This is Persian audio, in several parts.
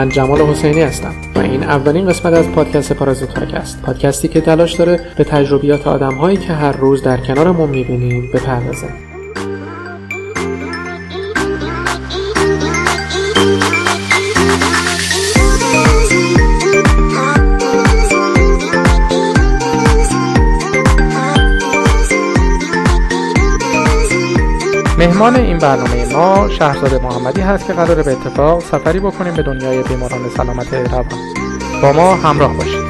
من جمال حسینی هستم و این اولین قسمت از پادکست پارازیت است پادکستی که تلاش داره به تجربیات آدم هایی که هر روز در کنارمون می‌بینیم بپردازه. مهمان این برنامه ما شهرزاد محمدی هست که قراره به اتفاق سفری بکنیم به دنیای بیماران سلامت روان. با ما همراه باشید.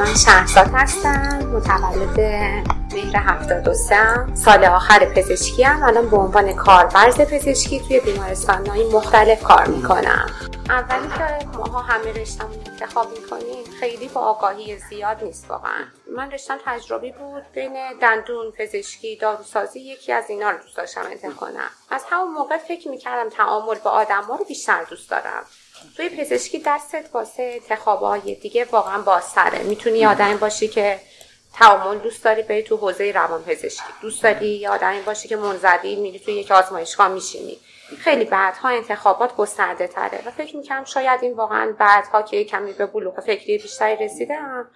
من شهرزاد هستم متولد مهر 73 سال آخر پزشکی هم الان به عنوان کارورز پزشکی توی بیمارستان های مختلف کار می‌کنم. اولی که ماها همه رشتمون انتخاب می‌کنیم خیلی با آگاهی زیاد نیست واقعا. من رشتم تجربی بود بین دندون پزشکی داروسازی یکی از اینا رو دوست داشتم انتخاب کنم. از همون موقع فکر می‌کردم تعامل با آدم ها رو بیشتر دوست دارم. توی پزشکی دستت واسه انتخابهای دیگه واقعا بازتره می‌تونی آدمی باشی که تعامل دوست داری بری تو حوزه روان پزشکی دوست داری یه آدمی باشی که منزوی میری توی یک آزمایشگاه میشینی. خیلی بعدها انتخابات گسترده تره و فکر می‌کنم شاید این واقعا بعدها که کمی به بلوغ فکری بیشتری رسیدم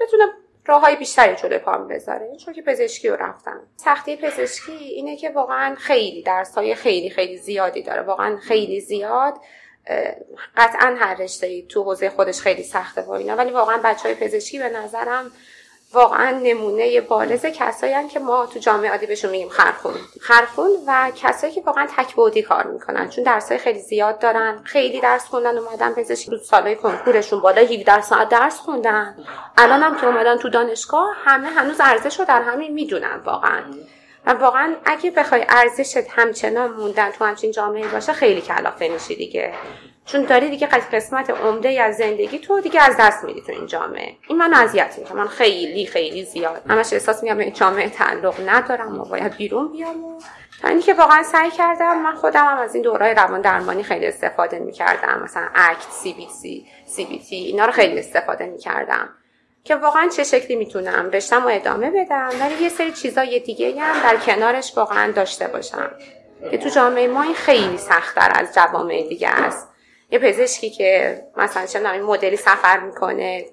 بتونه راه های بیشتری جلوی پام بذاره. چون که پزشکی رو رفتم. سختی پزشکی اینه که واقعا خیلی درس های خیلی خیلی زیادی داره. واقعا خیلی زیاد قطعا هر رشته تو حوزه خودش خیلی سخته با اینا. ولی واقعا بچه های پزشکی به نظرم واقعا نمونه بارز کسایی که ما تو جامعه عادی بهشون میگیم خرخون. خرخون و کسایی که واقعا تک بودی کار می‌کنن چون درسای خیلی زیاد دارن خیلی درس خوندن اومدن پزشکی تو سالهای کنکورشون بالا 17 ساعت درس خوندن. الان هم که اومدن تو دانشگاه همه هنوز ارزش رو در همین می‌دونن واقعا. و واقعا اگه بخوای ارزشت همچنان موندن تو همچین جامعه باشه خیلی کلافه میشی دیگه. چون داری دیگه قسمت عمده از زندگی تو دیگه از دست میدی تو این جامعه. این من اذیت می‌کنه من خیلی خیلی زیاد. همش احساس میگم به این جامعه تعلق ندارم و باید بیرون بیام و تا اینکه واقعا سعی کردم من خودم هم از این دورای روان درمانی خیلی استفاده می‌کردم. مثلا اکت سی بی سی سی بی تی اینا رو خیلی استفاده می‌کردم. که واقعا چه شکلی می‌تونم؟ رشتمو ادامه بدم. ولی یه سری چیزای دیگه هم در کنارش واقعا داشته باشم. که تو جامعه ما این خیلی سختتر از جوامع دیگه است. یه پزشکی که مثلا چه این مدلی سفر می‌کنه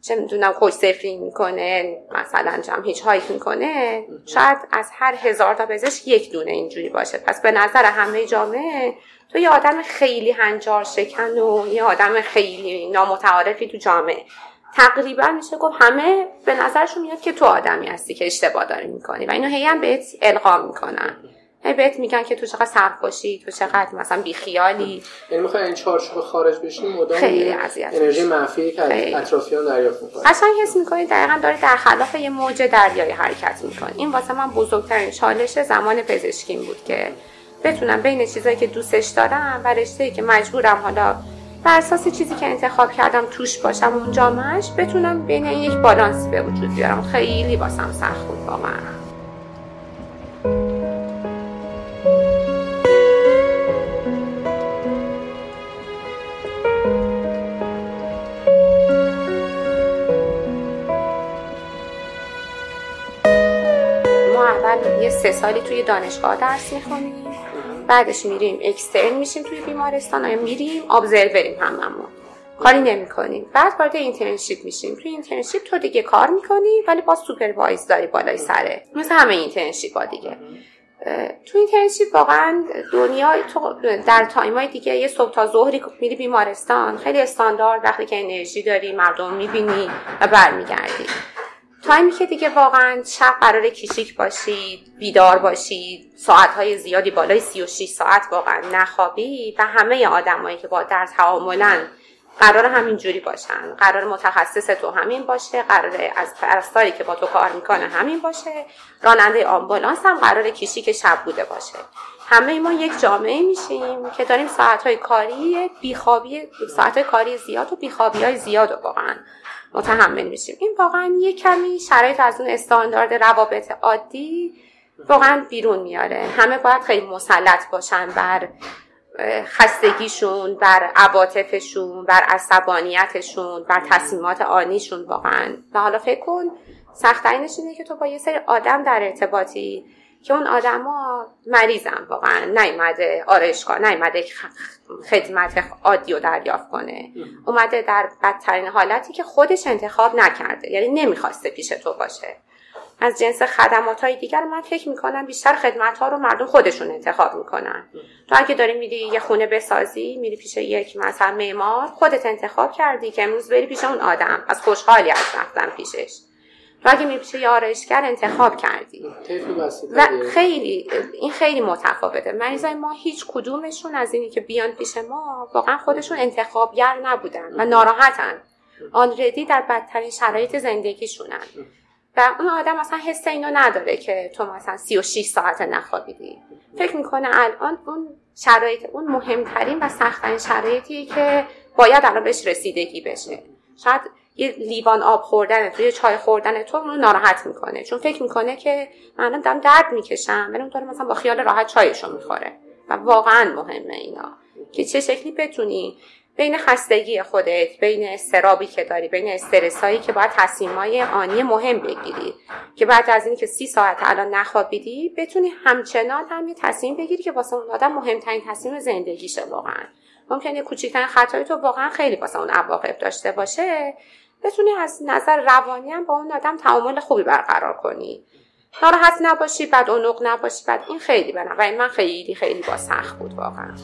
چه می‌دونم couch surfing می‌کنه مثلا جمع hitchhike می‌کنه شاید از هر هزار تا پزشک یک دونه اینجوری باشه. پس به نظر همه جامعه تو یه آدم خیلی هنجار شکن و یه آدم خیلی نامتعارفی تو جامعه. تقریبا میشه گفت همه به نظرشون میاد که تو آدمی هستی که اشتباه داری می‌کنی و اینو هی هم بهت القا می‌کنن. بهت میگن که تو چقدر باشی تو چقدر مثلا بیخیالی. یعنی می‌خوای این چارچوب خارج بشی مدام خیلی انرژی منفی که اطرافیان دریافت می‌کنی. اصلا حس می‌کنی دقیقا داری در خلاف یه موج دریایی حرکت می‌کنی. این واسه من بزرگترین چالش زمان پزشکیم بود که بتونم بین چیزایی که دوستش دارم و رشته‌ای که مجبورم حالا بر اساس چیزی که انتخاب کردم توش باشم اون جامعش بتونم بین این یک بالانسی به وجود بیارم. خیلی واسم سخت بود واقعا اول یه سه سالی توی دانشگاه درس می‌خونیم. بعدش میریم extern میشیم توی بیمارستان آیا میریم؟ observer یم هممون کاری نمی کنیم بعد وارد internship میشیم. توی internship تو دیگه کار می‌کنی ولی با supervisor داری بالای سره مثل همه internship ها دیگه. تو internship واقعا دنیا تو در time های دیگه یه صبح تا ظهری میری بیمارستان. خیلی استاندارد وقتی که انرژی داری مردم می‌بینی و برمیگردی. تایمی که دیگه واقعا شب قرار کیشیک باشید بیدار باشید ساعتهای زیادی بالای 36 ساعت واقعا نخوابی و همه آدمایی که با در تعاملن قرار همین جوری باشن. قرار متخصص تو همین باشه قرار از پرستاری که با تو کار می‌کنه همین باشه. راننده آمبولانس هم قرار کیشیک شب بوده باشه. همه ما یک جامعه میشیم که داریم ساعتهای کاری بیخوابی ساعتهای کاری زیاد و بیخوابی های زیاد واقعا متحمل میشیم. این واقعا یه کمی شرایط از اون استاندارد روابط عادی واقعا بیرون میاره. همه باید خیلی مسلط باشن بر خستگیشون بر عواطفشون بر عصبانیتشون بر تصمیمات آنیشون واقعا. و حالا فکر کن سختترینش اینه که تو با یه سری آدم در ارتباطی که اون آدما مریضن واقعا نیومده آرایشگاه نیومده خدمت عادی رو دریافت کنه. اومده در بدترین حالتی که خودش انتخاب نکرده یعنی نمی‌خواسته پیش تو باشه. از جنس خدمات های دیگر من فکر می‌کنم بیشتر خدمت ها رو مردم خودشون انتخاب می‌کنن. تو اگه داری میری یه خونه بسازی میری پیش یک مثلا معمار خودت انتخاب کردی که امروز بری پیش اون آدم. از خوشحالی از رفتن پیشش. اگه پیش یه آرایشگر انتخاب کردی. و خیلی این خیلی متفاوته. مریضای ما هیچ کدومشون از اینی که بیان پیش ما واقعا خودشون انتخابگر نبودن و ناراحتن. آنردی در بدترین شرایط زندگیشونن. و اون آدم مثلا حس اینو نداره که تو مثلا 36 ساعت نخوابیدی. فکر می‌کنه الان اون شرایط اون مهمترین و سختترین شرایطی که باید الان بهش رسیدگی بشه. شاید یه لیوان آب خوردن توی چای خوردن تو اونو ناراحت می‌کنه. چون فکر می‌کنه که من دارم درد می‌کشم ولی اون مثلا با خیال راحت چایشو می‌خوره. و واقعا مهمه اینا. که چه شکلی بتونی بین خستگی خودت بین استرابی که داری بین استرسایی که باید تصمیمای آنی مهم بگیری. که بعد از اینکه سی ساعت الان نخوابیدی بتونی همچنان هم یه تصمیم بگیری که واسه اون آدم مهمترین تصمیم زندگیشه واقعا. ممکنه کوچکترین خطایی تو واقعا خیلی واسه اون عواقب داشته باشه. بتونی از نظر روانی هم با اون آدم تعامل خوبی برقرار کنی. ناراحت نباشی بعد اونق نباشی بعد این خیلی بنابراین من خیلی خیلی با سخت بود واقعا.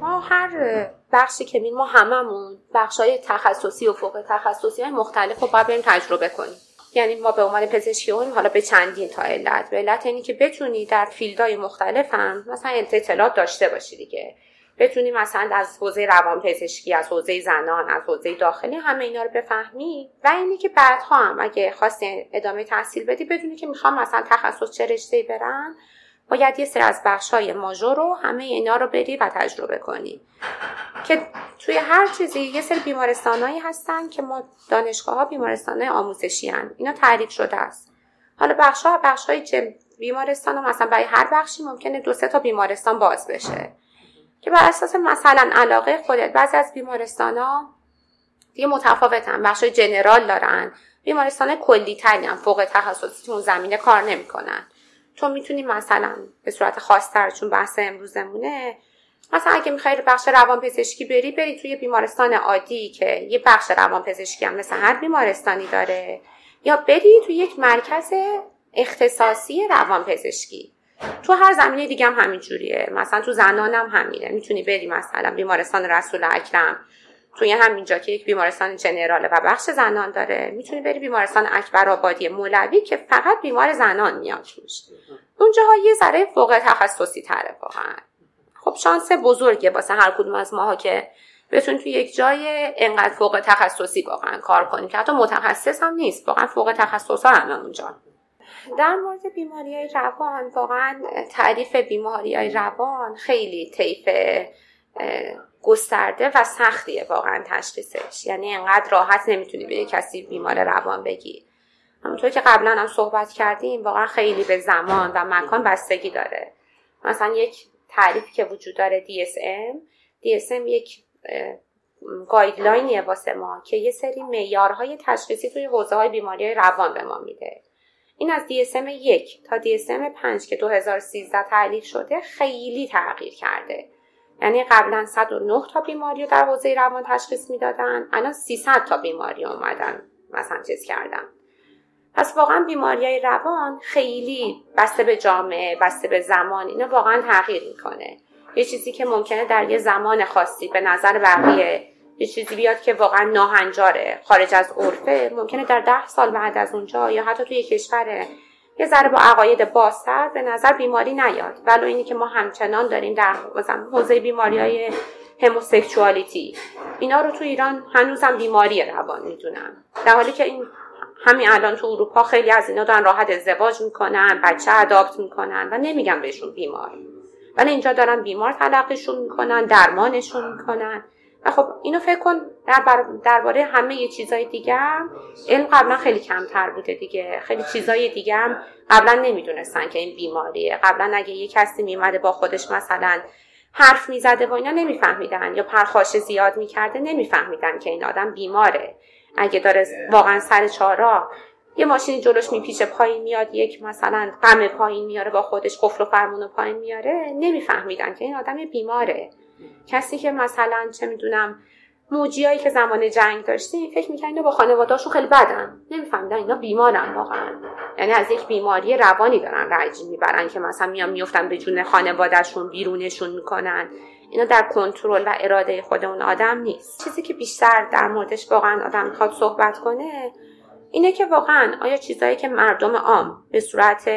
ما هر بخشی که ما هممون بخش های تخصصی و فوق تخصصی های مختلف رو باید بریم تجربه کنیم. یعنی ما به عنوان پزشکی حالا به چندین تا علت به علت اینی که بتونی در فیلدهای مختلف هم مثلا اطلاعات داشته باشی دیگه. بتونی مثلا از حوزه روان پزشکی از حوزه زنان از حوزه داخلی همه اینا رو بفهمی و اینی که بعدها هم اگه خواستی ادامه تحصیل بدی بدونی که می‌خوام مثلا تخصص چه رشته برن باید یه سری از بخش های ماژور رو همه اینا رو بری و تجربه کنی. که توی هر چیزی یه سری بیمارستانهایی هستن که ما دانشگاه ها بیمارستان آموزشی هن. اینا تعریف شده است. حالا بخش ها بخش های بیمارستان ها مثلا برای هر بخشی ممکنه دو سه تا بیمارستان باز بشه. که بر اساس مثلا علاقه خودت بعضی از بیمارستان ها دیگه متفاوتن بخش جنرال دارن بیمارستان کلی تری هم فوق تخصصی اون زمینه کار نمی‌کنن. تو می‌تونی مثلا به صورت خاصتر چون بحث امروزمونه مثلا اگه می‌خوای بخش روان پزشکی بری بری توی بیمارستان عادی که یه بخش روان پزشکی هم مثل هر بیمارستانی داره یا بری توی یک مرکز اختصاصی روان پزشکی تو هر زمینه دیگه هم همین جوریه مثلا تو زنان هم همینه. می‌تونی بری مثلا بیمارستان رسول اکرم توی همینجا که یک بیمارستان جنراله و بخش زنان داره می‌تونی بری بیمارستان اکبر آبادی مولوی که فقط بیمار زنان میاد توش. اونجاها یه ذره فوق تخصصی تره واقعا. خب شانس بزرگه واسه هر کدوم از ماها که بتون توی یک جای انقدر فوق تخصصی واقعا کار کنیم که حتی متخصص هم نیست واقعا فوق تخصص ها همه اونجا. در مورد بیماری های روان واقعا تعریف بیماری های روان خیلی طیف گسترده و سختیه واقعا تشخیصش. یعنی انقدر راحت نمی‌تونی به کسی بیمار روان بگی. همونطور که قبلا هم صحبت کردیم واقعا خیلی به زمان و مکان بستگی داره. مثلا یک تعریفی که وجود داره DSM DSM یک گایدلاینیه واسه ما که یه سری معیارهای تشخیصی توی حوزه های بیماری روان به ما میده. این از DSM یک تا DSM 5 که 2013 تعلیق شده خیلی تغییر کرده. یعنی قبلا 109 تا بیماری رو در حوزه روان تشخیص می‌دادن الان 300 تا بیماری اومدن مثلا چیز کردن. پس واقعا بیماری روان خیلی بسته به جامعه بسته به زمان اینا واقعا تغییر می‌کنه. یه چیزی که ممکنه در یه زمان خاصی به نظر بقیه یه چیزی بیاد که واقعا ناهنجاره خارج از عرفه ممکنه در ده سال بعد از اونجا یا حتی توی کشور یه ذره با عقاید بازتر به نظر بیماری نیاد. ولو اینی که ما همچنان داریم در حوزه بیماری های هموسکشوالیتی. اینا رو تو ایران هنوزم بیماری روان می‌دونن. در حالی که این همین الان تو اروپا خیلی از اینا دارن راحت ازدواج می‌کنن بچه اداپت می‌کنن و نمیگن بهشون بیمار. ولی اینجا دارن بیمار تلقیشون می‌کنن درمانشون می‌کنن. و خب اینو فکر کن در درباره همه یه چیزای دیگه هم علم قبلا خیلی کمتر بوده دیگه. خیلی چیزای دیگه هم قبلا نمی‌دونستن که این بیماریه. قبلا اگه یه کسی میمده با خودش مثلا حرف می‌زده و اینا نمیفهمیدن. یا پرخاش زیاد می‌کرده نمیفهمیدن که این آدم بیماره. اگه داره واقعا سر چارا یه ماشینی جلوش میپیچه پایین میاد یک مثلا غم پایین میاره با خودش قفل و فرمون پایین میاره نمیفهمیدن که این آدم بیماره. کسی که مثلا چه می‌دونم موجیایی که زمان جنگ داشتیم فکر می‌کنن اینا با خانوادهاشون خیلی بدن. نمیفهمیدن اینا بیمارن واقعا. یعنی از یک بیماری روانی دارن رنج می‌برن که مثلا میان میفتن به جون خانوادهشون بیرونشون می‌کنن. اینا در کنترل و اراده خود اون آدم نیست. چیزی که بیشتر در موردش واقعا آدم می‌خواد صحبت کنه اینه که واقعا آیا چیزایی که مردم عام به صورت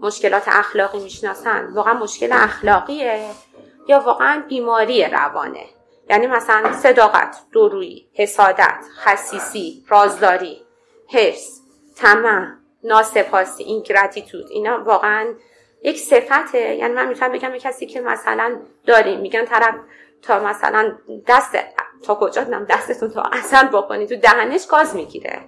مشکلات اخلاقی می‌شناسن واقعا مشکل اخلاقیه؟ یا واقعا بیماری روانه. یعنی مثلا صداقت دورویی حسادت خصیصی رازداری حرس طمع ناسپاسی این گراتیتود اینا واقعا یک صفته. یعنی من می‌تونم بگم کسی که مثلا داریم میگن طرف تا مثلا دست تا کجا دستتون تا اصل بکنی تو دهنش گاز می‌گیره.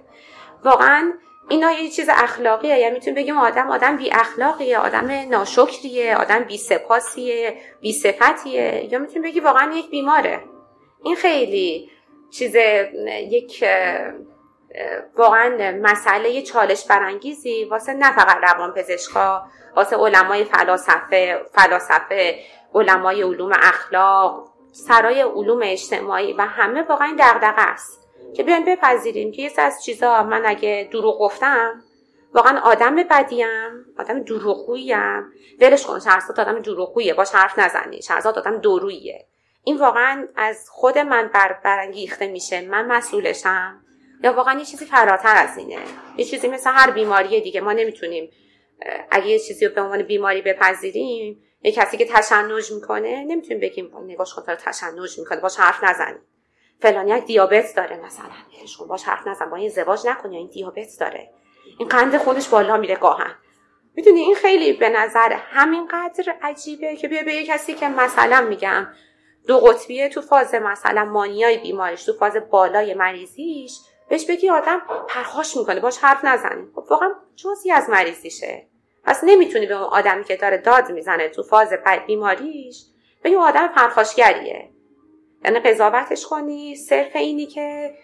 واقعا اینا یه چیز اخلاقیه. یعنی می‌تونیم بگیم آدم آدم بی اخلاقیه آدم ناشکریه آدم بی سپاسیه بی صفتیه. یا می‌تونیم بگی واقعا یک بیماره. این خیلی چیز یک واقعا مسئله چالش برانگیزی. واسه نه فقط روان پزشکا واسه علمای فلاسفه فلاسفه علمای علوم اخلاق سرای علوم اجتماعی و همه واقعا دغدغه است. که بیان بپذیریم که یه از چیزا من اگه دروغ گفتم واقعا آدم بدیم آدم دروغگوییم. ولش کن شهرزاد آدم دروغگویه. باش حرف نزنی. شهرزاد آدم دورویه. این واقعا از خود من بر برانگیخته میشه. من مسئولشم. یا واقعا یه چیزی فراتر از اینه. یه چیزی مثل هر بیماری دیگه. ما نمی‌تونیم اگه یه چیزی رو به عنوان بیماری بپذیریم یه کسی که تشنج می‌کنه نمی‌تونیم بگیم نگاش خود تشنج می‌کنه. باش حرف نزنیم فلانیک دیابت داره مثلا. شما باش حرف نزن با این زواج نکنی این دیابت داره. این قند خودش بالا میره گاهن. می‌دونی این خیلی به نظر همینقدر عجیبه که بیا به یه کسی که مثلا میگم دو قطبیه تو فاز مثلا مانیای بیماریش تو فاز بالای مریضیش بهش بگی آدم پرخاش می‌کنه باش حرف نزنی. خب واقعا جزی از مریضیشه. پس نمی‌تونی به اون آدمی که داره داد می‌زنه تو فاز بیماریش بگی آدم پرخاشگریه. یعنی قضاوتش کنی صرف اینی که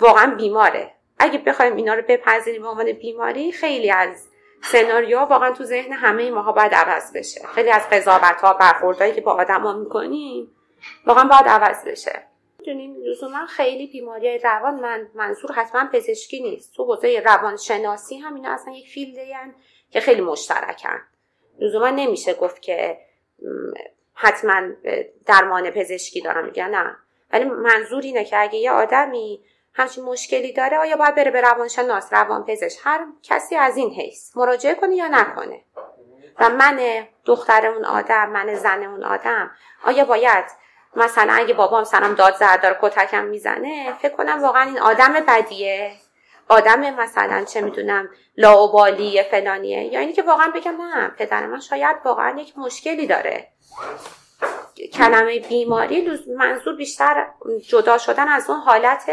واقعا بیماره. اگه بخوایم اینا رو بپذیریم به عنوان بیماری خیلی از سناریو واقعا تو ذهن همه ماها باید عوض بشه. خیلی از قضاوت ها برخوردهایی که با آدما می‌کنیم واقعا باید عوض بشه. می‌دونین لزوما خیلی بیماری روان من منظور حتما پزشکی نیست. تو حوزه روانشناسی هم اینا اصلا یک فیلدی که خیلی مشترکن. لزوما نمیشه گفت که حتما درمان پزشکی دارم میگن نه. ولی منظور اینه که اگه یه آدمی همچین مشکلی داره آیا باید بره به روانشناس روان پزشک هر کسی از این حیث. مراجعه کنه یا نکنه؟ و من دختر اون آدم من زن اون آدم آیا باید مثلا اگه بابام سرم داد زد داره کتکم می‌زنه؟ فکر کنم واقعا این آدم بدیه. آدم مثلا چه می‌دونم لاوبالی فلانیه. یا اینی که واقعا بگم نه پدر من شاید واقعا یک مشکلی داره. کلمه بیماری منظور بیشتر جدا شدن از اون حالت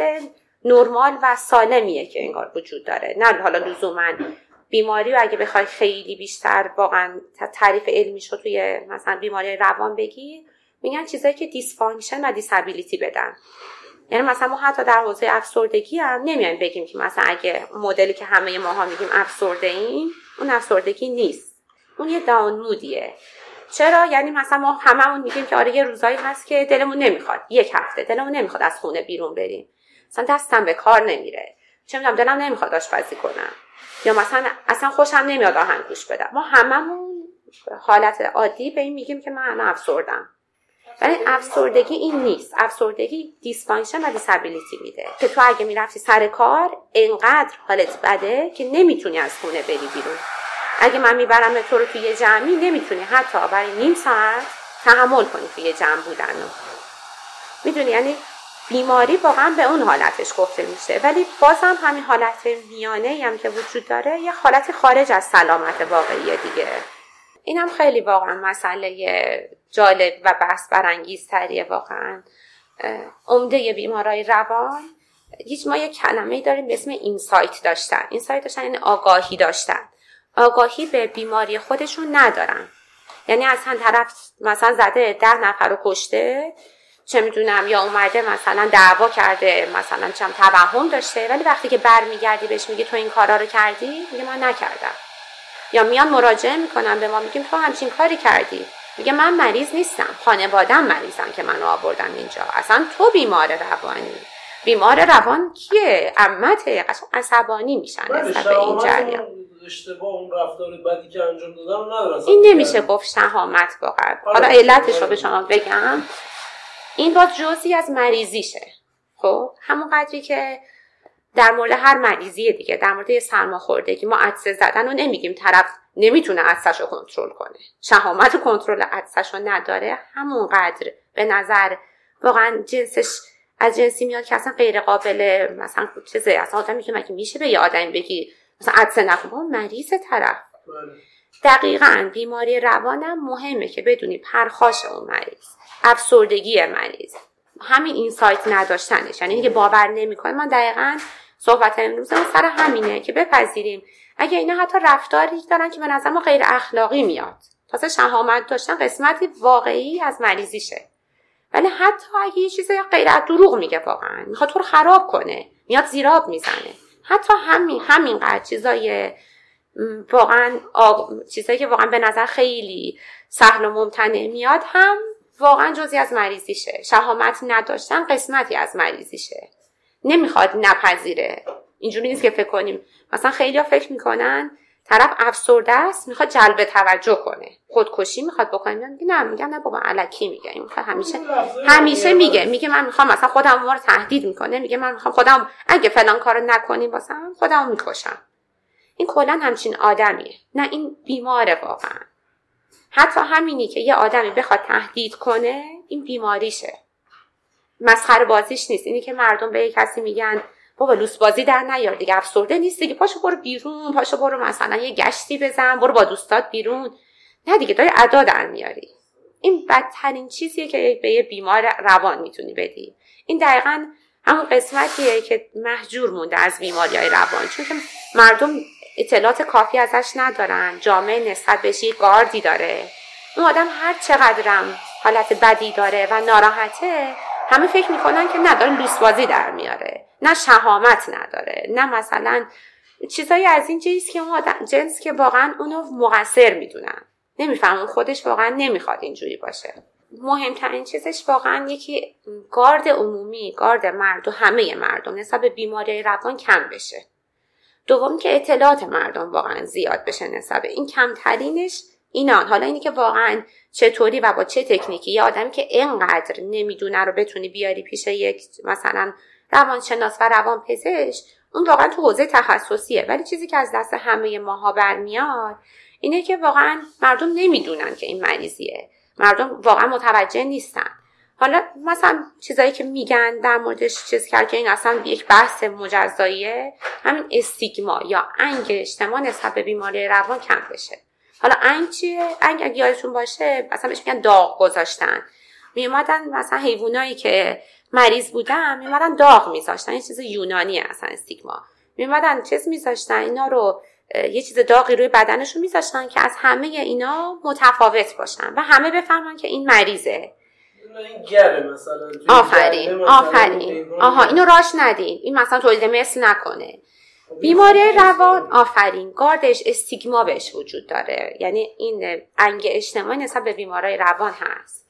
نرمال و سالمیه که انگار وجود داره. نه حالا لزوما بیماری و اگه بخوای خیلی بیشتر واقعا تعریف علمی شد توی مثلا بیماری روان بگی میگن چیزایی که dysfunction و disability بدن. یعنی مثلا ما حتی در حوزه افسردگی هم نمیایم بگیم که مثلا اگه مدلی که همه ماها میگیم افسرده این اون افسردگی نیست. اون یه down mood یه چرا؟ یعنی مثلا ما هممون میگیم که آره یه روزایی هست که دلمون نمی‌خواد. یک هفته دلمون نمی‌خواد از خونه بیرون بریم. مثلا دستم به کار نمیره. چه می‌دونم دلم نمی‌خواد آشپزی کنم. یا مثلا اصلا خوشم نمیاد آهنگ گوش بدم. ما هممون حالت عادی به این میگیم که من افسردم. ولی افسردگی این نیست. افسردگی dysfunction و disability میده. که تو اگه می‌رفتی سر کار انقدر حالت بده که نمی‌تونی از خونه بری بیرون. اگه من می‌برم تو رو توی جمعی نمی‌تونی. حتی برای نیم ساعت تحمل کنی توی جمع بودن می‌دونی؟ یعنی بیماری واقعا به اون حالتش گفته میشه. ولی بازم همین حالت میانه هم که وجود داره یه حالت خارج از سلامت واقعی دیگه. این هم خیلی واقعا مسئله جالب و بحث برانگیز تریه واقعا عمده بیمارای روان. هیچ ما یک کلمه داریم به اسم اینسایت داشتن. اینسایت داشتن یعنی آگاهی داشتن. آگاهی به بیماری خودشون ندارن. یعنی اصلا طرف مثلا زده ده نفر رو کشته چه می‌دونم یا اومده مثلا دعوا کرده مثلا چم توهم داشته. ولی وقتی که برمیگردی بهش میگه تو این کارا رو کردی میگه من نکردم. یا میان مراجعه می‌کنن به ما میگیم تو همچین کاری کردی. میگه من مریض نیستم. خانوادم مریضم که منو آوردم اینجا. اصلا تو بیمار روانی. بیمار روان کیه؟ امته عصبانی میشن نسبت به این جریان. اشتباه اون رفتار بدی که انجام دادن این نمیشه گفت شهامت واقعا حالا آره. علتش رو به شما بگم. این باز جزی از مریضیشه. خب؟ همون قدری که در مورد هر مریضی دیگه در مورد سرماخوردگی ما عدسه زدن رو نمیگیم. طرف نمی‌تونه عدسش رو کنترل کنه. شهامت کنترل عدسش رو نداره. همونقدر به نظر واقعا جنسش از جنسی میاد که اصلا غیر قابل مثلا چیزه اصلا آدمی که مگه میشه به یه آدمی بگی مثلا عدسه نکن مریض طرف. بله. دقیقا بیماری روانم مهمه که بدونی پرخاش اون مریض افسردگی مریض. همین این سایت نداشتنش. یعنی که باور نمی‌کنه. من دقیقا صحبت امروز سر همینه که بپذیریم اگه اینا حتی رفتاری دارن که به نظر ما غیر اخلاقی میاد. تازه شهامت داشتن قسمتی واقعی از مریضیشه. ولی حتی اگه یه چیز غیر دروغ میگه واقعا می‌خواد تو رو خراب کنه میاد زیراب می‌زنه. حتی همین همینقدر چیزای واقعا چیزایی که واقعا به نظر خیلی سهل و ممتنع میاد هم واقعا جزی از مریضیشه. شهامت نداشتن قسمتی از مریضیشه. نمی‌خواد نپذیره. اینجوری نیست که فکر کنیم. مثلا خیلی ها فکر می‌کنن طرف افسرده است می‌خواد جلب توجه کنه. خودکشی می‌خواد بکنه. میگه نه میگن نه بابا علکی میگه. این می‌خواد همیشه همیشه میگه. میگه من می‌خوام مثلا خودم رو تهدید می‌کنه. میگه من می‌خوام خودم اگه فلان کارو نکنی واسم خودم می‌کشم. این کلا همچین آدمیه. نه این بیماره واقعا. حتی همینی که یه آدمی بخواد تهدید کنه این بیماریشه. مسخره بازیش نیست. اینی که مردم به کسی میگن بابا لوس بازی در نیار دیگه افسرده نیست دیگه. پاشو برو بیرون پاشو برو مثلا یه گشتی بزن برو با دوستات بیرون. نه دیگه داری ادا در میاری. این بدترین چیزیه که به یه بیمار روان می‌تونی بدی. این دقیقا همون قسمتیه که محجور مونده از بیماری های روان. چون که مردم اطلاعات کافی ازش ندارن. جامعه نسبت بهش یه گاردی داره. اون آدم هر چقدرم حالت بدی داره و ناراحته همه فکر می‌کنن که نداره لوسبازی در میاره. نه شهامت نداره. نه مثلا چیزایی از این جنس که جنس که واقعا اونو مقصر می‌دونن. نمیفهمون خودش واقعا نمی‌خواد اینجوری باشه. مهمترین چیزش واقعا یکی گارد عمومی گارد مرد و همه مردم نسبت به بیماری روان کم بشه. دوم که اطلاعات مردم واقعا زیاد بشه نسبت این. کمترینش اینان. حالا اینی که واقعا چطوری و با چه تکنیکی یه آدمی که اینقدر نمی‌دونه رو بتونی بیاری پیش یک مثلا روانشناس و روانپزشک اون واقعا تو حوزه تخصصیه. ولی چیزی که از دست همه ماها برمیاد اینه که واقعا مردم نمی‌دونن که این مریضیه. مردم واقعا متوجه نیستن. حالا مثلا چیزایی که میگن در موردش چیز کرد که این اصلا یک بحث مجزاییه همین استیگما یا انگ اجتماع نسبت به بیماری روان کم بشه. حالا انگ چیه؟ انگ اگه یادتون باشه مثلا بهش میگن داغ گذاشتن. میومدن مثلا حیوانایی که مریض بودن میومدن داغ میذاشتن. یه چیز یونانی اصلا استیگما. میومدن چیز میذاشتن اینا رو یه چیز داغی روی بدنشون میذاشتن که از همه اینا متفاوت باشن و همه بفهمن که این مریضه. آفرین آفرین. آها اینو راش ندین. این مثلا تولید مثل نکنه. بیماری روان آفرین. گاردش استیگما بهش وجود داره. یعنی این انگ اجتماعی نسبت به بیماری روان هست.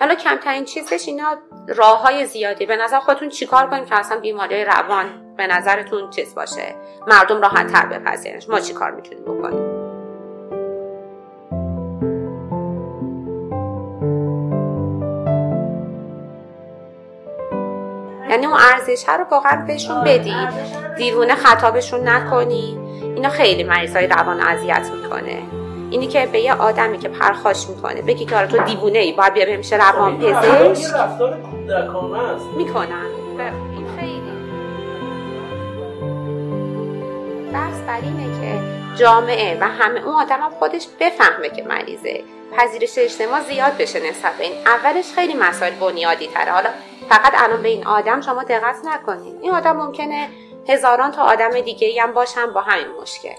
حالا کمترین چیزش اینا راه های زیادی. به نظر خودتون چیکار کنیم که اصلا بیماری روان به نظرتون چیز باشه؟ مردم راحت تر بپذیرنش. ما چیکار می‌تونیم بکنیم؟ یعنی اون ارزش رو واقعا بهشون آره، بدی دیوونه خطابشون نکنی. اینا خیلی مریضای روان اذیت می‌کنه. اینی که به یه آدمی که پرخاش می‌کنه بگی که آره تو دیوونه ای باید بیا بمیشه روان پزشک. می‌کنن. این خیلی بحث بر اینه که جامعه و همه اون آدم هم خودش بفهمه که مریضه. پذیرش اجتماع زیاد بشه نسبت به این. اولش خیلی مسائل بنیادی تره. حالا فقط الان به این آدم شما دقت نکنین. این آدم ممکنه هزاران تا آدم دیگه هم باشن با همین مشکل.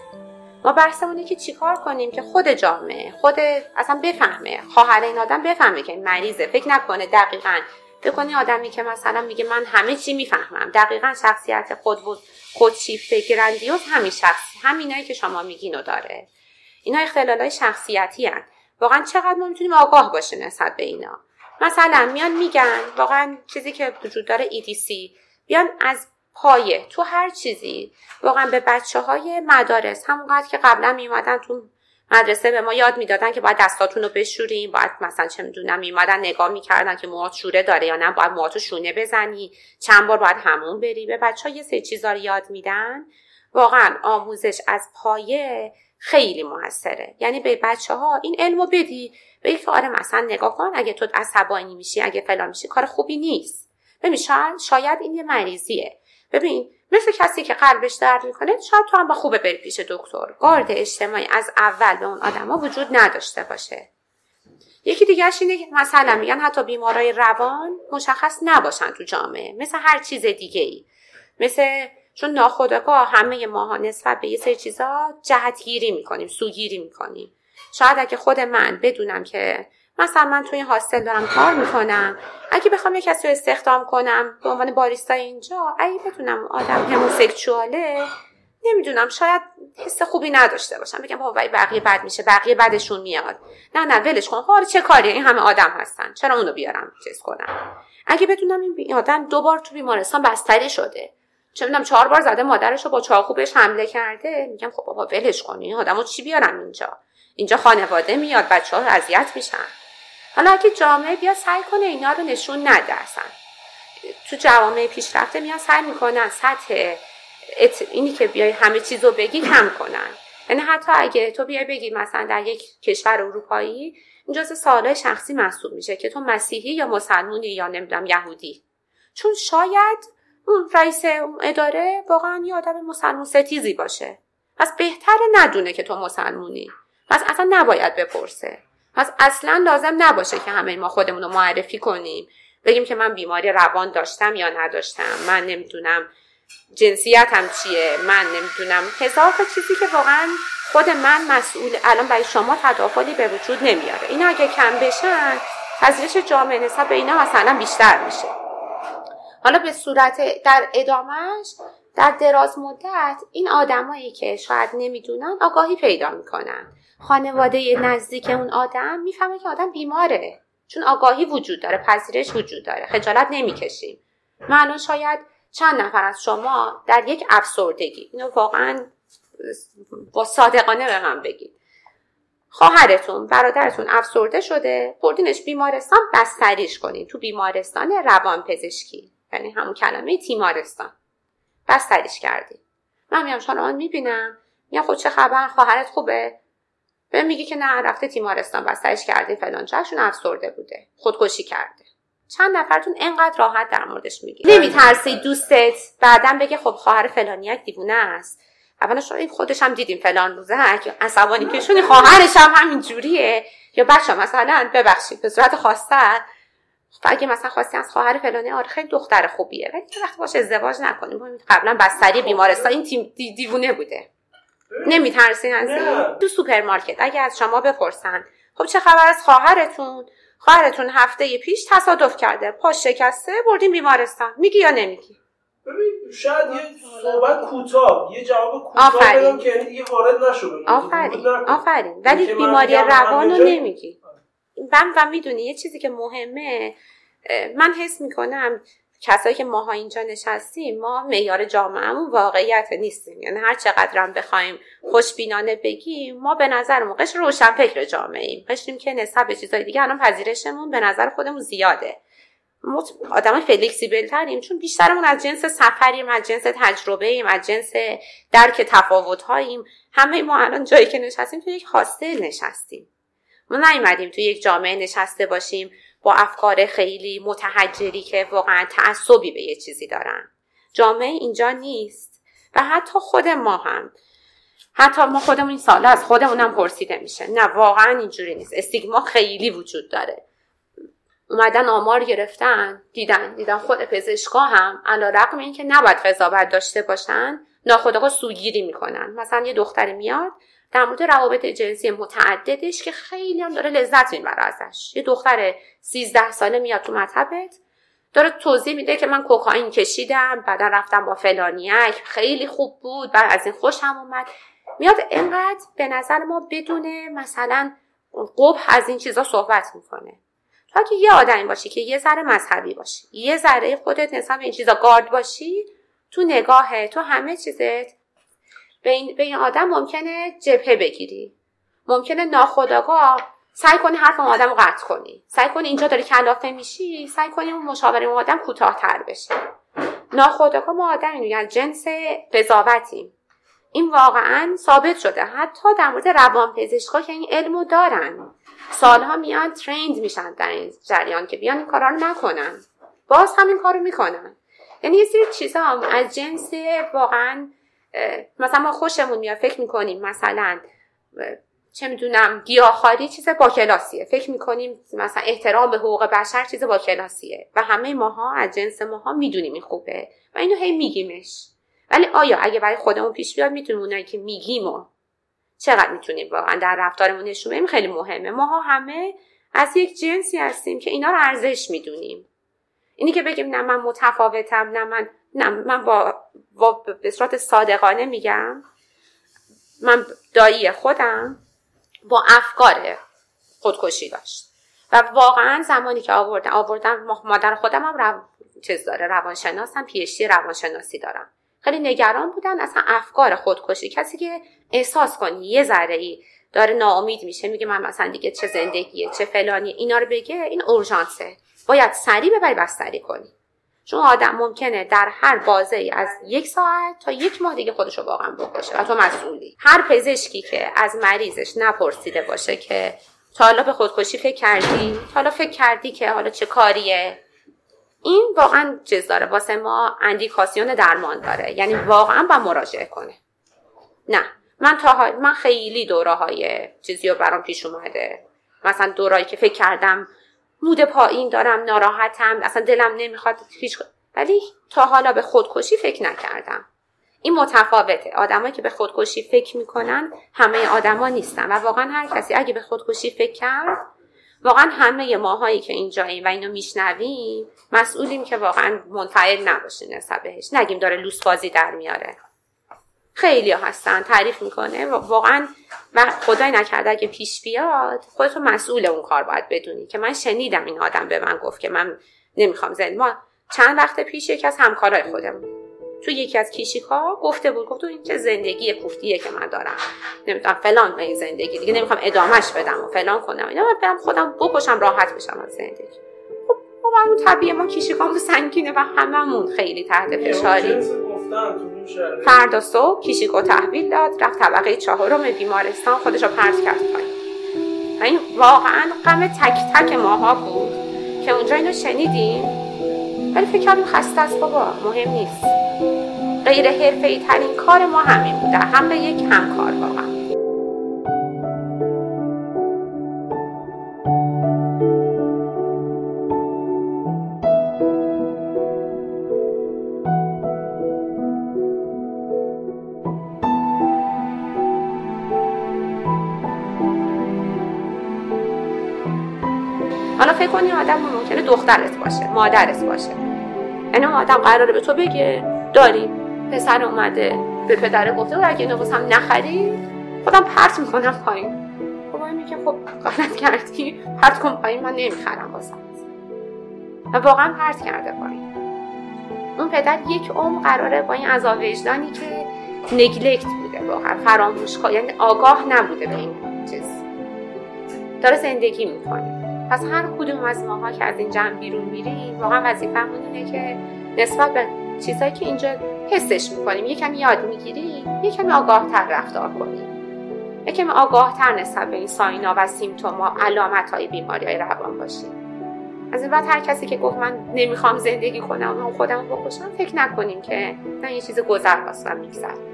ما بحثمونه که چیکار کنیم که خود جامعه خود اصلا بفهمه خواهر این آدم بفهمه که این مریضه. فکر نکنه دقیقا. بکنی آدمی که مثلا میگه من همه چی می‌فهمم. دقیقا شخصیت خود بود خودشیفته گرندیوز همین شخص همینایی که شما میگینو داره. اینا اختلال های شخصیتی هن. واقعا چقدر ما می‌تونیم آگاه باشیم نسبت به اینا. مثلا میان میگن واقعا چیزی که وجود داره EDC بیان از پایه تو هر چیزی. واقعا به بچه های مدارس همونقدر که قبلا میومدن تو مدرسه به ما یاد می‌دادن که باید دستاتون رو بشوریم باید مثلا چه می‌دونم میومدن نگاه می‌کردن که موهات شوره داره یا نه باید موهاتو شونه بزنی. چند بار باید همون بری. به بچه ها یه سری چیزا رو یاد میدن. واقعا آموزش از پایه خیلی موثره. یعنی به بچه ها این علمو بدی. به که آره مثلا نگاه کن اگه تو عصبانی میشی اگه فلان میشی کار خوبی نیست. ببین شاید این یه مریضیه. ببین مثل کسی که قلبش درد می‌کنه شاید تو هم با خوبه بری پیش دکتر. گارد اجتماعی از اول به اون آدما وجود نداشته باشه. یکی دیگرش اینه که مثلا میگن حتی بیمارای روان مشخص نباشن تو جامعه مثل هر چیز دیگه ای مثل چون ناخودآگاه همه ماها نسبت به یه سری چیزا جهتگیری می‌کنیم سوگیری می‌کنیم. شاید اگه خود من بدونم که مثلا من توی هاستل دارم کار می‌کنم. اگه بخوام یه کسی رو استخدام کنم به عنوان باریستا اینجا اگه بدونم آدم هموسکچواله نمی‌دونم شاید حس خوبی نداشته باشم. بگم بابا بقیه بد میشه بقیه بدشون میاد. نه نه ولش کن. حالا چه کاری؟ این همه آدم هستن. چرا اونو بیارم چیز کنم؟ اگه بدونم این آدم دو بار تو بیمارستان بستری شده. چه می‌دونم چهار بار زده مادرش رو با چاقو بهش حمله کرده. میگم خب بابا ولش کن. این آدمو چی بیارم اینجا؟ اینجا خانواده میاد بچه ها اذیت میشن. حالا اگه جامعه بیا سعی کنه اینا رو نشون نده تو جوامع پیشرفته میان سعی می‌کنن سطح اینی که بیای همه چیز رو بگی کم کنن. یعنی حتی اگه تو بیای بگی مثلا در یک کشور اروپایی این جز سوالای شخصی محسوب میشه که تو مسیحی یا مسلمونی یا نمی‌دونم یهودی. چون شاید اون رئیس اداره واقعا یه آدم مسلمون ستیزی باشه. پس بهتره ندونه که تو مسلمونی. پس اصلا نباید بپرسه. پس اصلا لازم نباشه که همه ما خودمون رو معرفی کنیم. بگیم که من بیماری روان داشتم یا نداشتم. من نمی‌دونم جنسیتم چیه. من نمی‌دونم. هزار تا چیزی که واقعا خود من مسئول الان برای شما تداخلی به وجود نمیاره. اینا اگه کم بشن پذیرش جامعه نسبت به اینا مثلا بیشتر میشه. حالا به صورت در ادامهش در دراز مدت این آدمایی که شاید نمی‌دونن آگاهی پیدا می‌کنن. خانواده نزدیک اون آدم می‌فهمه که آدم بیماره. چون آگاهی وجود داره پذیرش وجود داره. خجالت نمی‌کشیم. من شاید چند نفر از شما در یک افسردگی. اینو واقعا با صادقانه به من بگید. خواهرتون برادرتون افسرده شده بردینش بیمارستان بستریش کنین. تو بیمارستان روان پزشکی یعنی همون کلمه تیمارستان. بستریش کردی من میام شما می‌بینم. میگم خود خب چه خبر؟ خواهرت خوبه؟ به میگه که نه رفته تیمارستان بستریش کردی فلان چشون افسرده بوده. خودکشی کرده. چند نفرتون انقدر راحت در موردش میگی نمیترسی دوستت. بعدا بگه خب خواهر فلانیک دیوونه است. اولا شما این خودش هم دیدیم فلان روزه عصبانی که شونی خواهرش هم همین جوریه. یا بچه مثلا ببخشید به صورت خواستن اگه مثلا خواستی از خواهر فلانی آره خیلی دختر خوبیه. ولی وقتی باشه ازدواج نکنیم. قبلا بستری بیمارستان این تیم دیوونه بوده. نمیترسین از این؟ تو سوپرمارکت اگه از شما بپرسن. خب چه خبر از خواهرتون؟ خواهرتون هفته پیش تصادف کرده. پاش شکسته بردیم بیمارستان. میگی یا نمیگی؟ ببین شاید یه صحبت کوتاه یه جواب کوتاه بدم که یعنی دیگه وارد نشو آفرین. آفرین. ولی بیماری روان رو نمیگی. من و می‌دونی یه چیزی که مهمه من حس می‌کنم کسایی که ماها اینجا نشستیم ما معیار جامعهمون واقعیت نیستیم. یعنی هر چقدر بخوایم خوشبینانه بگیم ما به نظر قش روشن فکر جامعه ایم قشریم که نسبت به چیزهای دیگه الان پذیرشمون به نظر خودمون زیاده. ما آدم فلکسیبل تریم چون بیشترمون از جنس سفریم از جنس تجربه ایم از جنس درک تفاوت هاییم همه ما الان جایی که نشستیم تو یک هاستل نشستیم. ما نیومدیم تو یک جامعه نشسته باشیم. با افکار خیلی متحجری که واقعا تعصبی به یه چیزی دارن. جامعه اینجا نیست و حتی خود ما هم. حتی ما خودمون این ساله از خودمونم پرسیده میشه. نه واقعا اینجوری نیست. استیگما خیلی وجود داره. اومدن آمار گرفتن دیدن دیدن خود پزشکا هم علا رقم این که نباید قضاوت داشته باشن ناخداگاه سوگیری می‌کنن. مثلا یه دختری میاد در مورد روابط جنسی متعددش که خیلی هم داره لذت می‌بره ازش. یه دختر 13 ساله میاد تو مطبت داره توضیح میده که من کوکائین کشیدم بعدا رفتم با فلانیک خیلی خوب بود بعد از این خوشم اومد. میاد انقدر به نظر ما بدون مثلا قبح از این چیزا صحبت می‌کنه. تا که یه آدمی باشی که یه ذره مذهبی باشی یه ذره خودت نسبت این چیزا گارد باشی تو نگاه تو همه چیزت به این, این آدم ممکنه جبهه بگیری. ممکنه ناخداگاه سعی کنی حرف اون آدم رو قطع کنی. سعی کنی اینجا داری کلافه میشی سعی کنی اون مشاوره اون آدم کوتاهتر بشه. ناخداگاه ما آدم یعنی جنس قضاوتیم. این واقعا ثابت شده. حتی در مورد روان پزشکا که این علمو دارن سالها میان تریند میشن در این جریان که بیان این کارا رو نکنن. باز همین کارو می‌کنن. یعنی یه سری چیزا از جنس واقعا مثلا ما خوشمون میاد فکر می‌کنیم مثلا چه می‌دونم گیاهخواری چیز با کلاسیه. فکر می‌کنیم مثلا احترام به حقوق بشر چیز با کلاسیه. و همه ماها از جنس ماها می‌دونیم این خوبه. و اینو هی میگیمش. ولی آیا اگه برای خودمون پیش بیاد می‌تونیم اونایی که میگیم و چقدر می‌تونیم واقعا در رفتارمون نشون بدیم؟ خیلی مهمه. ماها همه از یک جنسی هستیم که اینا رو ارزش می‌دونیم. اینی که بگیم نه من متفاوتم نه من نه من با, با به صورت صادقانه میگم من دایی خودم با افکار خودکشی داشت. و واقعا زمانی که آوردم آوردم مادر خودم هم رو... چیز داره روانشناسم پیشتی روانشناسی دارم. خیلی نگران بودن اصلا افکار خودکشی. کسی که احساس کنی یه ذره ای داره ناامید میشه میگه من مثلا دیگه چه زندگیه چه فلانی اینا رو بگه این اورژانسه. باید سریع ببری بستری کنی. چون آدم ممکنه در هر بازه ای از یک ساعت تا یک ماه دیگه خودش رو واقعا بکشه و تو مسئولی. هر پزشکی که از مریضش نپرسیده باشه که تا حالا به خودکشی فکر کردی؟ تا حالا فکر کردی که حالا چه کاریه؟ این واقعا چیز داره. واسه ما اندیکاسیون درمان داره. یعنی واقعا با مراجعه کنه. نه. من تا من خیلی دوره های چیزی رو برام پیش اومده. مثلا دورایی که فکر کردم مود پایین دارم ناراحتم اصلا دلم نمی‌خواد هیچ ولی تا حالا به خودکشی فکر نکردم. این متفاوته. آدمایی که به خودکشی فکر می‌کنن همه آدما نیستن و واقعا هر کسی اگه به خودکشی فکر کرد واقعا همه ماهایی که اینجاییم و اینو میشنویم مسئولیم که واقعا منفعل نباشیم نسبت بهش. نگیم داره لوس بازی در میاره. خیلی هستن تعریف می‌کنه. واقعا و خدای نکرده اگه پیش بیاد خودتو مسئول اون کار باید بدونی که من شنیدم این آدم به من گفت که من نمی‌خوام زندگی ما چند وقت پیش یکی از همکارای خودم تو یکی از کیشیکا گفته بود گفت این که زندگی کوفتیه که من دارم. نمی‌تونم فلان این زندگی دیگه نمی‌خوام ادامش بدم و فلان کنم. اینا برم خودم بکشم راحت بشم از زندگی. خب ما اون طبیعه ما کیشیکامون سنگینه و هممون خیلی تحت فشاریم. فردا صبح کیشیکو تحویل داد رفت طبقه چهارم بیمارستان خودش رو پرت کرد پایین. این واقعا غم تک تک ماها بود که اونجا اینو شنیدیم. ولی فکر کردیم خسته است بابا مهم نیست. غیر حرفه ترین کار ما همین بوده هم به یک همکار واقعا. حالا فکر کنی آدم ممکنه دخترت باشه مادرت باشه. یعنی آدم قراره به تو بگه داریم پسر اومده به پدر گفته و اگه اینو واسم نخری خودم پرت می‌کنم پایین. خب میگه خب غلط کردی. پرت کن پایین من نمی‌خرم واسم. و واقعا پرت کرده پایین. اون پدر یک عمر قراره با این عذاب وجدانی که نگلکت بوده واقعا فراموش یعنی آگاه نبوده به این چیز. داره زندگی می‌کنه. پس هر کدوم از ماها که از این جمع بیرون میریم واقعا وظیفمون اینه که نسبت به چیزهایی که اینجا حسش می‌کنیم یکم یاد می‌گیریم یکم آگاهتر رفتار کنیم. یکم آگاهتر نسبت به این ساینا و سیمتوما علامت های بیماری های روان باشیم. از این بعد هر کسی که گفت من نمی‌خوام زندگی کنم و خودم بکشم فکر نکنیم که نه یه چیز گذر و میگذر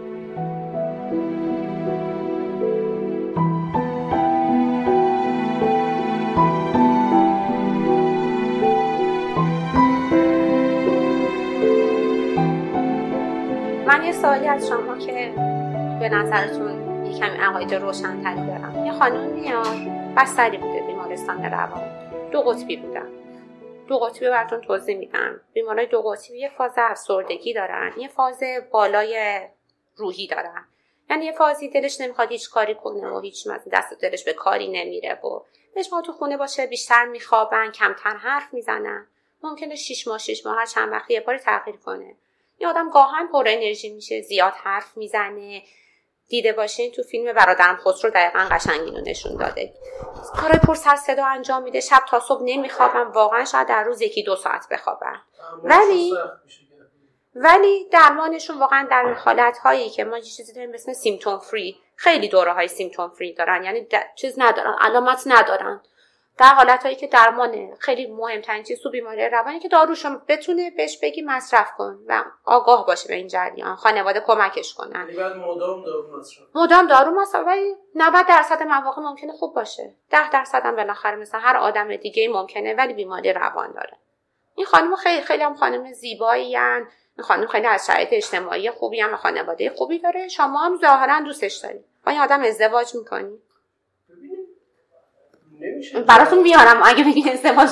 من یه سوالی از شما که به نظرتون یه کمی عقاید روشنتری دارم. یه خانم میاد بستری بوده بیمارستان روان. دو قطبی بودن. دو قطبی براتون توضیح میدم. بیمارای دو قطبی یه فاز افسردگی دارن یه فاز بالای روحی دارن. یعنی یه فازی دلش نمی‌خواد هیچ کاری کنه و هیچ دست دلش به کاری نمیره و دلش تو خونه باشه بیشتر میخوابن کمتر حرف می‌زنن. ممکنه شیش ماه شیش ماه هر چند وقتی یه باری تغییر کنه. یه آدم گاهن پر انرژی میشه زیاد حرف می‌زنه. دیده باشین تو فیلم برادرم خسرو دقیقا قشنگی رو نشون داده. کارای پر سر صدا انجام میده. شب تا صبح نمیخوابم. واقعا شاید در روز یکی دو ساعت بخوابم. ولی ولی درمانشون واقعا در حالت هایی که ما یه چیزی داریم مثل سیمتوم فری خیلی دوره های سیمتوم فری دارن. یعنی چیز ندارن. علامت ندارن. در حالت هایی که درمان خیلی مهمترین چیز تو بیماری روانی که داروشون بتونه بهش بگی مصرف کن و آگاه باشه به این جریان خانواده کمکش کنن. یعنی مدام دارو مصرف. مدام دارو مصرف ولی 90 درصد مواقع ممکنه خوب باشه. 10 درصد هم بالاخره مثل هر آدم دیگه ممکنه ولی بیماری روان داره. این خانم خیلی خیلی هم خانم زیبایی این خانم خیلی از شرایط اجتماعی خوبی هم خانواده خوبی داره. شما هم ظاهرا دوستش دارید با این آدم ازدواج می‌کنی. براتون میارم اگه بگی ازدواج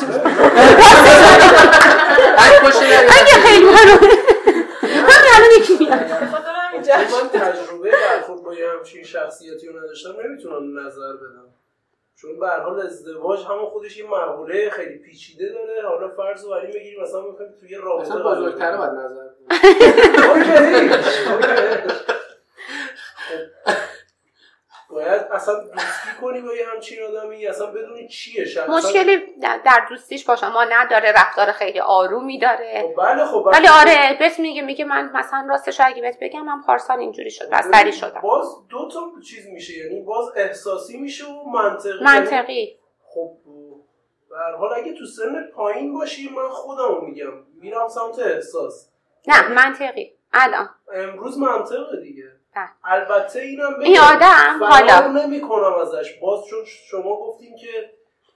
اگه خیلی همین الان یکی میاد من تجربه برخورد با یه همچین شخصیتی رو نداشتم نمی‌تونم نظر بدم. چون به حال ازدواج همون خودش یه مقوله خیلی پیچیده داره. حالا فرض رو بریم بگیریم مثلا می‌خوایم توی رابطه مثلا بزرگتره باید نظر. باید اصلا دوستی کنی با یه همچین آدمی اصلا بدونی چیه شخصا مشکلی در دوستیش با شما نداره رفتار خیلی آرومی داره. خب بله خب ولی آره بهت میگه میگه من مثلا راستش اگه بهت بگم من پارسال اینجوری شد بستری شدم. باز دو تا چیز میشه یعنی باز احساسی میشه و منطقی منطقی. خب به حال اگه تو سن پایین باشی من خودم میگم. میرم سمت احساس. نه منطقی. الان. امروز منطقه دیگه. بله. البته اینم بگم این آدم حالا. نمی کنم ازش. باز چون شما گفتین که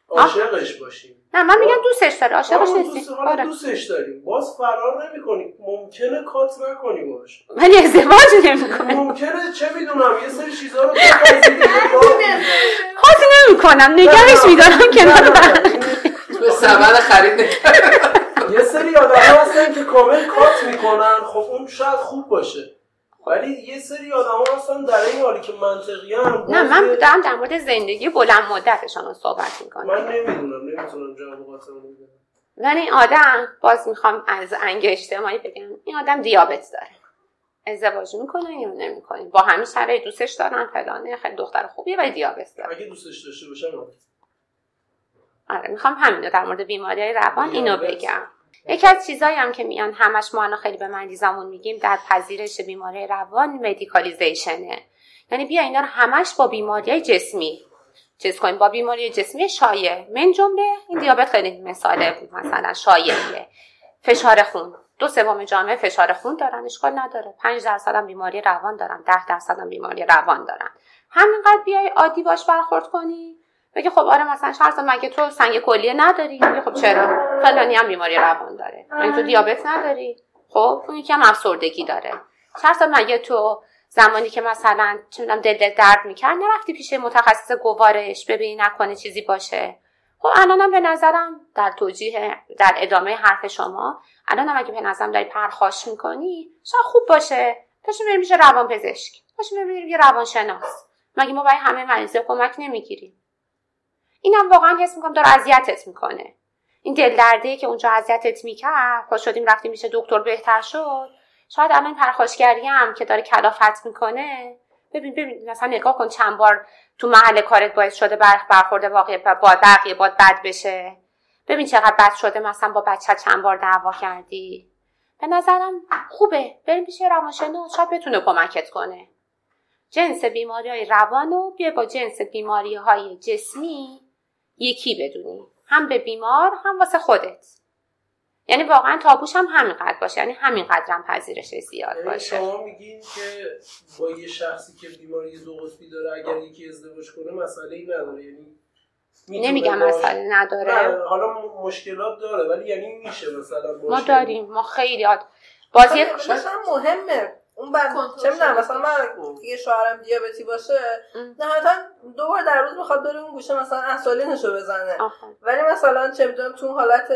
عاشقش باشیم. نه من میگم دوستش داره عاشقش نیستی. آره. دوستش داریم. باز فرار نمی ممکنه کات نکنی باش. ولی ازدواج نمی ممکنه چه می‌دونم یه سری چیزا رو کات نمی کنم نگرش میدارم کنار به سبب خرید یه سری آدم هستن که کامل کات می‌کنن. خب اون شاید خوب باشه. ولی یه سری آدم هستن در این حالی که منطقی هم نه من دارم در مورد زندگی بلند مدتشان صحبت می‌کنم. من نمی‌دونم نمی‌تونم جواب بدم. ولی این آدم باز می‌خوام از انگ اجتماعی بگم این آدم دیابت داره. ازدواج می‌کنه یا نمی‌کنه. با همین شرایط دوستش دارن فلانه خیلی دختر خوبیه ولی دیابت داره. اگه دوستش داشته باشم آره می‌خوام همین در مورد بیماری روان اینو بگم. یکی از چیزایی هم که میان همش ما خیلی به مریضامون میگیم در پذیرش بیماری روان مدیکالیزیشنه. یعنی بیا اینا رو همش با بیماری جسمی چیز کنیم با بیماری جسمی شایع. من جمله این دیابت خیلی مثال مثلا شایعیه فشار خون. دو سوم جامعه فشار خون دارن اشکال نداره. 5 درصد هم بیماری روان دارن 10 درصد هم بیماری روان دارن. همینقدر بیای عادی باش برخورد کنی. بگه خب آره مثلا شرط مگه تو سنگ کلیه نداری؟ میگه خب چرا؟ فلانی هم بیماری روان داره. مگه تو دیابت نداری؟ خب اون یکی هم افسردگی داره. شرط مگه تو زمانی که مثلا چه دل درد می‌کرد نرفتی پیش متخصص گوارش ببینی نکنه چیزی باشه؟ خب الانم به نظرم در توجیه در ادامه حرف شما الانم اگه به نظرم داری پرخاش می‌کنی شاید خوب باشه. پاشو بریم میشه روان پزشک بریم یه روانشناس. مگه ما برای همه مریض کمک نمی‌گیریم؟ اینم واقعا حس می‌کنم داره اذیتت می‌کنه. این دل درده که اونجا اذیتت می‌کرد. پا شدیم رفتیم میشه دکتر بهتر شد. شاید الان پرخاشگری هم که داره کلافت می‌کنه. ببین ببین مثلا نگاه کن چند بار تو محل کارت باعث شده برخورده واقعی با بقیه باد بد بشه. ببین چقدر بد شده مثلا با بچه چند بار دعوا کردی. به نظرم خوبه. بریم پیش روانشناس. شاید بتونه کمکت کنه. جنس بیماری های روان و بیا با جنس بیماری های جسمی یکی بدونی هم به بیمار هم واسه خودت یعنی واقعا تابوش هم همینقدر باشه یعنی همینقدر هم پذیرش زیاد یعنی باشه شما میگین که با یه شخصی که بیماری دو قطبی داره اگر یکی ازدواج کنه مسئله ای نداره یعنی نمیگم مسئله نداره حالا مشکلات داره ولی یعنی میشه مثلا ما داریم ما خیلی بازی مثلا مهمه اون بند چه می‌دونم مثلا من یه شوهرم دیابتی باشه نهایتا دو بار در روز می‌خواد بره اون گوشه مثلا انسولینشو بزنه. ولی مثلا چه می‌دونم تو حالت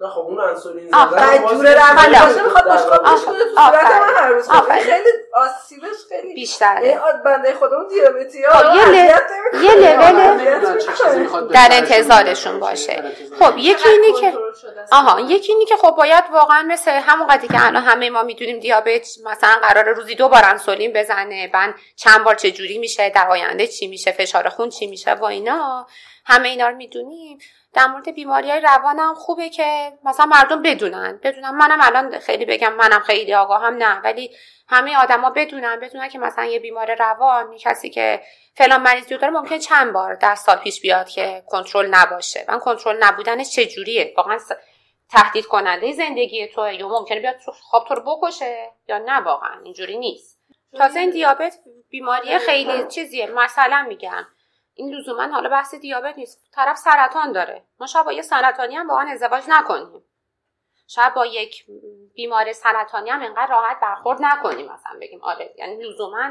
نه خب اون انسولین زدن جوره روانی می‌خواد بشقابش کنه تو صورت من هر روز خیلی آسیبش خیلی بیشتره. این بنده خودمون دیابتی ها خب یه, یه لول در انتظارشون باشه. خب یکی اینی که آها یکی اینی که خب باید واقعا مثل همون قضیه که الان همه ما می‌دونیم دیابت مثلا قرار روزی دو بار انسولین بزنه بعد چند بار چه جوری میشه در آینده چی میشه فشار خون چی میشه و اینا. همه اینا رو می‌دونیم. در مورد بیماری های روان هم خوبه که مثلا مردم بدونن. بدونن منم الان خیلی بگم منم خیلی آگاهم نه ولی همه آدما بدونن. بدونن که مثلا یه بیمار روان یه کسی که فلان مریضی داره ممکن چند بار در سال پیش بیاد که کنترل نباشه. من کنترل نبودنش چجوریه؟ واقعا تهدید کننده زندگی تو یا ممکنه بیاد خواب تو رو بکشه یا نه واقعا. اینجوری نیست. تازه این دیابت بیماری خیلی چیزیه. مثلا میگم این لزوما حالا بحث دیابت نیست. طرف سرطان داره. ما شاید با یه سرطانی هم واقعا ازدواج نکنیم. شاید با یک بیمار سرطانی هم انقدر راحت برخورد نکنیم مثلا بگیم آره. یعنی لزوما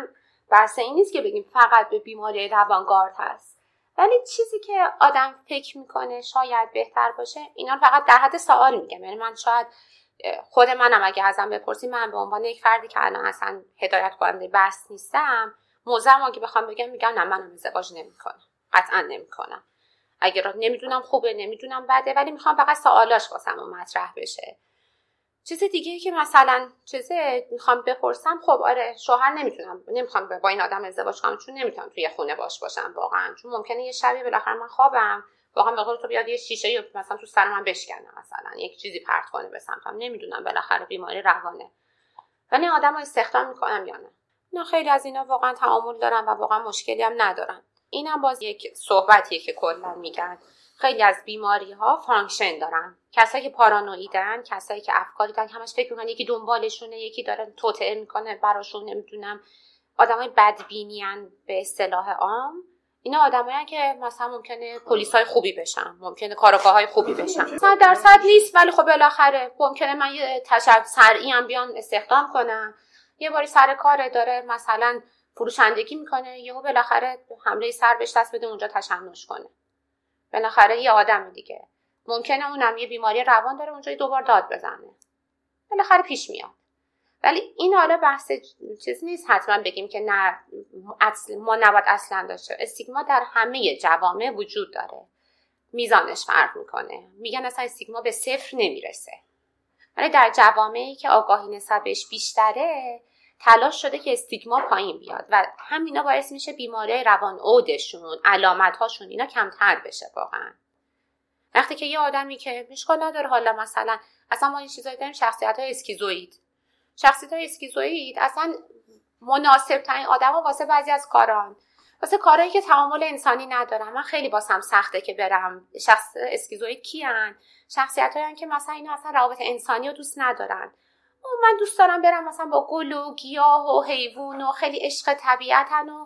بحث این نیست که بگیم فقط به بیماری روانگارد هست. ولی چیزی که آدم فکر می‌کنه شاید بهتر باشه اینا فقط در حد سوال میگم. یعنی من شاید خود منم اگه ازم بپرسی من به عنوان یک فردی که الان اصلا هدایت کننده بحث نیستم موزم اگه بخوام بگم میگم نه منم ازدواج نمی‌کنم. قطعا نمی‌کنم. اگر نمی‌دونم خوبه نمی‌دونم بده ولی می‌خوام فقط سوالاش واسم مطرح بشه. چیز دیگه ای که مثلا چیزه می‌خوام بپرسم خب آره شوهر نمی‌تونم نمی‌خوام با این آدم ازدواج کنم چون نمی‌تونم توی خونه باش باشم واقعا. چون ممکنه یه شبی بالاخره من خوابم واقعا به تو بیاد یه شیشه یا مثلا تو سر من بشکنه مثلا یک چیزی پرت کنه به سمتم. نمی‌دونم بالاخره بیماری روانه. ولی آدم استخدام می‌کنم یا نه. نه خیلی از اینا واقعا تعامل دارن و واقعا مشکلی هم ندارن. اینم باز یک صحبتیه که کلا میگن. خیلی از بیماری ها function دارن. کسایی که پارانویدن کسایی که افکاری دارن همش فکر می‌کنن یکی دنبالشونه یکی داره توطئه می‌کنه براشون نمی‌دونم. آدمای بدبینیان به اصطلاح عام. اینا آدمایی که مثلا ممکنه های خوبی بشن ممکنه کارآگاه های خوبی بشن. صد درصد نیست ولی خب بالاخره ممکنه من یه تشب سرعی هم بیان استخدام کنم. یه باری سر کار داره مثلا فروشندگی می‌کنه یهو بالاخره حمله سر بهش دست بده اونجا تشنج کنه. بالاخره یه آدم دیگه. ممکنه اونم یه بیماری روان داره اونجا دوبار داد بزنه. بالاخره پیش میاد. ولی این حالا بحث چیز نیست. حتما بگیم که نه اصل ما نباید اصلا داشته استیگما در همه جوامع وجود داره. میزانش فرق می‌کنه. میگن اصلا استیگما به صفر نمی‌رسه. ولی در جوامعی که آگاهی نسبت بهش بیشتره تلاش شده که استیگما پایین بیاد و همینا باعث میشه بیماری روان اودشون علامت هاشون اینا کمتر بشه واقعا. وقتی که یه آدمی که مشکل نداره حالا مثلا اصلا ما این چیزایی داریم شخصیت های اسکیزوید شخصیت های اسکیزوید اصلا مناسب ترین آدم واسه بعضی از کاران. واسه کارهایی که تعامل انسانی ندارن. من خیلی باسم سخته که برم. شخص اسکیزوید کیان؟ شخصیت هایی که مثلا اینا اصلا روابط انسانی رو دوست ندارن. من دوست دارم برم مثلا با گل و گیاه و حیوان و خیلی عشق طبیعتن و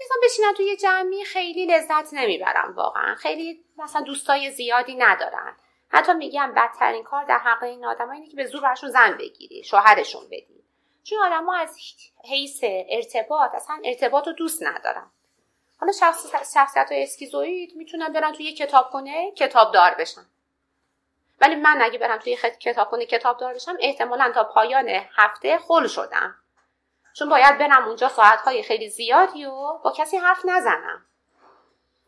مثلا بشینن توی جمعی خیلی لذت نمی‌برم واقعا. خیلی مثلا دوستای زیادی ندارن. حتی میگم بدترین کار در حق این آدم اینه که به زور برشون زن بگیری شوهرشون بدی. چون آدم ها از حیث ارتباط اصلا ارتباط رو دوست ندارن. حالا شخص شخصیت های اسکیزوید می‌تونن برن توی کتاب کنه کتاب دار بشن. ولی من اگه برم توی کتابخونه کتاب دار بشم احتمالا تا پایان هفته خل شدم. چون باید برم اونجا ساعتهای خیلی زیادی و با کسی حرف نزنم.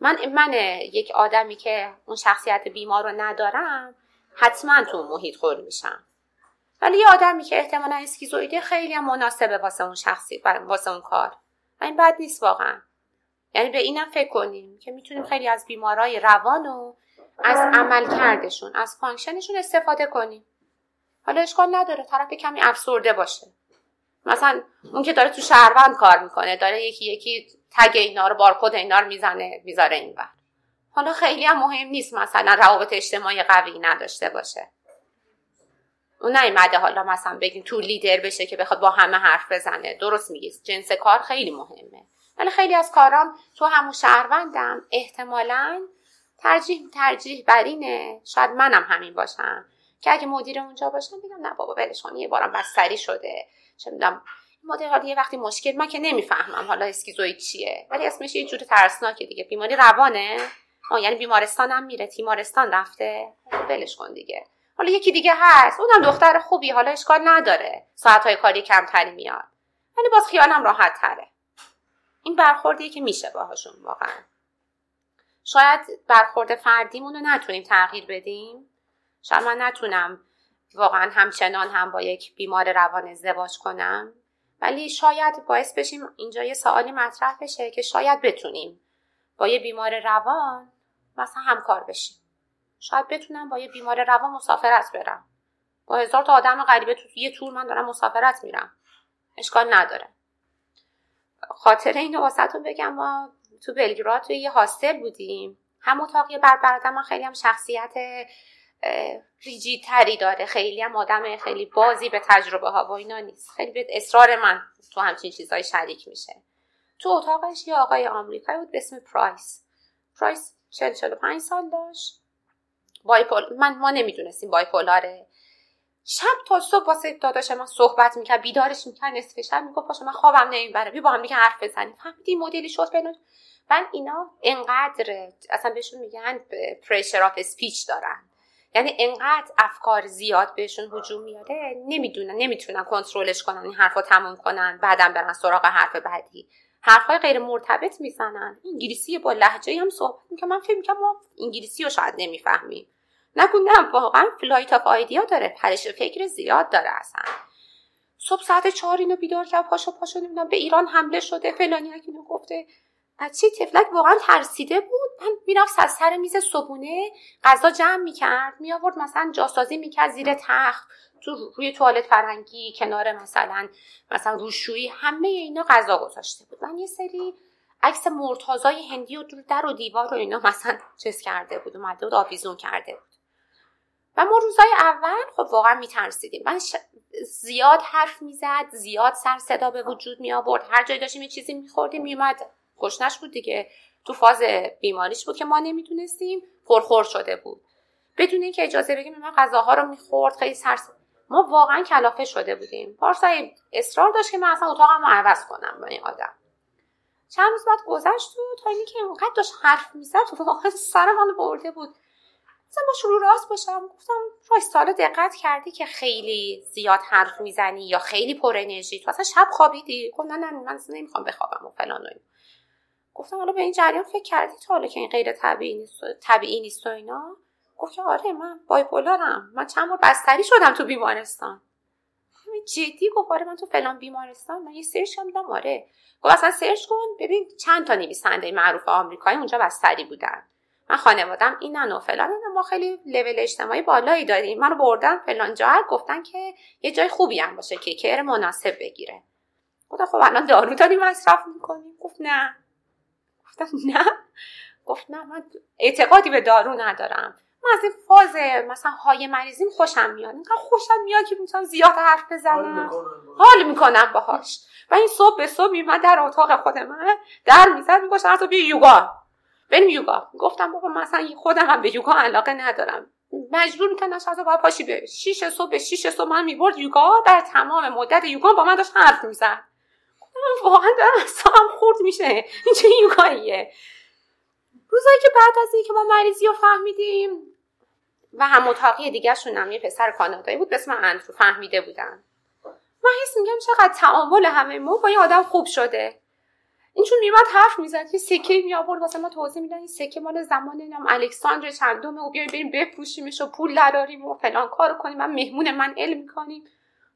من من یک آدمی که اون شخصیت بیمار رو ندارم حتما تو محیط خور میشم. ولی یه آدمی که احتمالا اسکیزویده خیلی هم مناسبه واسه اون شخصی واسه اون کار. و این بد نیست واقعا. یعنی به اینم فکر کنیم که می‌تونیم خیلی از بیمارای روان و از عملکردشون از function شون استفاده کنیم. حالا اشکال نداره طرف کمی افسرده باشه. مثلا اون که داره تو شهروند کار می‌کنه داره یکی یکی tag اینا رو بارکد اینا رو می‌زنه می‌ذاره این بر حالا خیلی هم مهم نیست مثلا روابط اجتماعی قوی نداشته باشه. اون نیومده حالا مثلا بگیم tour leader بشه که بخواد با همه حرف بزنه. درست میگی جنس کار خیلی مهمه. ولی خیلی از کارام تو همون شهروندم احتمالا ترجیح ترجیح بر اینه شاید منم همین باشم. که اگه مدیر اونجا باشم بگم نه بابا ولش کن. یه بارم بستری شده. چه می‌دونم. مدل حالا یه وقتی مشکل من که نمی‌فهمم حالا اسکیزوید چیه. ولی اسمش یه جور ترسناکه دیگه. بیماری روانه. آه یعنی بیمارستانم میره. تیمارستان رفته. ولش کن دیگه. حالا یکی دیگه هست. اونم دختر خوبی. حالا اشکال نداره. ساعتهای کاری کمتری میاد. ولی باز خیالم راحت تره. این برخوردیه که میشه باهاشون واقعا. شاید برخورد فردیمون رو نتونیم تغییر بدیم. شاید من نتونم واقعا همچنان هم با یک بیمار روان ازدواج کنم. ولی شاید باعث بشیم اینجا یه سوالی مطرح بشه که شاید بتونیم با یه بیمار روان مثلا همکار بشیم. شاید بتونم با یه بیمار روان مسافرت برم. با هزار تا آدم غریبه تو یه تور من دارم مسافرت میرم. اشکال نداره. خاطره اینو واسهتون بگم ما تو بلگراد توی یه هاستل بودیم. هم اتاقی بر برادر من خیلی هم شخصیت ریجیدتری داره. خیلی هم آدم خیلی بازی به تجربه ها و اینا نیست. خیلی به اصرار من تو همچین چیزهای شریک میشه. تو اتاقش یه آقای آمریکایی بود به اسم پرایس. پرایس 40 45 سال داشت. بایپول من ما نمی‌دونستیم بایپولاره. شب تا صبح واسه داداش من صحبت می‌کرد بیدارش می‌کرد نصف شب می‌گفت باشه من خوابم نمی‌بره. بیا با هم دیگه حرف بزنیم. فهمیدی مدلی شد بین من اینا انقدر اصلا بهشون میگن پرشر آف اسپیچ دارن. یعنی انقدر افکار زیاد بهشون هجوم میاره نمی‌دونن نمی‌تونن کنترلش کنن این حرفا تموم کنن بعدم برن سراغ حرف بعدی. حرفهای غیر مرتبط می‌زنن. انگلیسی با لحجه هم صحبت می‌کنن من فکر می‌کنم ما انگلیسی رو شاید نمی‌فهمیم. نگو نه واقعا flight of idea داره. پرش فکر زیاد داره اصلا. صبح ساعت چهار اینو بیدار کرد پاشو پاشو نمی‌دونم به ایران حمله شده فلانی اینو گفته. بچه طفلک واقعا ترسیده بود؟ من می‌رفت از سر میز صبونه غذا جمع می‌کرد میآورد مثلا جاسازی می‌کرد زیر تخت تو روی توالت فرنگی کنار مثلا مثلا روشویی همه اینا غذا گذاشته بود. من یه سری عکس مرتاضای هندی و در و دیوار و اینا مثلا چیز کرده بود اومده بود آویزون کرده بود. و ما روزای اول خب واقعا میترسیدیم. من زیاد حرف می‌زد زیاد سر صدا به وجود می آورد هر جایی داشتیم یه چیزی میخوردیم میومد گشنش بود دیگه. تو فاز بیماریش بود که ما نمی‌تونستیم پرخور شده بود. بدون اینکه اجازه بگیم من غذاها رو می‌خورد خیلی سر ما واقعا کلافه شده بودیم. پارسایی اصرار داشت که من اصلا اتاقم رو عوض کنم با این آدم. چند روز بعد گذشت و تا اینکه اینقدر داشت حرف می‌زد واقعا سر من برده بود. مثلا باش رو راست باشم. گفتم رایستالا دقت کردی که خیلی زیاد حرف می‌زنی یا خیلی پر انرژی؟ تو اصلا شب خوابیدی؟ گفت نه نه من نمی‌خوام بخوابم و فلان و گفتم حالا به این جریان فکر کردی تا حالا که این غیر طبیعی نیست طبیعی نیست و اینا؟ گفت آره من بایپولارم. من چند بار بستری شدم تو بیمارستان. جدی گفت آره من تو فلان بیمارستان. من یه سرچ کردم آره. گفت اصلا سرچ کن. ببین چند تا نویسنده معروف آمریکایی اونجا بستری بودن. من خانوادم اینن و فلان ما خیلی لول اجتماعی بالایی داریم. منو بردن فلان جا. گفتن که یه جای خوبی هم باشه که کر مناسب بگیره. گفتم خب الان دارو داری مصرف می‌کنیم. گفت نه. گفتم نه. گفت نه من اعتقادی به دارو ندارم. من از این فاز مثلا های مریضیم خوشم میاد. اینقدر خوشم میاد که می‌تونم زیاد حرف بزنم. حال می‌کنم باهاش. و این صبح به صبح میمد در اتاق خود من در می‌زد میگوشت تو بیا یوگا. بریم یوگا. گفتم بابا مثلا خودم هم به یوگا علاقه ندارم. مجبور می‌کنم از باید پاشی به شیش صبح به شیش صبح من می‌برد یوگا. در تمام مدت یوگا با من داشت حرف می‌زد. واقعا دارم اصابم خورد میشه. این چه یوگاییه؟ روزایی که بعد از اینکه ما مریضی رو فهمیدیم و هم اتاقی دیگه هم یه پسر کانادایی بود به اسم اندرو فهمیده بودن. من حس میگم چقدر تعامل همه ما با یه آدم خوب شده. این چون میمد حرف می‌زد یه سکه می آورد واسه ما توضیح میدن این سکه مال زمان نام الکساندر چندمه و بیایم بریم بفروشیمش و پول دراریم و فلان کارو کنیم من مهمون من علم می‌کنیم.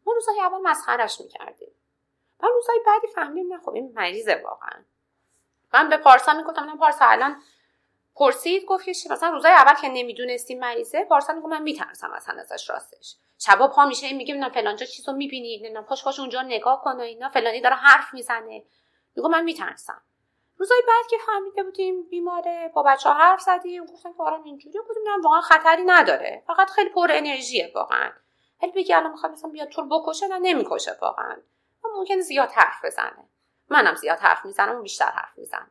ما روزای اول مسخرش می‌کردیم. و روزای بعدی فهمیدیم نه خب این مریضه واقعا. من به پارسا می‌گفتم نه پارسا الان پرسید گفت که مثلا روزای اول که نمی‌دونستیم مریضه پارسا میگه من میترسم مثلا ازش راستش. شبا پا میشه میگه نه فلانجا چیزو می‌بینی نه پاش پاش اونجا نگاه کنه اینا فلانی داره حرف می‌زنه. میگه من میترسم. روزای بعد که فهمیده بودیم بیماره با بچه ها حرف زدیم گفتن که آرام اینجوری بودیم نه واقعا خطری نداره. فقط خیلی پر انرژیه واقعا. ولی بگی الان می‌خواد مثلا بیاد تو بکشه نه نمی‌کشه واقعا. ممکن زیاد حرف بزنه. منم زیاد حرف می‌زنم و بیشتر حرف می‌زنه.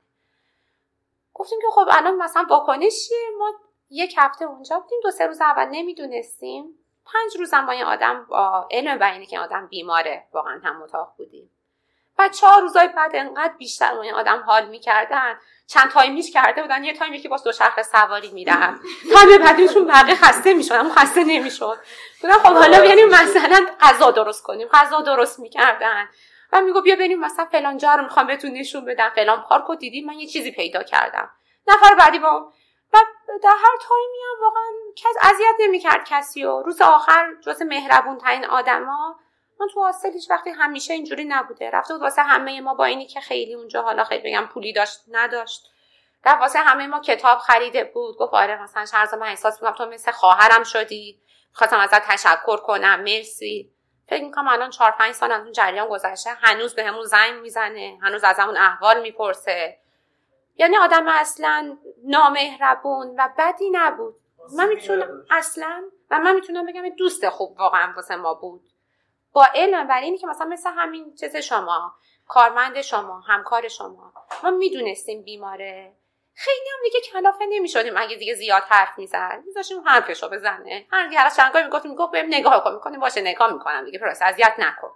گفتیم که خب الان مثلا واکنش ما یک هفته اونجا بودیم دو سه روز اول نمی‌دونستیم. پنج روزم با این آدم با علم به که آدم بیماره. واقعا هم اتاق بودیم. بعد چهار روزای بعد انقدر بیشتر اون آدم حال می‌کردن. چند تایمیش کرده بودن یه تایمی که باز دو شهر سواری میرم تایم بعدیشون بقیه خسته می‌شد اما خسته نمی‌شد. بودن خب حالا بیانیم مثلا غذا درست کنیم. غذا درست می‌کردن. و میگو بیا بریم مثلا فلان جا رو می‌خوام بهتون نشون بدم. فلان پارک رو دیدیم من یه چیزی پیدا کردم. نفر بعدی با و در هر تایمی هم واقعا کس اذیت نمی‌کرد کسی و روز آخر جز مهربون ترین آدما من تو هاستل هیچ وقتی همیشه اینجوری نبوده. رفته بود واسه همه ما با اینی که خیلی اونجا حالا خیلی بگم پولی داشت نداشت. رفت واسه همه ما کتاب خریده بود. گفت آره مثلا شرز من احساس می‌کنم تو مثل خواهرم شدی. خواستم ازت تشکر کنم. مرسی. فکر می‌کنم الان چهار پنج سال از اون جریان گذشته. هنوز به همون زنگ می‌زنه. هنوز از همون احوال می‌پرسه. یعنی آدم اصلا نامهربون و بدی نبود. من می‌تونم اصلا و من می‌تونم بگم دوست خوب واقعا واسه ما بود. با علم بر اینی که مثلا مثل همین چیز شما کارمند شما همکار شما ما می‌دونستیم بیماره. خیلی هم دیگه کلافه نمی‌شدیم اگه دیگه زیاد حرف می‌زد. میذاشیم حرفشو بزنه. هر هر چند می‌گفتیم می‌گفت بهم نگاه کن. می‌کنیم باشه نگاه می‌کنم دیگه پرس اذیت نکن.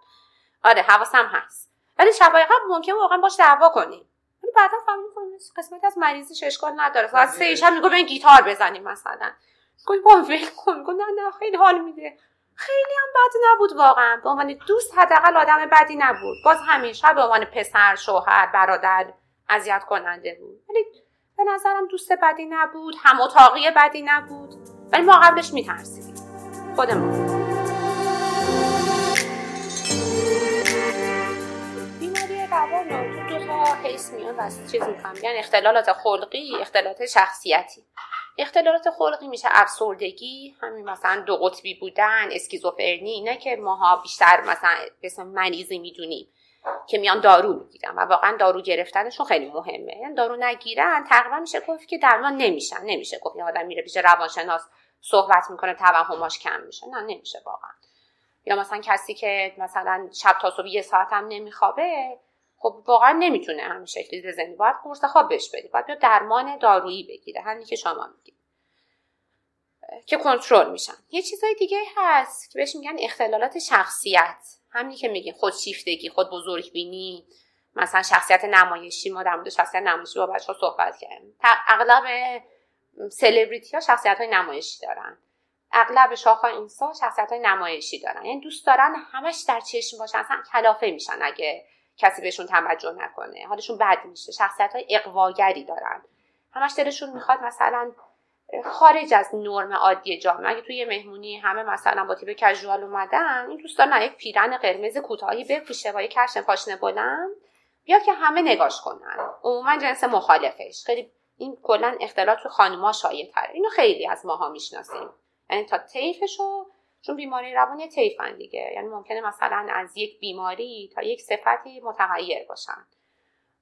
آره حواسم هست. ولی شبای قبل ممکن واقعا باش دعوا کنیم. ولی بعدا فهمیدیم قسمت از مریضیش اشکال نداره. ساعت سه شب میگه بریم گیتار بزنیم مثلا. گفتیم با ول کن. نه نه خیلی حال میده. خیلی هم بد نبود واقعا. به عنوان دوست حداقل آدم بدی نبود. باز همیشه به عنوان پسر شوهر برادر اذیت کننده بود. ولی به نظرم دوست بدی نبود هم اتاقی بدی نبود. ولی ما قبلش میترسیدیم. خودمون. بیماری روان تو حیث میان و چیز می‌کنم یعنی اختلالات خلقی اختلالات شخصیتی. اختلالات خلقی میشه افسردگی همین مثلا دو قطبی بودن اسکیزوفرنی نه که ماها بیشتر مثلا اسم مریضی می‌دونیم که میان دارو می‌گیرن و واقعا دارو گرفتنشون خیلی مهمه. یعنی دارو نگیرن تقریبا میشه گفت که درمان نمیشن نمیشه گفت یه آدم میره پیش روانشناس صحبت می‌کنه توهماش کم میشه. نه نمیشه واقعا. یا مثلا کسی که مثلا شب تا صبح یه ساعت هم نمیخوابه خب واقعا نمی‌تونه همین شکلی بزنی باید قرص خواب بهش بدی باید درمان دارویی بگیره همین که شما میگید که کنترل میشن. یه چیزای دیگه هست که بهش میگن اختلالات شخصیت. همینی که خودشیفتگی خود بزرگ بینی مثلا شخصیت نمایشی. ما در مورد شخصیت نمایشی با بچه ها صحبت کردیم. اغلب سلبریتی ها شخصیت های نمایشی دارن. اغلب شاخ اینسا شخصیت های نمایشی دارن. یعنی دوست دارن همش در چشم باشن اصلا کلافه میشن اگه کسی بهشون توجه نکنه. حالشون بد میشه. شخصیت های اقواگری دارن. همش دلشون می‌خواد مثلا خارج از نرم عادی جامعه. اگه توی مهمونی همه مثلا با تیپ کژوال اومدن این دوستان یک پیرن قرمز کوتاهی بپوشه با یک کشن پاشنه بلند بیا که همه نگاش کنن. عموما جنس مخالفش. خیلی این کلا اختلاط تو خانوما شایع تره اینو خیلی از ماها می‌شناسیم. یعنی تا طیفشو چون بیماری روان طیفن دیگه. یعنی ممکنه مثلا از یک بیماری تا یک صفتی متغیر باشن.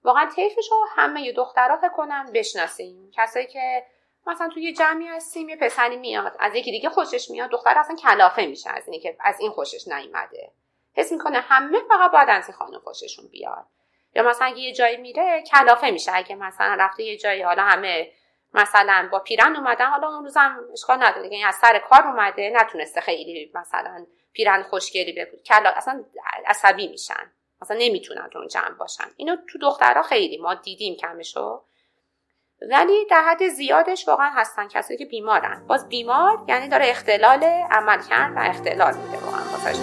واقعا طیفشو همه یه دخترها فکر کنن بشناسیم. کسایی که مثلا توی یه جمعی هستیم یه پسری میاد از یکی دیگه خوشش میاد دختر اصلا کلافه میشه از اینکه از این خوشش نیومده. حس می‌کنه همه فقط باید از این خانم خوششون بیاد. یا مثلا اگه یه جایی میره کلافه میشه. اگه مثلا رفته یه جایی حالا همه مثلا با پیرن اومدن حالا اون روزم اشکال نداره یعنی از سر کار اومده نتونسته خیلی مثلا پیرن خوشگلی بپود کلا اصلا عصبی میشن. مثلا نمی‌تونن تو اون جمع باشن. اینو تو دخترها خیلی ما دیدیم کمشو. ولی در حد زیادش واقعا هستن کسایی که بیمارن. باز بیمار یعنی داره اختلال عمل کرد و اختلال میده واقعا واسش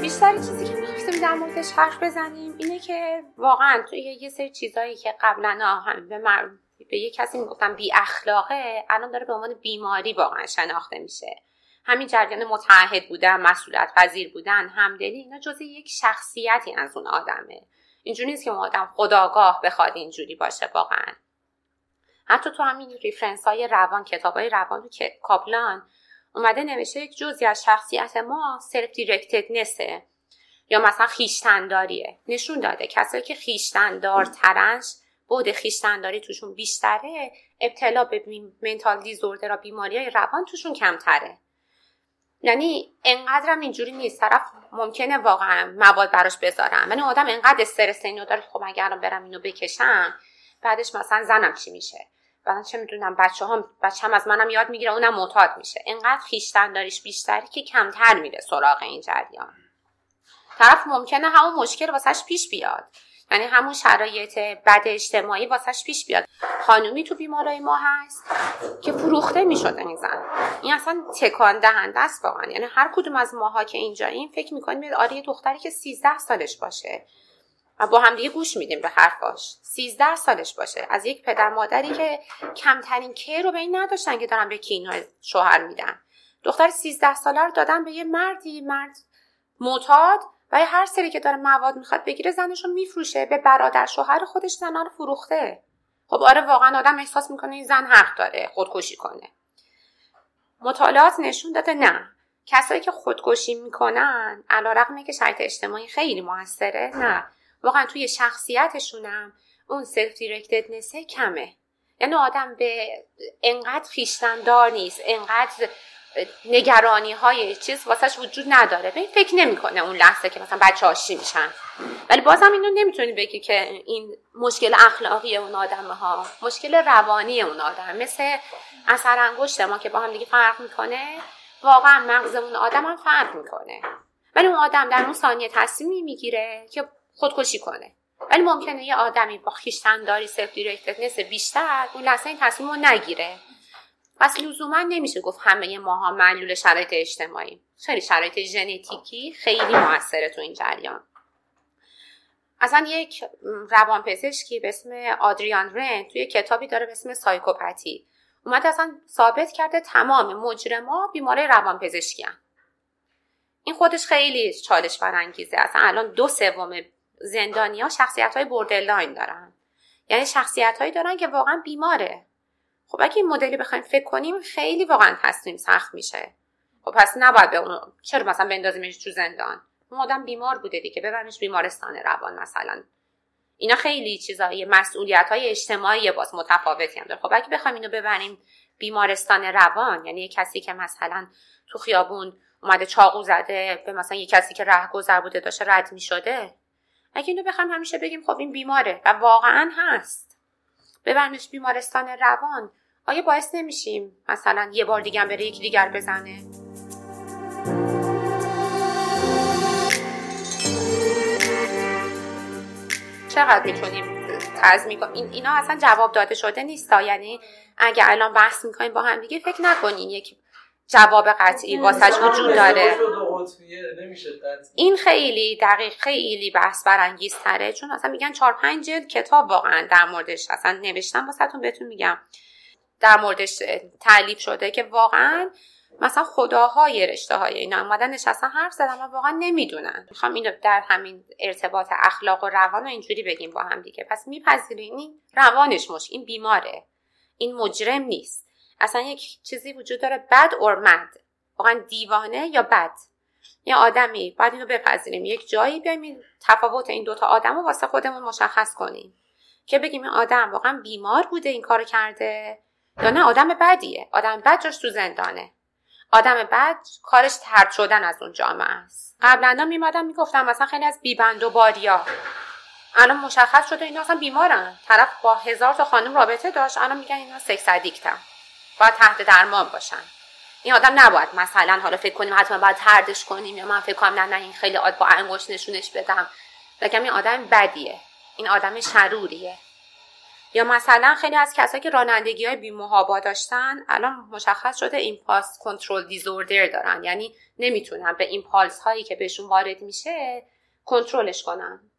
بیشتر چیزی که در موردش حرف بزنیم اینه که واقعا توی یه سری چیزایی که قبلا هم به, به یه کسی می‌گفتم بی اخلاقه الان داره به عنوان بیماری واقعا شناخته میشه. همین جریان متعهد بودن مسئولیت پذیر بودن همدلی اینا جزء یک شخصیتی از اون آدمه. اینجوری نیست که اون آدم خودآگاه بخواد اینجوری باشه واقعا. حتی تو همین reference های روان کتاب های روان که کاپلان اومده نوشته یک جزی از شخصیت ما self-directedness ه یا مثلا خویشتنداریه. نشون داده. کسایی که خویشتندارترنش بود خیشتنداری توشون بیشتره. ابتلا به منتال دیزوردر و بیماری های روان توشون کمتره. یعنی انقدرم اینجوری نیست. طرف ممکنه واقعا مواد براش بذارم. ولی آدم انقدر استرس اینو داره خب اگه الان برم اینو بکشم بعدش مثلا زنم چی میشه؟ بعد چه می‌دونم بچه هم بچه هم از منم یاد می‌گیره اونم معتاد میشه. انقدر خیشتن داریش بیشتری که کمتر میره سراغ این جریان. طرف ممکنه همون مشکل واسهش پیش بیاد. یعنی همون شرایط بد اجتماعی واسهش پیش بیاد. خانومی تو بیمارای ما هست که فروخته می‌شده این زن. این اصلا تکان دهنده است واقعا. یعنی هر کدوم از ماها که اینجاییم فکر می‌کنیم آره یه دختری که 13 سالش باشه. و با هم دیگه گوش میدیم به حرفاش. 13 سالش باشه. از یک پدر مادری که کمترین که رو به این نداشتن که دارن به کینو شوهر میدن. دختر 13 ساله رو دادن به یه مردی مرد معتاد و هر سری که داره مواد می‌خواد بگیره زنش رو میفروشه. به برادر شوهر خودش زنها رو فروخته. خب آره واقعا آدم احساس می‌کنه این زن حق داره خودکشی کنه. مطالعات نشون داده نه. کسایی که خودکشی می‌کنن علا رقمه که شرط اجتماعی خیلی موثره. نه. واقعا توی شخصیتشونم اون سلف دیرکتدنسه کمه. یعنی آدم به انقدر خیشتندار نیست انقدر نگرانی های چیز واسهش وجود نداره. به این فکر نمی‌کنه اون لحظه که مثلا بچه آشی میشن. ولی بازم اینو نمی‌تونی بگی که این مشکل اخلاقی اون آدم ها مشکل روانی اون آدم. مثل اثر انگشت ما که با هم دیگه فرق می‌کنه واقعا مغز اون آدم هم فرق می‌کنه. ولی اون آدم در اون ثانیه تصمیمی می‌گیره که خودکشی کنه. ولی ممکنه یه آدمی با خویشتنداری self-directedness بیشتر اون لحظه این تصمیم رو نگیره. پس لزوما نمیشه گفت همه ماها معلول شرایط اجتماعی. خیلی شرایط ژنتیکی خیلی موثره تو این جریان. اصلا یک روانپزشکی به اسم آدریان رین توی کتابی داره به اسم psychopathy. اومد اصلا ثابت کرده تمام مجرما بیماره روانپزشکی هم. این خودش خیلی چالش برانگیزه. اصلا الان دو سوم زندانیا شخصیت های بردرلاین دارن. یعنی شخصیت هایی دارن که واقعا بیماره. خب اگه این مدلی بخوایم فکر کنیم خیلی واقعا تصمیم سخت میشه. خب پس نباید به اون چرا مثلا بندازیمش تو زندان؟ اون آدم بیمار بوده دیگه ببرمش بیمارستان روان مثلا. اینا خیلی چیزایی مسئولیت های اجتماعی باز متفاوتی هم داره. خب اگه بخوایم اینو ببریم بیمارستان روان یعنی یه کسی که مثلا تو خیابون اومده چاقو زده به مثلا یه کسی که گذر بوده داشته رد می شده اگه اینو بخوایم همیشه بگیم خب این بیماره و واقعا هست. ببرمش بیمارستان روان. آیا باعث نمیشیم مثلا یه بار دیگه بره یکی دیگر بزنه؟ چقدر می‌تونیم تضمین کنیم این اینا اصلا جواب داده شده نیست یعنی اگه الان بحث می‌کنیم با هم دیگه فکر نکنین یک جواب قطعی واسش وجود داره. این خیلی دقیق خیلی بحث برانگیز تره چون اصلا میگن چهار پنج جلد کتاب واقعا در موردش اصلا نوشتم واسهتون بهتون میگم. در موردش تعلیف شده که واقعا مثلا خداهای رشته های اینا اومدن نشستن حرف زدن و واقعا نمی‌دونن. می‌خوام اینو در همین ارتباط اخلاق و روان و اینجوری بگیم با هم دیگه. پس میپذیرین این روانش مش این بیماره. این مجرم نیست. اصلا یک چیزی وجود داره بد اور مد. واقعا دیوانه یا بد؟ یه آدمی باید اینو بپذیریم. یک جایی بیایم تفاوت این دوتا آدم رو واسه خودمون مشخص کنیم. که بگیم این آدم واقعا بیمار بوده این کار کرده. یا نه آدم بدیه. آدم بد جاش تو زندانه. آدم بد کارش ترد شدن از اون جامعه است. قبلا میمادم می‌گفتم مثلا خیلی از بیبند و باریا. الان مشخص شده اینا اصلا بیمارن. طرف با هزار تا خانم رابطه داشت الان میگن اینا سکس ادیکتن. باید تحت درمان باشن. این آدم نباید مثلا حالا فکر کنیم حتما باید تردش کنیم یا من فکر کنم نه نه این خیلی آد با انگشت نشونش بدم. بگم این آدم بدیه. این آدم شروریه. یا مثلا خیلی از کسایی که رانندگی های بیمهابا داشتن الان مشخص شده ایمپالس کنترل دیزوردر دارن. یعنی نمی‌تونن به ایمپالس هایی که بهشون وارد میشه کنترلش کنن.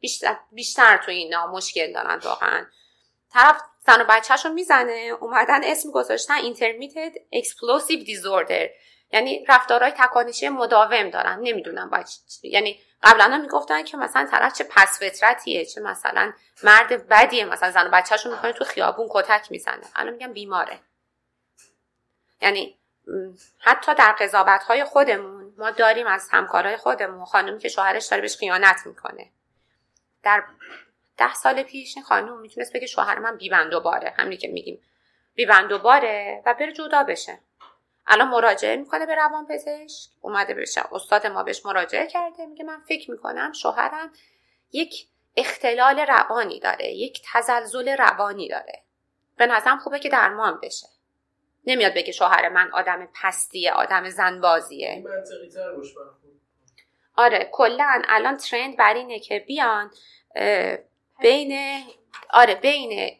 بیشتر, بیشتر تو اینا مشکل دارن واقعا. طرف زن و بچهش رو می‌زنه اومدن اسم گذاشتن intermittent explosive disorder یعنی رفتارهای تکانشی مداوم دارن. نمی‌دونم باید یعنی قبلا هم می‌گفتن که مثلا طرف چه پست فطرتیه چه مثلا مرد بدیه مثلا زن و بچهشون می‌کنه تو خیابون کتک می‌زنه. الان میگن بیماره. یعنی حتی در قضاوت های خودمون ما داریم از همکارای خودمون خانمی که شوهرش داره بهش خیانت می‌کنه. در ده سال پیش این خانم می‌تونست بگه شوهر من بیبند باره. همین که میگیم. بیبند باره و بره جدا بشه. الان مراجعه می‌کنه به روان پزشک اومده بشه استاد ما بهش مراجعه کرده. میگه من فکر می‌کنم شوهرم یک اختلال روانی داره یک تزلزل روانی داره. به نظرم خوبه که درمان بشه. نمیاد بگه شوهر من آدم پستیه آدم زنبازیه. آره کلا الان ترند بر اینه که بیان بین آره بین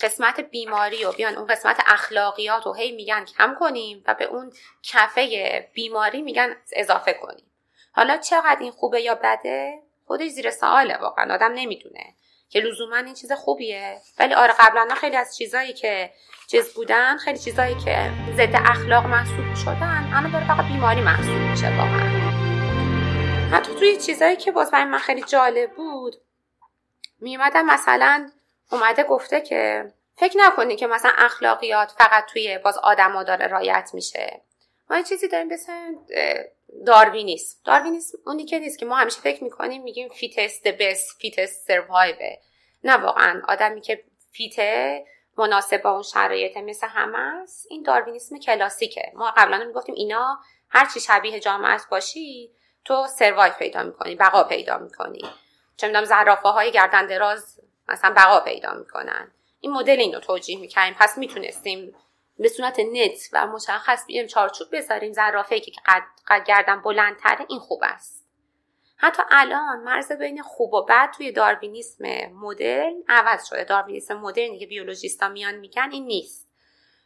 قسمت بیماری و بیان اون قسمت اخلاقیات و هی میگن کم کنیم و به اون کفه بیماری میگن اضافه کنیم. حالا چقدر این خوبه یا بده؟ خودش زیر سواله واقعا آدم نمی‌دونه که لزوما این چیز خوبیه. ولی آره قبلا خیلی از چیزایی که چیز بودن خیلی چیزایی که ضد اخلاق محسوب شدن الان داره فقط بیماری محسوب میشه واقعا. حتی توی چیزایی که باز برای من خیلی جالب بود میومدن مثلا اومده گفته که فکر نکنی که مثلا اخلاقیات فقط توی باز آدما داره رعایت میشه. ما یه چیزی داریم مثل داروینیسم. داروینیسم اونی که نیست که ما همیشه فکر می‌کنیم میگیم fittest بس fittest survive نه واقعا. آدمی که فیته مناسب با اون شرایط مثل همه است این داروینیسم کلاسیکه. ما قبلا می‌گفتیم اینا هر چی شبیه جامعه باشی تو سروایو پیدا می‌کنی بقا پیدا می‌کنی. چه می‌دونم زرافه های گردن دراز مثلا بقا پیدا می‌کنن. این مدل اینو توجیه می‌کنیم پس می‌تونستیم به صورت نت و مشخص بیایم چارچوب بذاریم. زرافه که قد, گردن بلندتره این خوب است. حتی الان مرز بین خوب و بد توی داروینیسم مدرن عوض شده. داروینیسم مدرنی که بیولوژیستا میان میگن این نیست.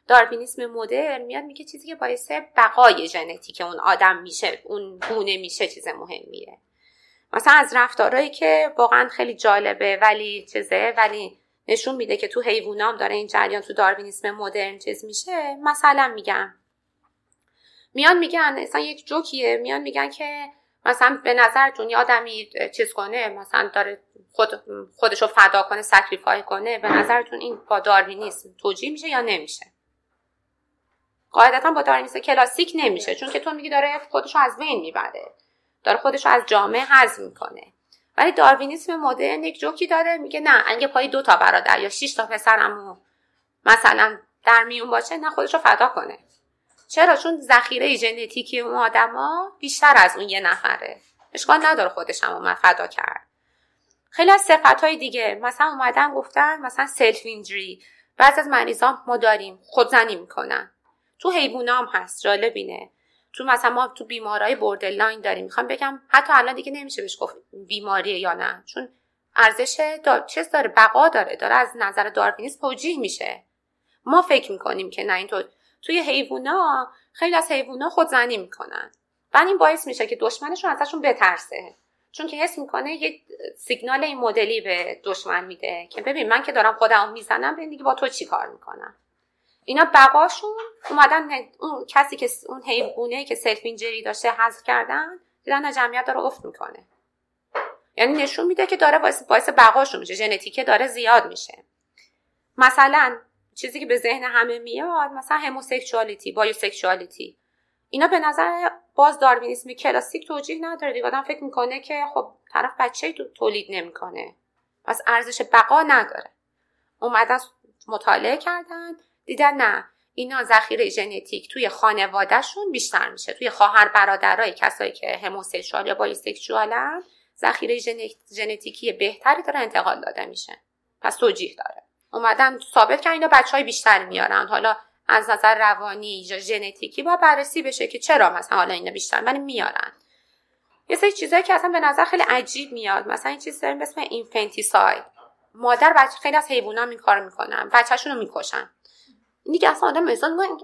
داروینیسم مدرن میاد میگه چیزی که باعث بقای ژنتیک اون آدم میشه اون گونه میشه چیز مهمیه. مثلا از رفتارهایی که واقعا خیلی جالبه ولی چیزه ولی نشون میده که تو حیوانام داره این جریان تو داروینیسم مدرن چیز میشه. مثلا میگم. میان میگن مثلا یک جوکیه میان میگن که مثلا به نظرتون یه آدمی چیز کنه مثلا داره خود خودشو فدا کنه sacrifice کنه به نظرتون این با داروینیسم توجیه میشه یا نمیشه؟ قاعدتا با داروینیسم کلاسیک نمیشه چون که تو میگی داره خودشو از بین می‌بره. داره خودشو از جامعه حذف می‌کنه. ولی داروینیسم مدرن یک جوکی داره میگه نه اگه پای دو تا برادر یا شش تا پسرمو مثلا در میون باشه نه خودشو فدا کنه. چرا؟ چون ذخیره ژنتیکی اون آدما بیشتر از اون یه نفره. اشکال نداره خودش هم فدا کرد. خیلی از صفت های دیگه مثلا اومدن گفتن مثلا self-injury بعض از مریضان ما داریم خودزنی می‌کنن. تو حیوانام هست جالب اینه تو مثلا ما تو بیمارای borderline داریم. می‌خوام بگم حتی الان دیگه نمیشه بهش گفت بیماریه یا نه. چون ارزش دا... چیز داره بقا داره. داره از نظر داروینیسم توجیه میشه. ما فکر می‌کنیم که نه اینطور توی حیوونا خیلی از حیوونا خودزنی می‌کنن. و این باعث میشه که دشمنشون ازشون بترسه. چون که حس می‌کنه یک سیگنال این مدلی به دشمن میده که ببین من که دارم خودم می‌زنم ببین دیگه با تو چی کار می‌کنم؟ اینا بقاشون اومدن اون کسی که اون حیوانه که سلف اینجری داشته حذف کردن دیدن جمعیت داره افت می‌کنه. یعنی نشون میده که داره باعث باعث بقاشون میشه ژنتیکه داره زیاد میشه. مثلا چیزی که به ذهن همه میاد مثلا هموسکشوالیتی بایوسکشوالیتی. اینا به نظر باز داروینیسم کلاسیک توجیه نداره. دیگه آدم فکر می‌کنه که خب طرف بچه تولید نمی‌کنه. پس ارزش بقا نداره. اومدن مطالعه کردن. دیدن نه. اینا ذخیره ژنتیک توی خانوادهشون بیشتر میشه. توی خواهر برادرای کسایی که هموسکشوال یا بایوسکشوالن ذخیره ژنتیکی بهتری داره انتقال داده میشه. پس توجیه داره. اومدن ثابت کردن اینا بچه های بیشتر میارن. حالا از نظر روانی یا ژنتیکی با بررسی بشه که چرا مثلا حالا اینا بیشتر ولی میارن. یه سری چیزایی که اصلا به نظر خیلی عجیب میاد. مثلا این چیز داریم به اسم اینفنتیساید. مادر بچه خیلی از حیوانات این کار می‌کنن. بچهشون رو می‌کشن. دیگه اصلا آدم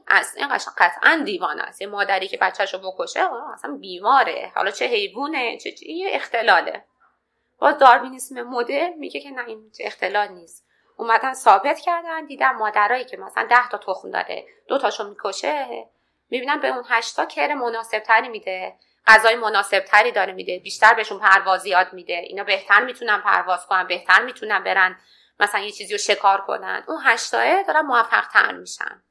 از این قشنگ قطعا دیوانه است. یه مادری که بچهش رو بکشه اصلا بیماره. حالا چه حیوانه چه یه اختلاله. با داروینیسم مدل میگه که نه این اختلال نیست. اومدن ثابت کردن دیدن مادرایی که مثلا ده تا تخم داره دو تاشو می‌کشه می‌بینن به اون هشتا کر مناسب تری میده. غذای مناسب تری داره میده. بیشتر بهشون پروازیات میده. اینا بهتر می‌تونن پرواز کنن بهتر می‌تونن برن مثلا یه چیزی رو شکار کنن اون هشتاه دارن موفق تر میشن.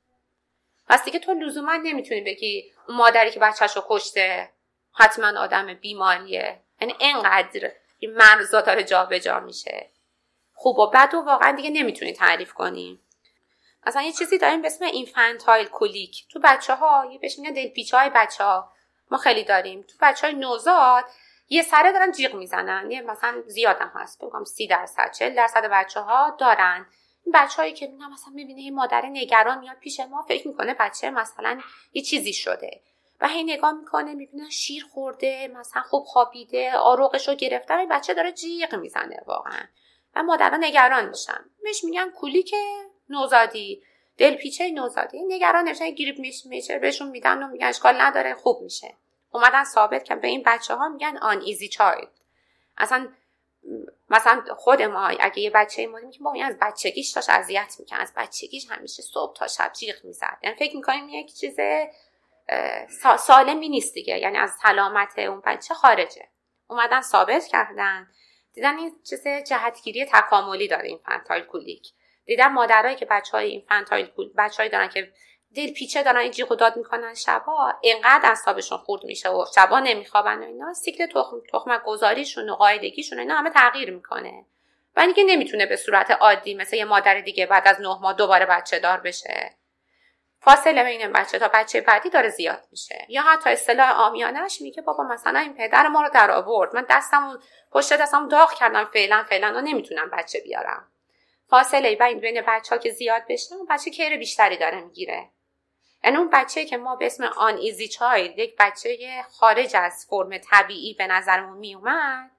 پس دیگه تو لزوما نمی‌تونی بگی اون مادری که بچهش رو کشته حتما آدم بیماریه. یعنی انقدر این مرزا داره جابجا میشه. خوب و بد و واقعا دیگه نمی‌تونی تعریف کنی. مثلا یه چیزی داریم به اسم infantile colic. تو بچه ها یه بهش میگن دلپیچه های بچه ها ما خیلی داریم. تو بچه های نوزاد یه سره دارن جیغ می‌زنن. یه مثلا زیادم هست. بگم سی درصد چل درصد بچه ها دارن. این بچههایی که میگم مثلا می‌بینه این مادر نگران میاد پیش ما فکر می‌کنه بچه مثلا یه چیزی شده. و هی نگاه می‌کنه می‌بینه شیر خورده مثلا خوب خوابیده آروغش رو گرفتن این بچه داره جیغ می‌زنه واقعا. و مادرها نگران میشن. بهش میگن که نوزادی. دلپیچه نوزادی. نگران نمیشن گریپ میشه بهشون میدن و میگن اشکال نداره خوب میشه. اومدن ثابت که به این بچه ها میگن آن ایزی چایلد. اصلا مثلا خود ما اگه یه بچه ما که با این از بچگیش داشت اذیت می‌کنه از بچگیش همیشه صبح تا شب جیغ می‌زد. یعنی فکر می‌کنیم یک چیز سالمی نیست دیگه. یعنی از سلامت اون بچه خارجه. اومدن ثابت کردن. دیدن این چیز جهتگیری تکاملی داره infantile colic. دیدن مادرایی که بچه های infantile بچه‌ای دارن که دل پیچه دارن این جیغ و داد می‌کنن. شبا اینقدر اعصابشون خورد میشه و شبا نمیخوابن و اینا. سیکل تخم تخمک گذاریشون و قاعدگیشون اینا همه تغییر می‌کنه. و اینکه نمی‌تونه به صورت عادی مثل یه مادر دیگه بعد از نه ماه دوباره بچه دار بشه. فاصله بین بچه تا بچه بعدی داره زیاد میشه. یا حتی اصطلاح آمیانش میگه بابا مثلا این پدر ما رو در آورد. من دستم پشت دستم داغ کردم فعلا فعلا و نمی‌تونم بچه بیارم. فاصله بین بین بچه ها که زیاد بشه بچه کیر بیشتری داره می‌گیره. یعنی اون بچه که ما به اسم آن ایزی چایلد یک بچه خارج از فرم طبیعی به نظرمون میومد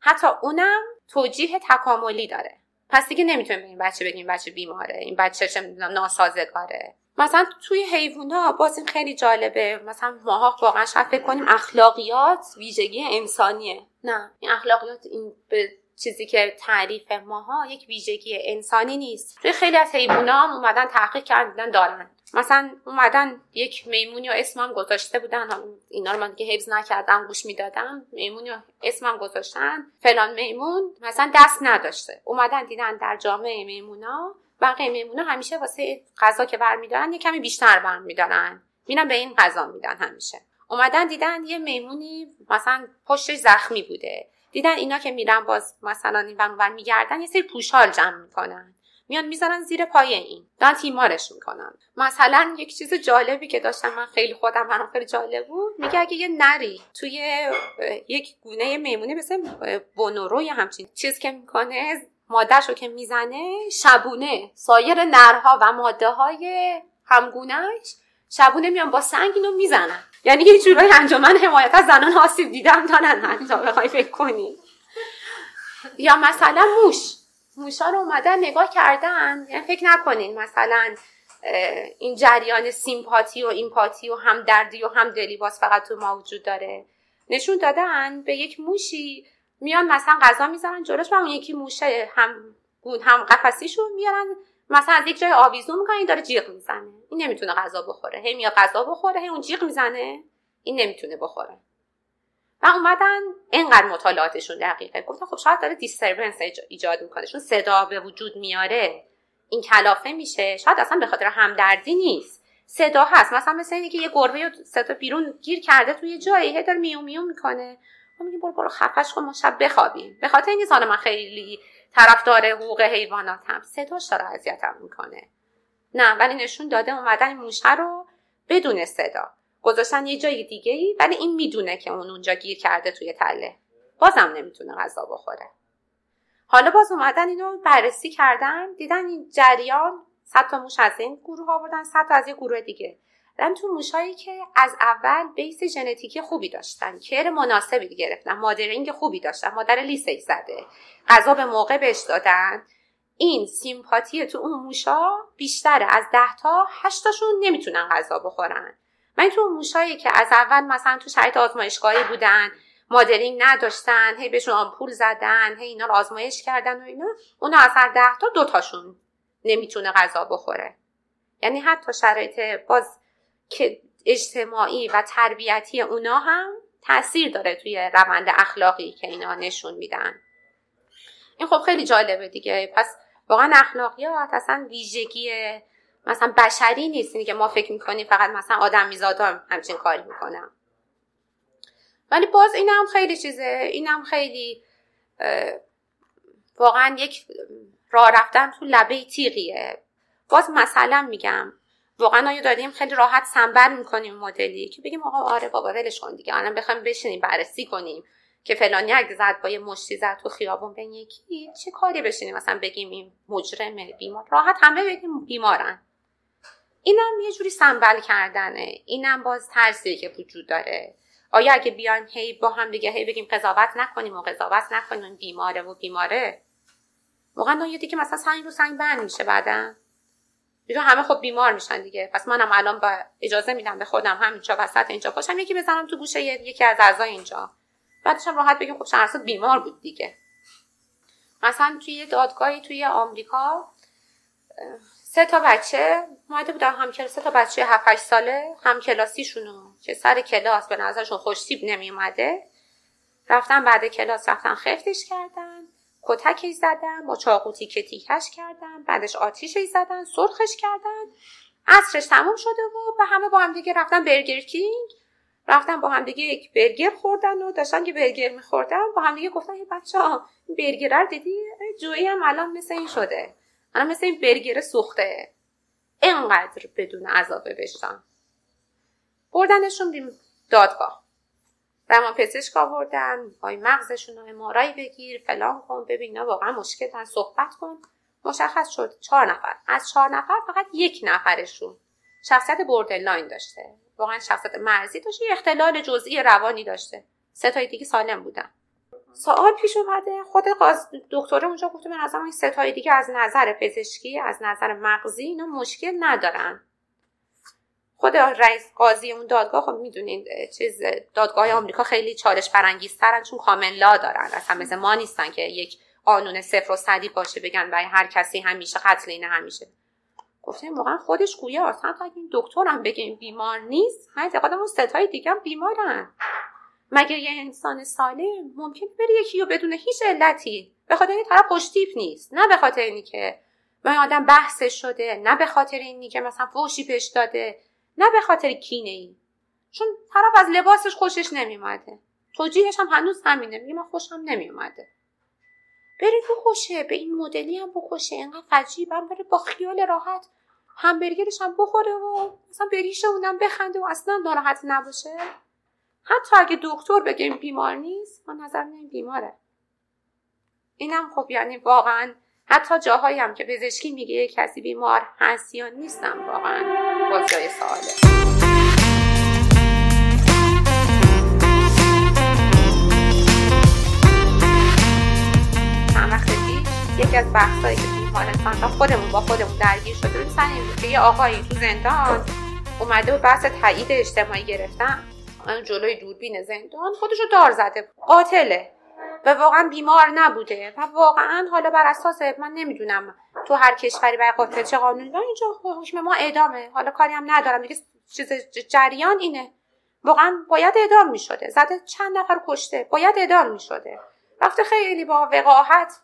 حتی اونم توجیه تکاملی داره. پس دیگه نمی‌تونیم به این بچه بگیم بچه بیماره این بچه چه ناسازگاره. مثلا توی حیوونا باز این خیلی جالبه. مثلا ماها واقعا شاید فکر کنیم اخلاقیات ویژگی انسانیه. نه این اخلاقیات این به چیزی که تعریف ماها یک ویژگی انسانی نیست. توی خیلی از حیوونا هم اومدن تحقیق کردن دارن. مثلا اومدن یک میمونی و اسمم گذاشته بودن. اینا رو من که حفظ نکردم گوش می‌دادم. میمونی و اسمم گذاشتن. فلان میمون مثلا دست نداشته. اومدن دیدن در جامعه میمونا. بقیه میمونا همیشه واسه غذا که برمیدارن یه کمی بیشتر برمیدارن. میرن به این غذا میدن همیشه. اومدن دیدن یه میمونی مثلا پشتش زخمی بوده. دیدن اینا که میرن باز مثلا این بر میگردن یه سری پوشال جمع می‌کنن. میان می‌زنن زیر پای این. دارن تیمارش می‌کنن. مثلا یک چیز جالبی که داشتم من خیلی خودم برام خیلی جالب بود. میگه اگه یه نری توی یک گونه میمونه مثل بونورو یا همچین چیز که می‌کنه مادهش رو که می‌زنه شبونه. سایر نرها و ماده های همگونهش شبونه میان با سنگ اینو می‌زنن. یعنی یه جورایی انجمن حمایت از زنان آسیب دیدم دارن حتی بخوای فکر کنی. یا مثلا موش. موشا رو اومدن نگاه کردن. یعنی فکر نکنین مثلا این جریان سیمپاتی و ایمپاتی و هم دردی و هم دلی باز فقط تو ما وجود داره. نشون دادن به یک موشی میان مثلا غذا می‌ذارن جلوش و اون یکی موشه هم هم قفسیشون میارن. مثلا از یک جای آویزون می‌کنن این داره جیغ می‌زنه. این نمی‌تونه غذا بخوره. هی میاد غذا بخوره هی اون جیغ می‌زنه. این نمی‌تونه بخوره. و اومدن اینقدر مطالعاتشون دقیقه. گفتن خب شاید داره دیستربنس ایجاد می‌کنه. چون صدا به وجود میاره این کلافه میشه. شاید اصلا به خاطر همدردی نیست. صدا هست. مثلا مثل اینکه یه گربه صدا بیرون گیر کرده توی جایی هی داره میو میو می‌کنه. ما میگیم برو برو خفش کن ما شب بخوابیم. به خاطر این من خیلی طرفدار حقوق حیواناتم. صداش داره اذیتم می‌کنه. نه ولی نشون داده اومدن این موشه رو بدون صدا. گذاشتن یه جای دیگه ای ولی این می‌دونه که اون اونجا گیر کرده توی تله. بازم نمی‌تونه غذا بخوره. حالا باز اومدن اینو بررسی کردن دیدن این جریان صد تا موش از این گروه آوردن صد تا از یه گروه دیگه. دارن تو موشایی که از اول بیس ژنتیکی خوبی داشتن کر مناسبی گرفتن مادرینگ خوبی داشتن مادر لیسک زده. غذا به موقع بهش دادن. این سیمپاتی تو اون موشا بیشتره از ده تا هشتاشون نمی‌تونن غذا بخورن. من تو موشایی که از اول مثلا تو شرایط آزمایشگاهی بودن مادرینگ نداشتن هی بهشون آمپول زدن هی اینا رو آزمایش کردن و اینا اونا از هر ده تا دوتاشون نمی‌تونه غذا بخوره. یعنی حتی شرایط باز که اجتماعی و تربیتی اونا هم تاثیر داره توی روند اخلاقی که اینا نشون میدن. این خب خیلی جالبه دیگه. پس واقعا اخلاقیات اصلا ویژگی مثلا بشری نیست. اینی که ما فکر می‌کنیم فقط مثلا آدم میزادا همچین کاری می‌کنم. ولی باز این هم خیلی چیزه. این هم خیلی واقعا یک راه رفتن تو لبه تیغیه. باز مثلا میگم واقعا آیا داریم خیلی راحت سنبر می‌کنیم مدلی که بگیم آقا آره بابا ولش کن دیگه. الان بخوایم بشینیم بررسی کنیم که فلانی اگه زد با یه مشتی زد تو خیابون به یکی چه کاری بشینیم مثلا بگیم این مجرمه بیمار؟ راحت همه بگیم بیمارن. اینم یه جوری سنبل کردنه. اینم باز ترسی که وجود داره. آیا اگه بیایم هی با هم دیگه هی بگیم قضاوت نکنیم و قضاوت نکنیم بیماره و بیماره؟ واقعا یه دیگه مثلا سنگ رو سنگ بند میشه بعدا. دیگه همه خب بیمار میشن دیگه. پس منم الان با اجازه میدم به خودم همینجا وسط اینجا باشم یکی بزنم تو گوشه یکی از اعضای اینجا. بعدش هم راحت بگیم خب شهرزاد بیمار بود دیگه. مثلا توی دادگاهی توی آمریکا سه تا بچه اومده بودن هم سه تا بچه 7 8 ساله هم کلاسیشونو که سر کلاس به نظرشون خوشتیب نمی اومده رفتن بعد کلاس رفتن خفتش کردن کتکش زدن با چاقو تیکه تیکش کردن بعدش آتیشش زدن سرخش کردن. عصرش تموم شده و به همه با هم دیگه رفتن برگر کینگ. رفتن با هم دیگه یک برگر خوردن و داشتن که برگر میخوردن. با هم دیگه گفتن یه بچه ها برگر دیدی؟ جویی هم الان مثل این شده. الان مثل این برگر سوخته. اینقدر بدون عذابه بشتن بردنشون دادگاه. روان پزشک آوردن پای مغزشون رو MRI بگیر فلان کن ببین واقعا مشکل صحبت کن. مشخص شد چهار نفر. از چهار نفر فقط یک نفرشون. شخصیت borderline داشته. واقعا شخصیت مرزی داشته اختلال جزئی روانی داشته. سه تای دیگه سالم بودن. سوال پیش اومده. خود دکتر اونجا گفته به نظر این سه تای دیگه از نظر پزشکی از نظر مغزی اینا مشکل ندارن. خود رئیس قاضی اون دادگاه خب می‌دونین چیز دادگاه آمریکا خیلی چالش برانگیزترن چون کامل لا دارن. اصلا مثل ما نیستن که یک قانون صفر و صدی باشه بگن برای هر کسی همیشه قتل اینه همیشه. گفتیم واقعا خودش گویا اصلا تا این دکتر هم بگه بیمار نیست من اعتقادم اون ستای دیگه هم بیمارن. مگه یه انسان سالم ممکن بره یکی رو بدون هیچ علتی؟ به خاطر این طرف خوشتیپ نیست. نه به خاطر اینی که آدم بحثش شده نه به خاطر اینی که مثلا فوشی پیش داده نه به خاطر کینه ای. چون طرف از لباسش خوشش نمیومده توجیهش هم هنوز همینه. میگه من خوشم نمیومده بره بکشه به این مدلی هم بکشه. اینقدر فجیبم بره با خیال راحت همبرگرش هم بخوره و مثلا بریشه اونم بخنده و اصلا ناراحت نباشه. حتی اگه دکتر بگه این بیمار نیست من نظر این بیماره. اینم خب یعنی واقعا حتی جاهایی هم که پزشکی میگه کسی بیمار هست یا نیستم واقعا باز جای سواله یکی از بحثایی که بیمارستان و خودمون با خودمون درگیر شده بود سر این که یه آقایی تو زندان اومده و بحث تایید اجتماعی گرفتن. جلوی دوربین زندان خودشو دار زده قاتله. و واقعا بیمار نبوده. و واقعا حالا بر اساس من نمی‌دونم تو هر کشوری برای قاتل چه قانونی. و اینجا حکم ما اعدامه حالا کاری هم ندارم. دیگه چیز جریان اینه. واقعا باید اعدام می‌شده. زده چند نفر کشته. باید اعدام می‌شده. رفته خیلی با وقاحت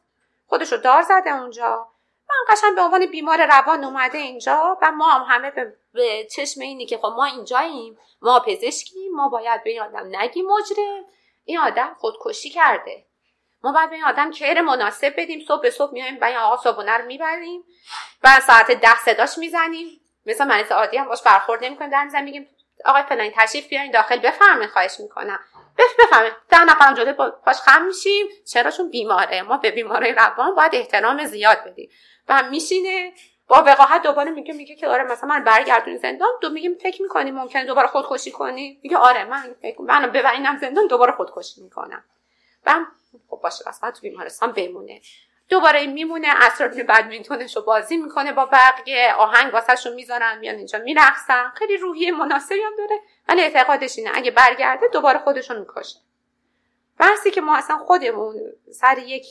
خودشو دار زده اونجا. من قشنگ به عنوان بیمار روان اومده اینجا و ما هم همه به, چشم اینی که خب ما اینجاییم ما پزشکیم ما باید به این آدم نگیم مجرم. این آدم خودکشی کرده. ما باید به این آدم کیر مناسب بدیم صبح به صبح میایم این آقا صبحونه رو می‌بریم و ساعت ده صداش می‌زنیم. مثل مریض عادی هم باش برخورد نمی‌کنیم در می‌زنیم میگیم آقای فلانی تشریف بیارین داخل بفرمایید خواهش می‌کنم. بفهمید ده نفرم جلوی پاش خم میشیم. چرا؟ بیماره. ما به بیماره روان باید احترام زیاد بدیم. و میشینه با وقاحت دوباره میگه میگه که آره مثلا من برگردونی زندان دو میگیم فکر می‌کنی ممکنه دوباره خودکشی کنی. میگه آره من فکر من ببرینم زندان دوباره خودکشی می‌کنم. و خب باشه بس بعد تو بیمارستان بمونه. دوباره میمونه اسرار بدمینتونش رو بازی می‌کنه با بقیه آهنگ واسهش رو می‌ذارن میان اینجا میرقصن. خیلی روحیه مناسبی هم داره ولی اعتقادش اینه اگه برگرده دوباره خودشون می‌کشه. بحثی که ما اصلا خودمون سر یک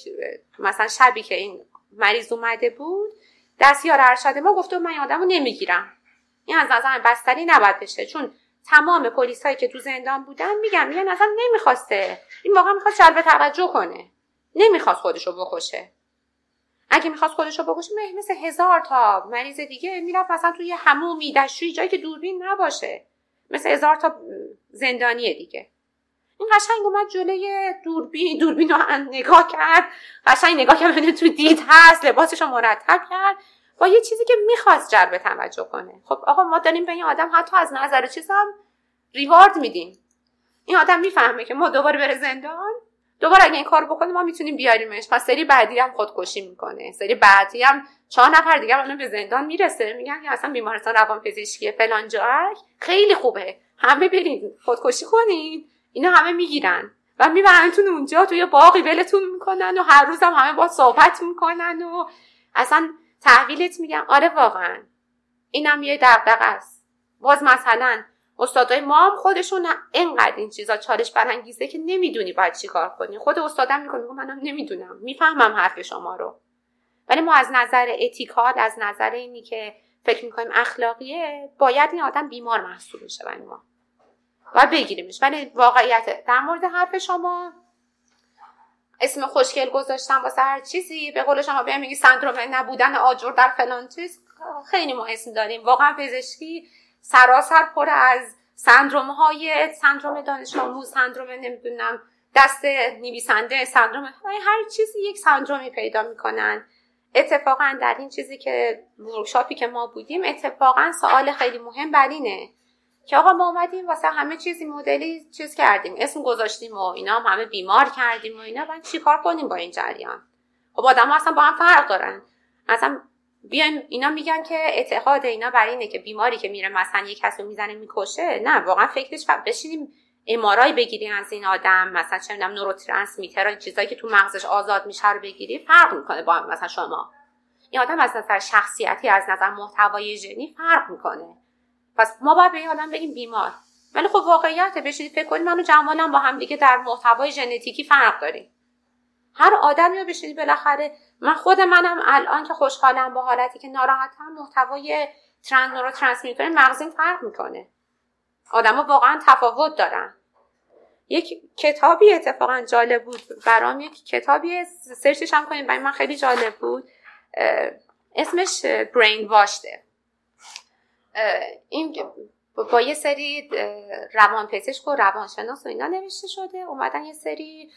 مثلا شبی که این مریض اومده بود دستیار ارشد ما گفته من آدمو نمی‌گیرم. این از نظر بستری نباید بشه چون تمام پلیس هایی که تو زندان بودن میگن میگن اصلا نمی‌خواسته. این واقعا می‌خواست جلب توجه کنه. نمی‌خواست خودشو بکشه. اگه می‌خواست خودشو بکشه مثل هزار تا مریض دیگه می‌رفت مثلا توی همومی دشوی جایی که دوربین نباشه. مثل هزار تا زندانی دیگه. این قشنگ اومد جلوی دوربین دوربین رو نگاه کرد. قشنگ نگاه کرد تو دید هست لباسش رو مرتب کرد. با یه چیزی که می‌خواست جلب توجه کنه. خب آقا ما داریم به این آدم حتی از نظر چیز هم ریوارد میدیم. این آدم می‌فهمه که ما دوباره بره زندان. دوباره اگه این کار بکنه ما می‌تونیم بیاریمش. پس سری بعدی هم خودکشی می‌کنه. سری بعدی هم چهار نفر دیگه هم به زندان می‌رسه. میگن که اصلا بیمارستان روان پزشکی فلان جای خیلی خوبه. همه برید خودکشی کنید اینا همه می‌گیرن. و میبرنتون اونجا توی باقی ولتون می‌کنن و هر روز هم همه با صحبت می‌کنن و اصلا تحویلت میگن آره واقعا. اینم یه دقدقه است. باز مثلا استادای ما هم خودشون انقدر این چیزا چالش برانگیزه که نمی‌دونی باید چی کار کنی. خود استادم می‌کنه میگه منم نمی‌دونم. می‌فهمم حرف شما رو. ولی ما از نظر اتیکال از نظر اینی که فکر می‌کنیم اخلاقیه باید این آدم بیمار محسوب میشه برای ما. و بگیریمش. ولی واقعیت در مورد حرف شما اسم خوشگل گذاشتم واسه هر چیزی. به قول شما بیام میگی سندروم نبودن آجر در فلان چیز. خیلی ما اسم داریم. واقعا پزشکی سراسر پر از سندروم های سندروم دانش آموز سندروم نمی‌دونم دست نویسنده سندروم هر چیزی یک سندرومی پیدا می‌کنن. اتفاقا در این چیزی که ورکشاپی که ما بودیم اتفاقا سوال خیلی مهم بر که آقا ما اومدیم واسه همه چیزی مدلی چیز کردیم اسم گذاشتیم و اینا هم همه بیمار کردیم و اینا باید چیکار کنیم با این جریان؟ خب آدم اصلا با هم فرق دارن. اصلا بیایم اینا میگن که اعتقاد اینا بر اینه که بیماری که میره مثلا یک کسی می‌زنه می‌کشه نه واقعا فکرش بشینیم امارای بگیری از این آدم مثلا چه می‌دونم نوروترانسمیتر چیزایی که تو مغزش آزاد میشه رو بگیری فرق می‌کنه با مثلا شما. این آدم از نظر شخصیتی از نظر محتوای ژنی فرق می‌کنه. پس ما باید به این آدم بگیم بیمار. ولی خب واقعیت بشینید فکر کنید منو جمالم با هم دیگه در محتوای ژنتیکی فرق داریم. هر آدمی رو بشینید بالاخره من خود منم الان که خوشحالم با حالتی که ناراحتم محتوای ترند نورو ترانسمیتر مغزیم فرق می‌کنه. آدما واقعا تفاوت دارن. یک کتابی اتفاقا جالب بود برام. یک کتابی سرچش هم کنیم برای من خیلی جالب بود. اسمش برین واشته این با یه سری روان پزشک و روانشناس و اینا نوشته شده. اومدن یه سری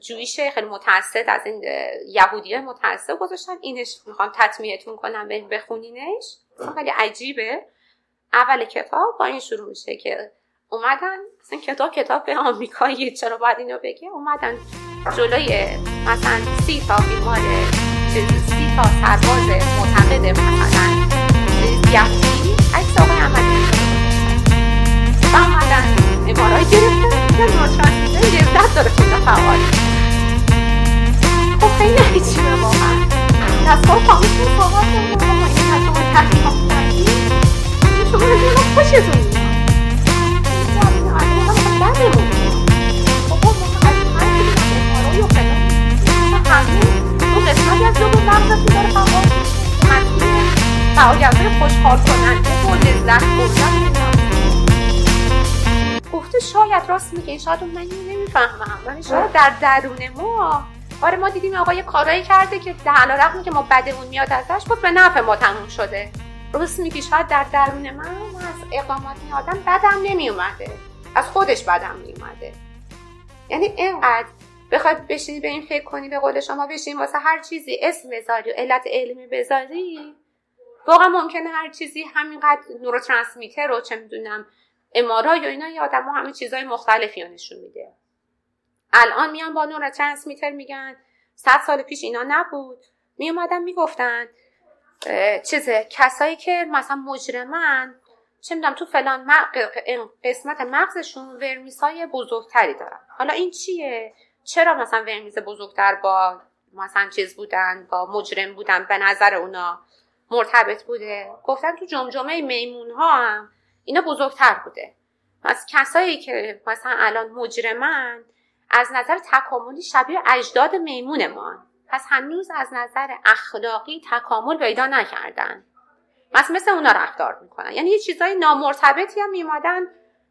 جویش خیلی متعصد از این یهودی متعصد گذاشتن. اینش می‌خوام تطمیعتون کنم به بخونینش. خیلی عجیبه. اول کتاب با این شروع میشه که اومدن مثلا کتاب کتاب به آمریکایی چرا باید اینو بگه؟ اومدن جلوی مثلا سی تا بیمار سی تا سرباز معتقد مثلا یهودی عکس آقای عملی و اومدن امارای گرفتن و نوترانسمیتر گرفتن داره خیلی فعال خب خیلی عجیبه واقعا دستگاه فامیتون صحبت کنم این تجربه تحقیق کردی شما رجوع خوشتون قسمتی از فعالیت خوشحال کننده و لذت بردن گفته شاید راست میگه شاید من نمی‌فهمم. ولی شاید در درون ما آره ما دیدیم آقا یه کارایی کرده که در رقمی که ما بدمون میاد ازش بود به نفع ما تموم شده. راست میگی شاید در درون من از اقدامات این آدم بدم نمیومده از خودش بدم میومده یعنی اینقدر بخواد بشینی به این فکر کنی به قول شما بشین واسه هر چیزی اسم بذاری و علت علمی بذاری؟ واقعا ممکنه هر چیزی همینقدر نوروترانسمیتر رو چه می‌دونم امارای یا اینا یه آدم ها همه چیزهای مختلفی نشون میده. الان میان با نوروترانسمیتر میگن صد سال پیش اینا نبود. میومدن می‌گفتن چیزه کسایی که مثلا مجرمن چه می‌دونم تو فلان قسمت مغزشون ورمیس های بزرگتری دارن. حالا این چیه؟ چرا مثلا ورمیز بزرگتر با مثلا چیز بودن با مجرم بودن به نظر اونا؟ مرتبط بوده. گفتن تو جمجمه میمون ها هم اینا بزرگتر بوده. پس کسایی که مثلا الان مجرمن از نظر تکاملی شبیه اجداد میمون ما پس هنوز از نظر اخلاقی تکامل پیدا نکردن. پس مثل اونا رفتار می‌کنن. یعنی یه چیزای نامرتبطی هم میمادن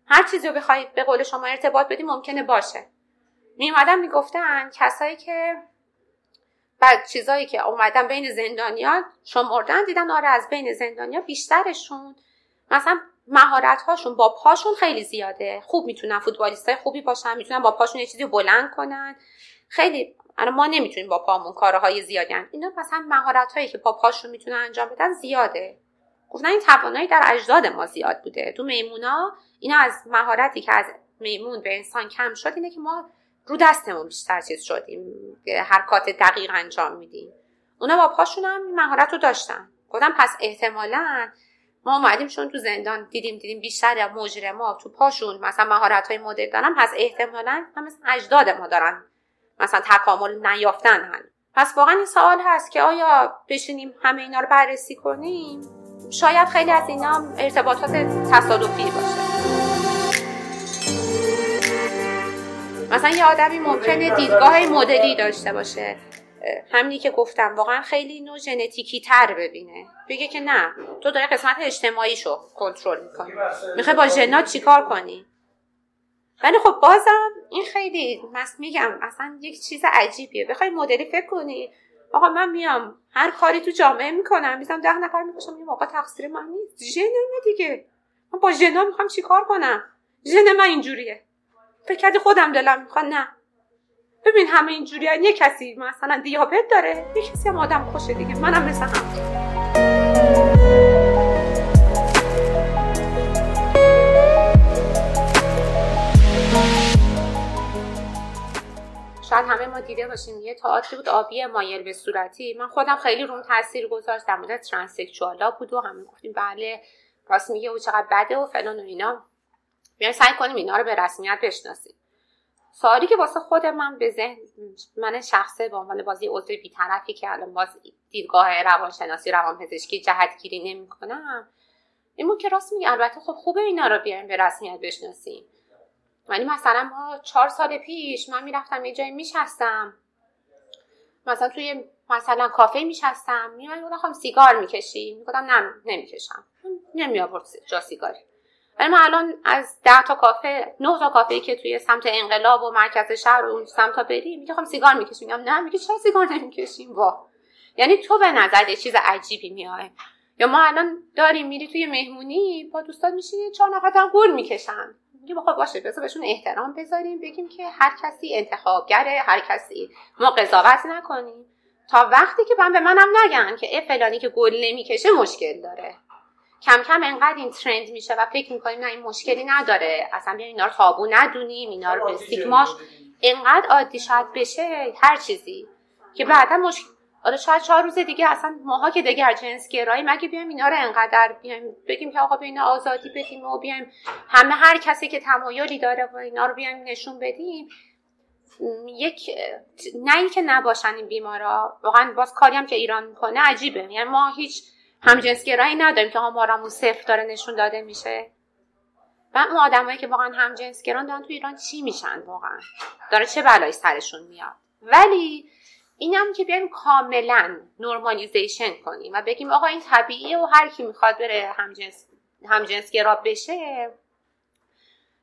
هر چیزی رو بخواید به قول شما ارتباط بدی ممکنه باشه. میمادن می‌گفتن کسایی که بعد چیزایی که اومدن بین زندانیان شمردن دیدن آره از بین زندانیا بیشترشون مثلا مهارت هاشون با پاشون خیلی زیاده. خوب می‌تونن فوتبالیست خوبی باشن می‌تونن با پاشون یه چیزی بلند کنن. خیلی الان ما نمی‌تونیم با پامون کارهای زیادی هن. اینا مثلا مهارت هایی که با پاشون می‌تونن انجام بدن زیاده. گفتن این توانایی در اجداد ما زیاد بوده. تو میمونا اینا از مهارتی که از میمون به انسان کم شد اینه که ما رو دستمون بیشتر چیز شدیم حرکات دقیق انجام میدیم. اونا با پاشون هم مهارت رو داشتن. گفتم پس احتمالا ما اومدیم چون تو زندان دیدیم دیدیم بیشتر ما تو پاشون مثلا مهارت های مدل دارن. پس احتمالا هم اجداد ما دارن مثلا تکامل نیافتن هن. پس واقعا این سوال هست که آیا بشینیم همه اینا رو بررسی کنیم؟ شاید خیلی از اینا ارتباطات تصادفی باشه. مثلا یه آدمی ممکنه دیدگاه مدلی داشته باشه. همینی که گفتم واقعا خیلی نوع ژنتیکی تر ببینه. بگه که نه تو داری قسمت اجتماعیشو کنترل می‌کنی. می‌خوای با ژنات چیکار کنی؟ ولی خب بازم این خیلی مس میگم اصلا یک چیز عجیبیه. بخوای مدلی فکر کنی آقا من میام هر کاری تو جامعه می‌کنم میزم ده نفر می‌کشم یه موقع تقصیر من نیست. ژنمه دیگه. من با ژنا می‌خوام چیکار کنم؟ ژن من اینجوریه. فکر کردی خودم دلم می‌خواد؟ نه. ببین همه اینجوری یه کسی مثلا دیابت داره یه کسی هم آدم خوشه دیگه. منم مثل هم. شاید همه ما دیده باشیم یه تئاتری بود آبی مایل به صورتی. من خودم خیلی روم تاثیر گذاشت. در مورد ترانسکشوالا بود و همه گفتیم بله راست میگه او چقدر بده و فلان و اینا. بیاین سعی کنیم اینا رو به رسمیت بشناسیم. سوالی که واسه خود من به ذهن من شخصه به عنوان بازی عضو بیطرفی که الان باز دیدگاه روانشناسی روانپزشکی جهتگیری نمی‌کنم این که راست میگه. البته خب خوبه اینا رو بیایم به رسمیت بشناسیم. ولی مثلا ما چهار سال پیش من می‌رفتم یه جایی میشستم. مثلا توی مثلا کافه میشستم. میمن خواهم سیگار می‌کشی؟ می‌گفتم نه نمی‌کشم. نمیآورد جا سیگاری. ولی من الان از ده تا کافه نه تا کافه که توی سمت انقلاب و مرکز شهر و اون سمت ها بریم میگه خب سیگار می‌کشیم. میگم نه میگه چرا سیگار نمی‌کشیم؟ وا. یعنی تو به نظر چیز عجیبی میاد یا ما الان داریم میری توی مهمونی با دوستان میشینی چهار نفر هم گول می‌کشن. میگه خب باشه بذار بهشون احترام بذاریم بگیم که هر کسی انتخابگره هر کسی ما قضاوت نکنیم. تا وقتی که من به منم نگن که ای فلانی که گل نمی‌کشه مشکل داره. کم کم انقدر این ترند میشه و فکر می‌کنیم نه این مشکلی نداره. اصلا بیا اینا رو تابو ندونیم اینا رو به سیگماش انقدر عادی شاید بشه هر چیزی. که بعدا مشکل آره شاید چهار روز دیگه اصلا ماها که دگر جنس گرایی مگه بیایم اینا رو انقدر بیایم بگیم که آقا به اینا آزادی بدیم و بیایم همه هر کسی که تمایلی داره و اینا رو بیایم نشون بدیم. یک نه که نباشن این بیمارا. واقعا باز کاری هم که ایران می‌کنه عجیبه. یعنی ما هیچ همجنسگرایی نداریم که آمارمون صفر داره نشون داده میشه. و اون آدمایی که واقعا همجنسگران دارن تو ایران چی میشن واقعا؟ داره چه بلایی سرشون میاد؟ ولی اینم که بیایم کاملا نرمالیزیشن کنیم و بگیم آقا این طبیعیه و هر کی می‌خواد بره همجنس همجنسگرا بشه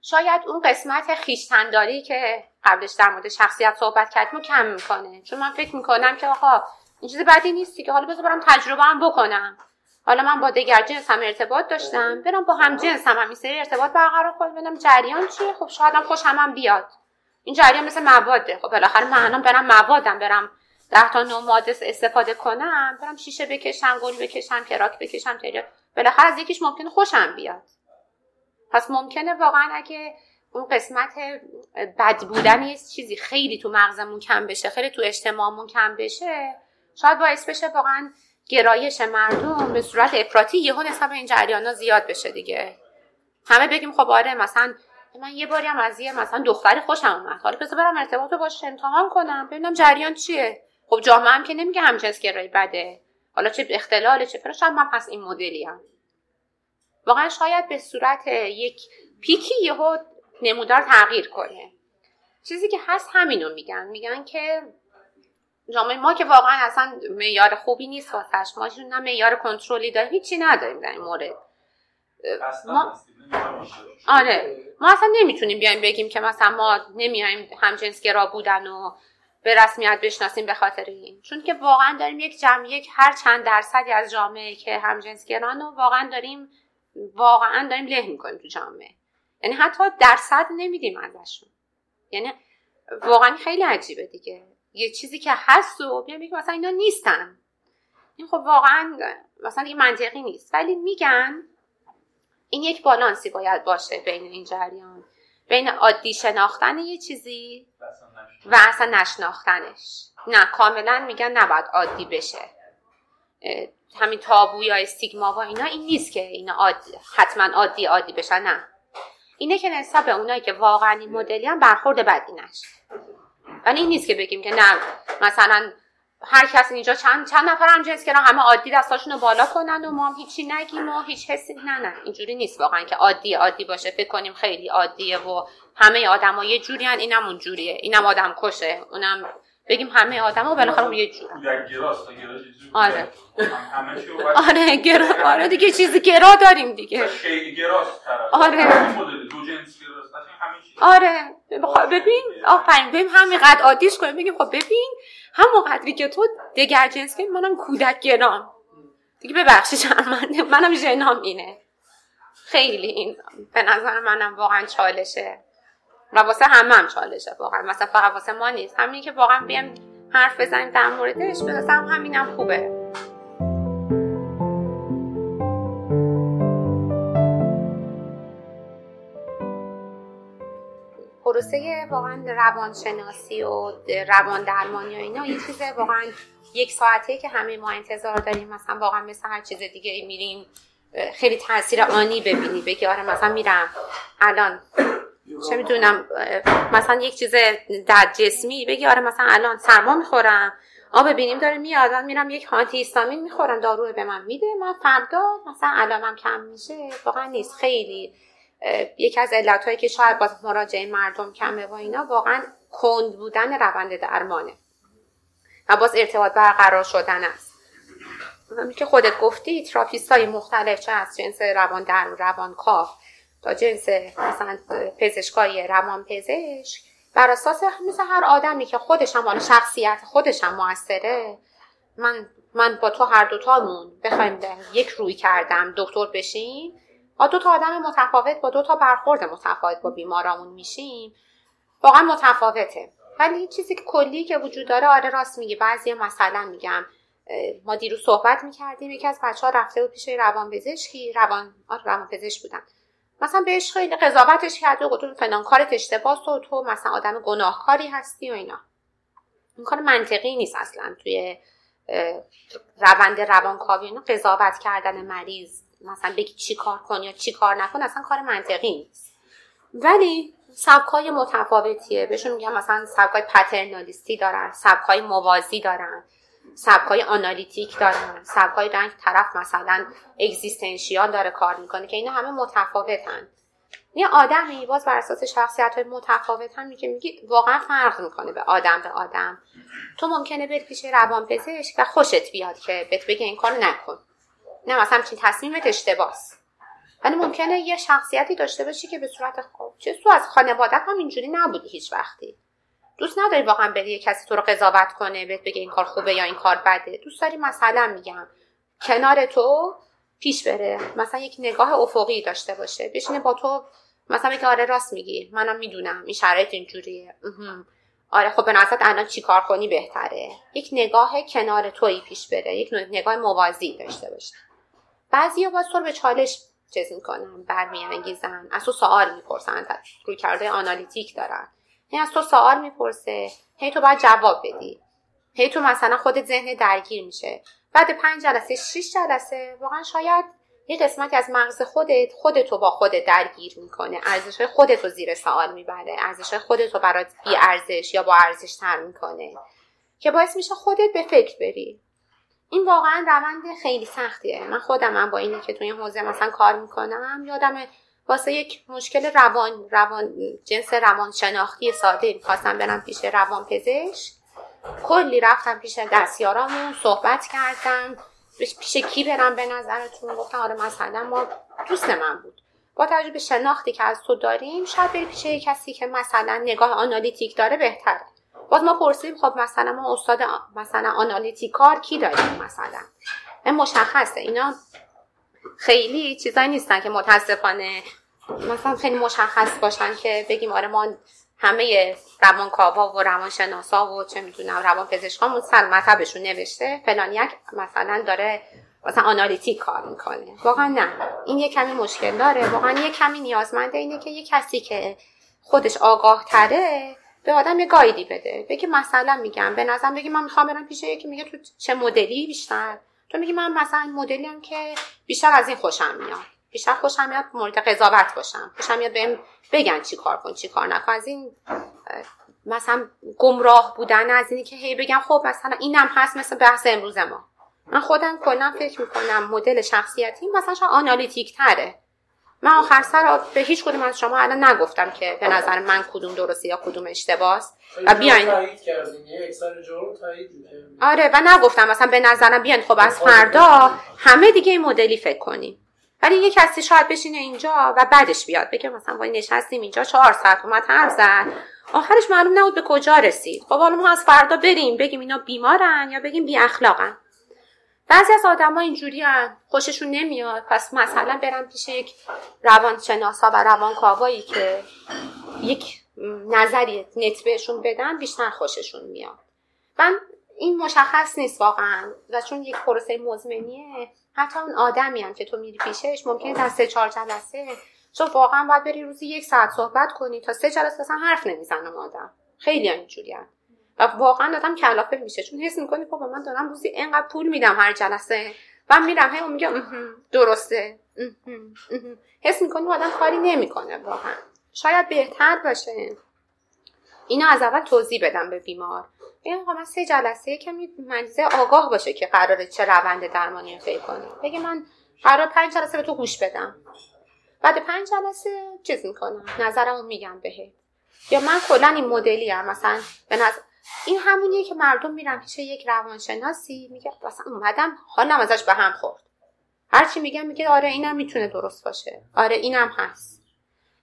شاید اون قسمت خیشتنداری که قبلش در مورد شخصیت صحبت کردیم کم می‌کنه. چون من فکر می‌کنم که آقا این چیز بدی نیستی که حالا بذار برم تجربه هم بکنم. حالا من با دیگر جنس هم ارتباط داشتم. برم با هم جنس هم, این سری ارتباط برقرار کنم. ببینم جریان چیه. خب شاید هم خوش هم, بیاد. این جریان مثل مواده خب بالاخره من برم موادم برم ده تا نوع ماده استفاده کنم. برم شیشه بکشم گل بکشم کراک بکشم تریاک بالاخره از یکیش ممکنه خوشم بیاد. پس ممکنه واقعا اگه اون قسمت بد بودن یه چیزی خیلی تو مغزمون کم بشه خیلی تو اجتماعمون کم بشه شاید باعث بشه واقعا گرایش مردم به صورت افراطی یهو نسبت به این جریانا زیاد بشه دیگه. همه بگیم خب آره مثلا من یه باری هم از یه مثلا دختری خوشم اومد. حالا بذار برم ارتباط رو باش امتحان کنم ببینم جریان چیه. خب جامعه هم که نمیگه همجنس گرایی بده. حالا چه اختلاله چه شاید من پس این مدلی هم واقعا شاید به صورت یک پیکی یهو نمودار تغییر کنه. چیزی که هست همینو میگن. میگن که جامعه ما که واقعا اصلا معیار خوبی نیست واسش. ما نه معیار کنترلی داریم هیچی نداریم در این مورد. ما آره. ما اصلا نمی‌تونیم بیایم بگیم که مثلا ما نمیایم همجنسگرا بودن و به رسمیت بشناسیم به خاطر این. چون که واقعا داریم یک جمع یک هر چند درصدی از جامعه که همجنسگران و واقعا داریم واقعا داریم له می‌کنیم تو جامعه. یعنی حتی درصد نمیدیم ازشون. یعنی واقعا خیلی عجیبه دیگه. یه چیزی که هست و بیان بگیم مثلا اینا نیستن. این خب واقعا مثلا دیگه منطقی نیست. ولی میگن این یک بالانسی باید باشه بین این جریان. بین عادی شناختن یه چیزی و اصلا نشناختنش. نه کاملا میگن نباید عادی بشه. همین تابو یا استیگما و اینا این نیست که اینا عادی حتما عادی عادی بشن نه. اینه که نسبت به اونایی که واقعا این مدلی هم برخورد بدی نشه. ولی این نیست که بگیم که نه مثلا هر کس اینجا چند چند نفر هم جنس کردن همه عادی دستاشون رو بالا کنن و ما هم هیچی نگیم و هیچ حسی نه نه اینجوری نیست واقعا که عادی عادی باشه. فکر کنیم خیلی عادیه و همه آدما یه جوری هن اینم اون جوریه. اینم آدم کشه. اونم بگیم همه آدما بالاخره یه جور. آره. آره گرا آره دیگه چیزی گرا داریم دیگه. آره. آره ببین. آفرین ببین همینقدر عادیش کنیم بگیم خب ببین همون قدری که تو دگر جنس کنیم منم کودک گرام. دیگه ببخشید من منم ژنام اینه. خیلی این به نظر منم واقعا چالشه. و واسه همه هم چالشه واقعا. مثلا فقط واسه ما نیست. همین که واقعا بیام حرف بزنیم در موردش به همینم خوبه. پروسه واقعا روانشناسی و روان درمانی و اینا این چیزه واقعا یک ساعته که همه ما انتظار داریم. مثلا واقعا مثل هر چیز دیگه میریم خیلی تاثیر آنی ببینی بگی آره مثلا میرم. الان چه می‌دونم مثلا یک چیز در جسمی بگی آره مثلا الان سرما می‌خورم. آب ببینیم داره میاد میرم یک هانتی ایستامین می‌خورم دارو به من میده من فردا مثلا علامم کم میشه. واقعا نیست خیلی یکی از علتهایی که شاید با مراجعه مردم کمه و اینا واقعا کند بودن روند درمانه و باز ارتباط برقرار شدن است. همین که خودت گفتی therapist های مختلف چه از جنس روان درم روان کاو تا جنس مثلا پزشکای روان پزشک بر اساس مثل هر آدمی که خودش هم شخصیت خودش هم موثره من من با تو هر دوتامون بخوایم یک روی کردم دکتر بشیم با دو تا آدم متفاوت با دو تا برخورد متفاوت با بیمارامون میشیم. واقعا متفاوته. ولی چیزی که کلی که وجود داره آره راست میگه بعضی مثلا میگم ما دیروز صحبت می‌کردیم. یکی از بچه ها رفته بود پیش روان پزشکی روان آره روان پزشک بودن. مثلا بهش خیلی قضاوتش کرده و تو فلان کارت اشتباه تو تو مثلا آدم گناهکاری هستی و اینا. این کار منطقی نیست اصلا توی روند روانکاوی. اینا قضاوت کردن مریض. مثلا بگی چی کار کن یا چی کار نکن اصلا کار منطقی نیست. ولی سبکای متفاوتیه. بهشون میگم مثلا سبکای پترنالیستی دارن سبکای موازی دارن سبکای آنالیتیک دارن سبکای دارن طرف مثلا اگزیستنشیال داره کار می‌کنه که اینا همه متفاوتن. یه آدمی باز بر اساس شخصیت های متفاوت هم میگه میگه واقعا فرق می‌کنه به آدم به آدم. تو ممکنه بری پیش روان پزشک و خوشت بیاد که بهت بگه این کارو نکن. نه مثلا چی تصمیمت اشتباس. ولی ممکنه یه شخصیتی داشته باشی که به صورت خوب چه تو از خانوادت هم اینجوری نبودی هیچ وقتی. دوست نداری واقعا بری یه کسی تو رو قضاوت کنه بهت بگه این کار خوبه یا این کار بده. دوست داری مثلا میگم کنار تو پیش بره. مثلا یک نگاه افقی داشته باشه. بشینه با تو مثلا میگه آره راست میگی. منم می‌دونم این شرایط اینجوریه. آره خب به نظرت الان چیکار کنی بهتره؟ یک نگاه کنار تویی پیش بره. یک نگاه موازی داشته باشه. بعضی باز تو رو به چالش چیز می‌کنن برمیانگیزن. از تو سوال می‌پرسن روی کرده آنالیتیک دارن. هی از تو سوال می‌پرسه هی تو باید جواب بدی. هی تو مثلا خودت ذهن درگیر میشه. بعد پنج جلسه شیش جلسه واقعا شاید یه قسمتی از مغز خودت خودتو با خودت درگیر می‌کنه. ارزش خودتو زیر سوال می‌بره. ارزش خودتو برات بی ارزش یا با ارزش تر می‌کنه. که باعث میشه خودت به فکر بری. این واقعا روند خیلی سختیه. من خودم هم با اینی که توی این حوزه مثلا کار می‌کنم یادم واسه یک مشکل روان روان جنس روان شناختی ساده می‌خواستم برم پیش روان پزشک کلی رفتم پیش دستیارامون صحبت کردم پیش کی برم به نظرتون؟ گفتم آره مثلا ما دوست من بود. با توجه به شناختی که از تو داریم شاید بری پیش کسی که مثلا نگاه آنالیتیک داره بهتره. باز ما پرسیدیم خب مثلا ما استاد مثلا آنالیتیکار کی داریم مثلا؟ این مشخصه. اینا خیلی چیزایی نیستن که متاسفانه مثلا خیلی مشخص باشن که بگیم آره ما همه روانکاوا و روانشناسا و چه می‌دونم روان پزشکامون سر مطبشون نوشته فلان یک مثلا داره مثلا آنالیتیک کار می‌کنه. واقعا نه. این یه کمی مشکل داره. واقعا یه کمی نیازمنده اینه که یه کسی که خودش آگاه تره به آدم یه گایدی بده. بگی مثلا میگم به نظرم بگی من می‌خوام برم پیش یکی میگه تو چه مدلی؟ بیشتر. تو میگی من مثلا مدلی هم که بیشتر از این خوشم میاد. بیشتر خوشم میاد مورد قضاوت باشم. خوشم میاد بهم بگن چی کار کن چی کار نکن. از این مثلا گمراه بودن از اینی که هی بگم خب مثلا اینم هست مثل بحث امروز ما. من خودم کلا فکر می‌کنم مدل شخصیتی مثلا شاید آنالیتیک تره من آخر سر به هیچ کدوم از شما الان نگفتم که به نظر من کدوم درسته یا کدوم اشتباهه و بیاین. آره و نگفتم مثلا به نظرم بیاین. خب از فردا همه دیگه این مدلی فکر کنیم ولی یه کسی شاید بشینه اینجا و بعدش بیاد بگه مثلا وای نشستیم اینجا چهار ساعت اومد حرف زد. آخرش معلوم نبود به کجا رسید. خب حالا ما از فردا بریم. بگیم اینا بیمارن یا بگیم بی اخلاقن بعضی از آدما اینجوری خوششون نمیاد. پس مثلا برم پیش یک روانشناسا و روانکاوایی که یک نظری نت بهشون بدن بیشتر خوششون میاد. من این مشخص نیست واقعا. و چون یک پروسه مزمنیه حتی اون آدمی هم که تو میری پیشش ممکنه در سه چهار جلسه. تو واقعا باید بری روزی یک ساعت صحبت کنی تا سه جلسه اصلا حرف نمی‌زنم آدم خیلی اینجوری و واقعا آدم کلافه میشه. چون حس می‌کنی خب من دارم روزی اینقدر پول میدم هر جلسه و میرم هی میگم درسته. حس می‌کنی آدم کاری نمی‌کنه واقعا. شاید بهتر باشه. اینو از اول توضیح بدم به بیمار. بگم من سه جلسه کمی مریضه آگاه باشه که قراره چه روند درمانی فکر کنه. بگه من قرار پنج جلسه به تو گوش بدم. بعد پنج جلسه چیز می‌کنم. نظرمو میگم بهت. یا من کلا این مدلی هم مثلا به نظر این همونیه که مردم میرن پیش یک روانشناسی میگه مثلا اومدم حالم ازش به هم خورد. هرچی میگم میگه آره اینم می‌تونه درست باشه. آره اینم هست.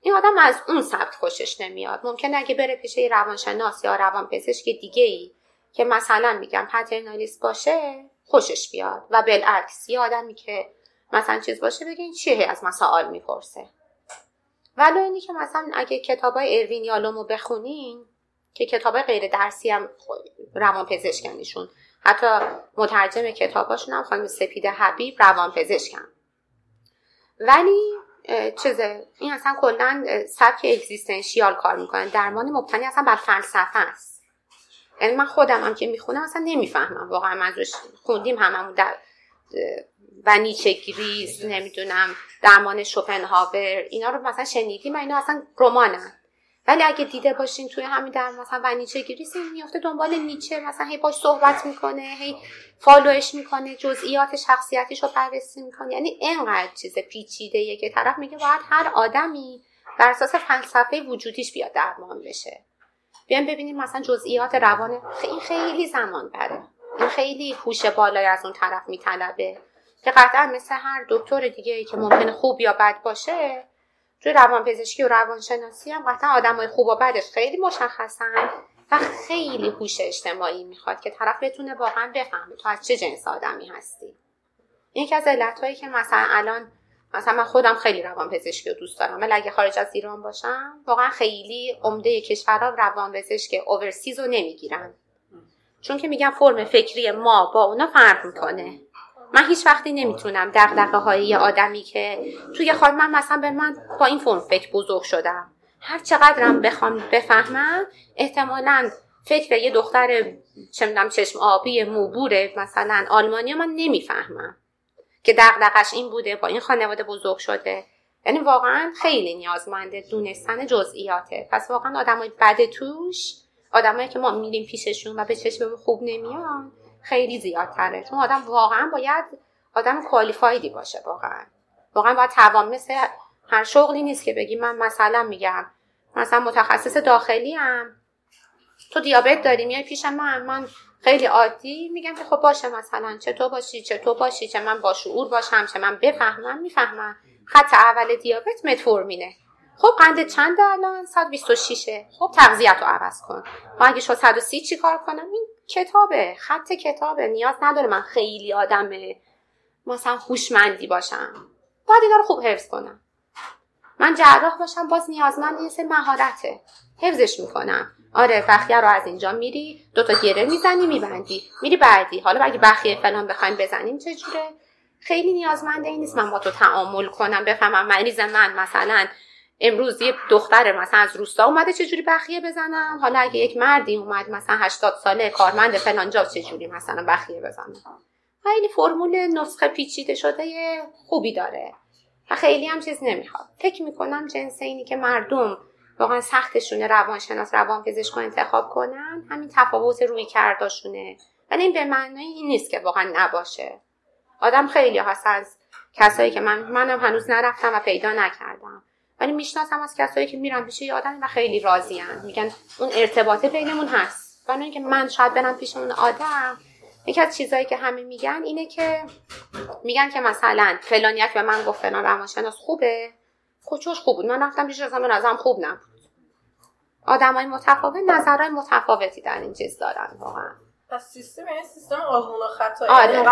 این آدم از اون سبت خوشش نمیاد. ممکنه اگه بره پیش یه روانشناس یا روانپزشک دیگه ای که مثلا میگم پترنالیست باشه خوشش بیاد و بالعکس یه آدمی که مثلا چیز باشه بگه این چیه از مسائل می‌پرسه. ولی اینی که مثلا اگه کتابای اروین یالومو بخونین که کتاب غیر درسی هم روان پزشکنیشون حتی مترجم کتاباشون هم خانم سپید حبیب روان پزشکن ولی چیزه این اصلا کلا سبک existential کار می‌کنن. درمان مبتنی اصلا بر فلسفه است. یعنی من خودم هم که می‌خونم اصلا نمی‌فهمم. واقعا منظورش خوندیم هممون در و نیچه گریست نمی‌دونم درمان شوپنهاور اینا رو مثلا شنیدیم و اینا اصلا رمانن. ولی اگه دیده باشین توی همین در مثلا و نیچه گریست میفته دنبال نیچه مثلا هی باش صحبت می‌کنه هی فالوش می‌کنه جزئیات شخصیتیش رو بررسی می‌کنه. یعنی اینقدر چیز پیچیده که طرف میگه باید هر آدمی بر اساس فلسفه وجودیش بیاد درمان بشه. بیایم ببینیم مثلا جزئیات روان این خیلی زمان بره. این خیلی هوش بالای از اون طرف میطلبه. که قطعا مثل هر دکتر دیگه که ممکنه خوب یا بد باشه توی روانپزشکی و روانشناسی هم قطعا های خوب و بدش خیلی مشخصن و خیلی هوش اجتماعی می‌خواد که طرف بتونه واقعا بفهمه تو از چه جنس آدمی هستی. یکی از هایی که مثلا الان مثلا من خودم خیلی روانپزشکی رو دوست دارم ولی اگه خارج از ایران باشم واقعا خیلی عمده کشورها روانپزشک اوورسیز رو نمی‌گیرن. چون که میگم فرم فکری ما با اونا فرق می‌کنه. من هیچ وقتی نمی‌تونم دقدقه های یه آدمی که توی خواهد من مثلا به من با این فرم فکر بزرگ شدم. هر چقدرم بخوام بفهمم احتمالا فکر یه دختر چه چشم آبی موبور مثلا آلمانی من نمی‌فهمم که دقدقش این بوده با این خانواده بزرگ شده. یعنی واقعا خیلی نیازمنده دونستن جزئیاته. پس واقعا آدمای بد توش آدمایی که ما میریم پیششون و به چشم خوب نمیان خیلی زیادتره. چون آدم واقعا باید آدم کوالیفایدی باشه واقعا. واقعا باید توان مثل هر شغلی نیست که بگی من مثلا میگم مثلا متخصص داخلی هم تو دیابت داری میای پیش من من خیلی عادی میگم که خب باشه مثلا. چطور باشی چطور باشی چه من با شعور باشم چه من بفهمم می‌فهمم. خط اول دیابت متفورمینه خب قند چند الان؟ 126 خب تغذیت رو عوض کن. ما اگه شو 130 چی کار کنم؟ این کتابه خط کتابه نیاز نداره من خیلی آدم مثلا هوشمندی باشم. باید اینا رو خوب حفظ کنم. من جراح باشم باز نیازمند یه سه مهارته. حفظش می‌کنم. آره بخیه رو از اینجا میری دوتا گره می‌زنی میبندی. میری بعدی. حالا اگه بخیه فلان بخوایم بزنیم چجوره خیلی نیازمنده این نیست من با تو تعامل کنم بفهمم مریض من مثلا امروز یه دختر مثلا از روستا اومده چجوری بخیه بزنم حالا اگه یک مردی اومد مثلا 80 ساله کارمند فلانجا چجوری مثلا بخیه بزنم خیلی فرمول نسخه پیچیده شده خوبی داره و خیلی هم چیز نمی‌خواد. فکر می‌کنم جنس اینی که مردم واقعا سختشونه روانشناس روان پزشک انتخاب کنن همین تفاوت روی کرداشونه. ولی این به معنای این نیست که واقعا نباشه. آدم خیلی هست از کسایی که من منم هنوز نرفتم و پیدا نکردم. ولی می‌شناسم از کسایی که میرن پیش یه آدم و خیلی راضیان میگن اون ارتباطه بینمون هست. برای اینکه من شاید برم پیش اون آدم یکی از چیزهایی که همه میگن اینه که میگن که مثلا فلانیک به من گفت فلان روانشناس خوبه. خوچوش خوب بود. من رفتم پیش به نظرم خوب نبود. های متفاوت نظرهای متفاوتی در این چیز دارن واقعا. پس سیستم این سیستم آزمون و خطا آره.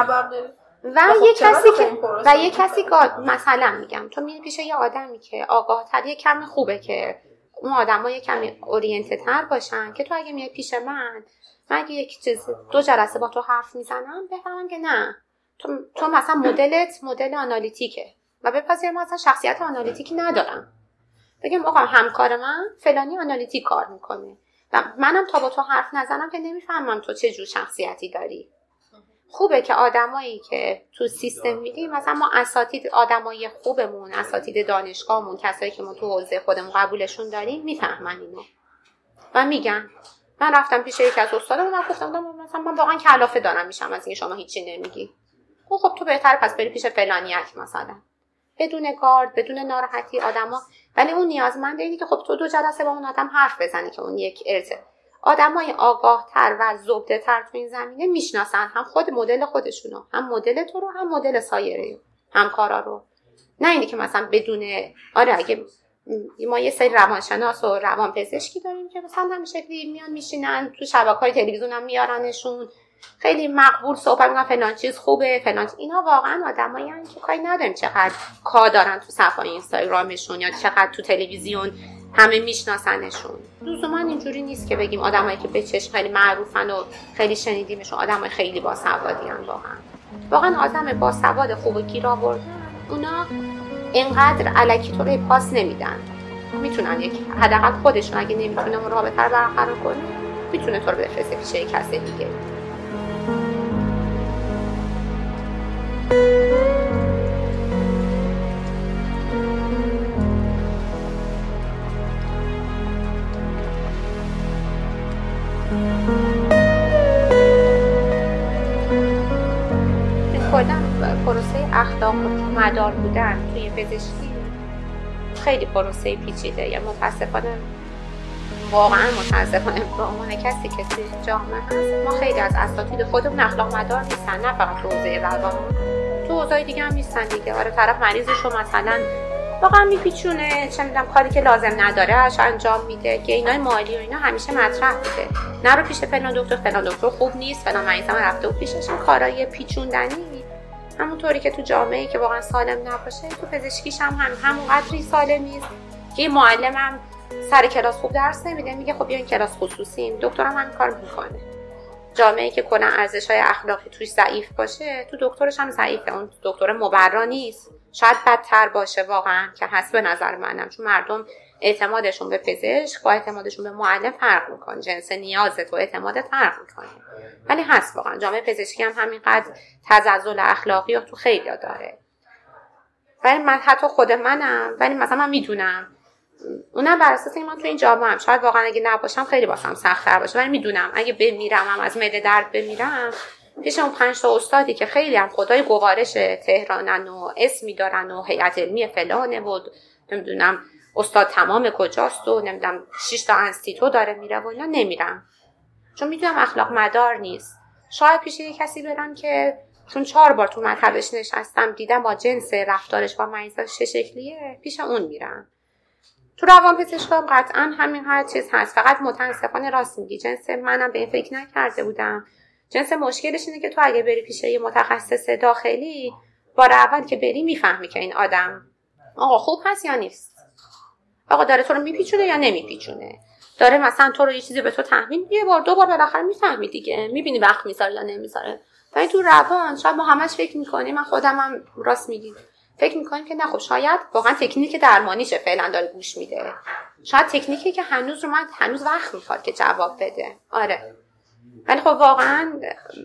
و خب یه کسی که و یه کسی مثلا میگم تو میری پیش یه آدمی که آگاه تر یه کمی خوبه که اون آدم یه کمی اورینته تر باشن که تو اگه میای پیش من من اگه یک چیز دو جلسه با تو حرف می‌زنم بفهمم که نه. تو, تو مثلا مدلت مدل آنالیتیکه و بپذیرم مثلا شخصیت آنالیتیکی ندارم. بگم آقا همکار من فلانی آنالیتیک کار می‌کنه و منم تا با تو حرف نزنم که نمی‌فهمم تو چه جور شخصیتی داری. خوبه که آدمایی که تو سیستم میدیم مثلا ما اساتید آدمای خوبمون اساتید دانشگاهمون کسایی که ما تو حوزه خودمون قبولشون داریم می‌فهمن اینو. و میگن. من رفتم پیش یکی از استادم و گفتم مثلا من واقعا کلافه دارم میشم از اینکه شما هیچی نمیگی. خب خب تو بهتر پس بری پیش فلانیک مثلا. بدون گارد بدون ناراحتی آدما. ولی اون نیازمنده اینه که خب تو دو جلسه با اون آدم حرف بزنی که اون یک ارزه آدمای آگاه تر و زبده تر تو این زمینه می‌شناسن. هم خود مدل خودشونو هم مدل تو رو هم مدل سایره همکارا رو. نه اینی که مثلا بدون آره اگه ما یه سری روانشناس و روان پزشکی داریم که مثلا همین شکلی میان میشینن تو شبکه های تلویزیون هم میارنشون. خیلی مقبول صحبت می‌کنن فلان چیز خوبه فلان اینا واقعا آدمایی که کاری نداریم چقدر کار دارن تو صفحه اینستاگرامشون یا چقدر تو تلویزیون. همه میشناسنشون. لزوما اینجوری نیست که بگیم آدمایی که به چشم خیلی معروفن و خیلی شنیدیمشون آدمای خیلی باسوادی ان واقعا. واقعا آدم باسواد خوب و گیر آوردن اونا اینقدر علکی تو پاس نمیدن. می‌تونن یک حداقل خودشون اگه نمی‌تونه اون رابطه رو برقرار کنه می‌تونه تو رو بفرسته پیش کسی دیگه. اخلاق مدار بودن توی پزشکی خیلی پروسه پیچیده. یا متاسفانه واقعا متاسفانه به عنوان کسی که توی جامعه هست ما خیلی از اساتید خودمون اخلاق مدار نیستن نه فقط حوزه روان. تو حوزه دیگه هم نیستن دیگه. آره طرف مریضش رو مثلا واقعا میپیچونه چه می‌دونم کاری که لازم نداره اش انجام میده. که اینای مالی و اینا همیشه مطرح بوده. نرو پیش فلان دکتر فلان دکتر خوب نیست فلان مریضم رفته و پیشش کارای پیچوندنی. همونطوری که تو جامعه که واقعا سالم نباشه تو پزشکیش هم هم همون قدری سالم نیست. که یه معلمم سر کلاس خوب درس نمیده میگه خب بیاین کلاس خصوصیم. دکترم همین کار می‌کنه. جامعه که کنن ارزش های اخلاقی توش ضعیف باشه تو دکترش هم ضعیفه. اون دکتر مبرا نیست. شاید بدتر باشه واقعا که به نظر منم. چون مردم اعتمادشون به پزشک با اعتمادشون به معلم فرق می‌کنه. جنس نیازت و اعتمادت فرق می‌کنه. ولی هست واقعا. جامعه پزشکی هم همینقدر تزلزل اخلاقی رو تو خیلی داره. ولی من حتی خود منم ولی مثلا من می‌دونم. اونم بر اساس من تو این جامعه هم. شاید واقعا اگه نباشم خیلی واسم سختتر باشه. ولی می‌دونم. اگه بمیرم هم از مده درد بمیرم پیش اون پنج تا استادی که خیلی هم خدای گوارش تهرانن و اسمی دارن و هیئت علمی فلانه بود نمی‌دونم استاد تمام کجاست و نمی‌دونم 6 تا انستیتو داره میره و اینا نمیرم. چون می‌دونم اخلاق مدار نیست. شاید پیش یه کسی برم که چون چهار بار تو مطبش نشستم دیدم با جنس رفتارش با مریضاش چه شکلیه پیش اون میرم. تو روان پزشکام قطعا همین هر چیز هست. فقط متاسفانه راست میگی. جنس منم به این فکر نکرده بودم. جنس مشکلش اینه که تو اگه بری پیش یه متخصص داخلی بار اول که بری می‌فهمی که این آدم آقا خوب هست یا نیست؟ آقا داره تو رو میپیچونه یا نمیپیچونه؟ داره مثلا تو رو یه چیزی به تو تحمیل یه بار دو بار بالاخره می‌فهمی دیگه. می‌بینی وقت می‌ذاره یا نمی‌ذاره. ولی تو روان شاید ما همش فکر می‌کنیم. من خودم هم راست میگید فکر می‌کنیم که نه خب شاید واقعا تکنیک درمانیشه فعلا داره گوش میده. شاید تکنیکی که هنوز رو من هنوز وقت می‌خواد که جواب بده. آره. ولی خب واقعا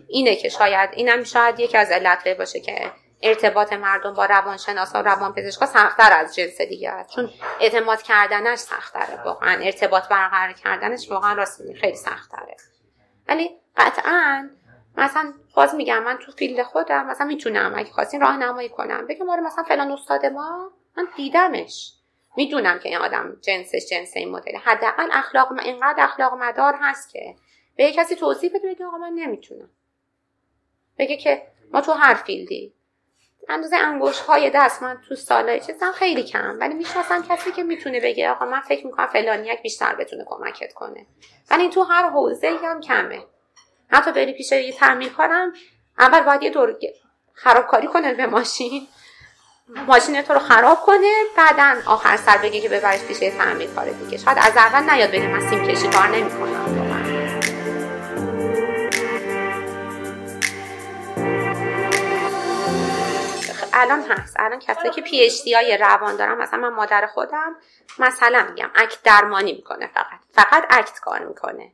اینه که شاید اینم شاید یکی از علت باشه که ارتباط مردم با روانشناسا و روانپزشکا سختتر از جنس دیگه است. چون اعتماد کردنش سختره واقعا. ارتباط برقرار کردنش واقعا راست خیلی سختره. ولی قطعا مثلا باز میگم من تو field خودم مثلا می‌تونم اگه خواستین راهنمایی کنم. بگم آره مثلا فلان استاد ما من دیدمش. می‌دونم که این آدم جنسش جنس این مدل حداقل اخلاق اینقدر اخلاق مدار هست که به کسی توضیح بده بگه آقا من نمی‌تونم. بگه که ما تو هر field ی اندازه انگوش های دست من تو سالای چیزم خیلی کم ولی می‌شناسم کسی که می‌تونه بگه آقا من فکر می‌کنم فلانیک بیشتر بتونه کمکت کنه. ولی تو هر حوزه هم کمه. حتی بری پیش یه تعمیر کنم اول باید یه دور خرابکاری کنه به ماشین. ماشین تو رو خراب کنه بعدا آخر سر بگه که ببرش پیش تعمیر کار دیگه. شاید از اول نیاد بگه من سیم کشی کار نمی‌کنم. الان هست. الان کسایی که PhD های روان دارن مثلا من مادر خودم مثلا میگم ACT درمانی می‌کنه فقط. فقط ACT کار می‌کنه.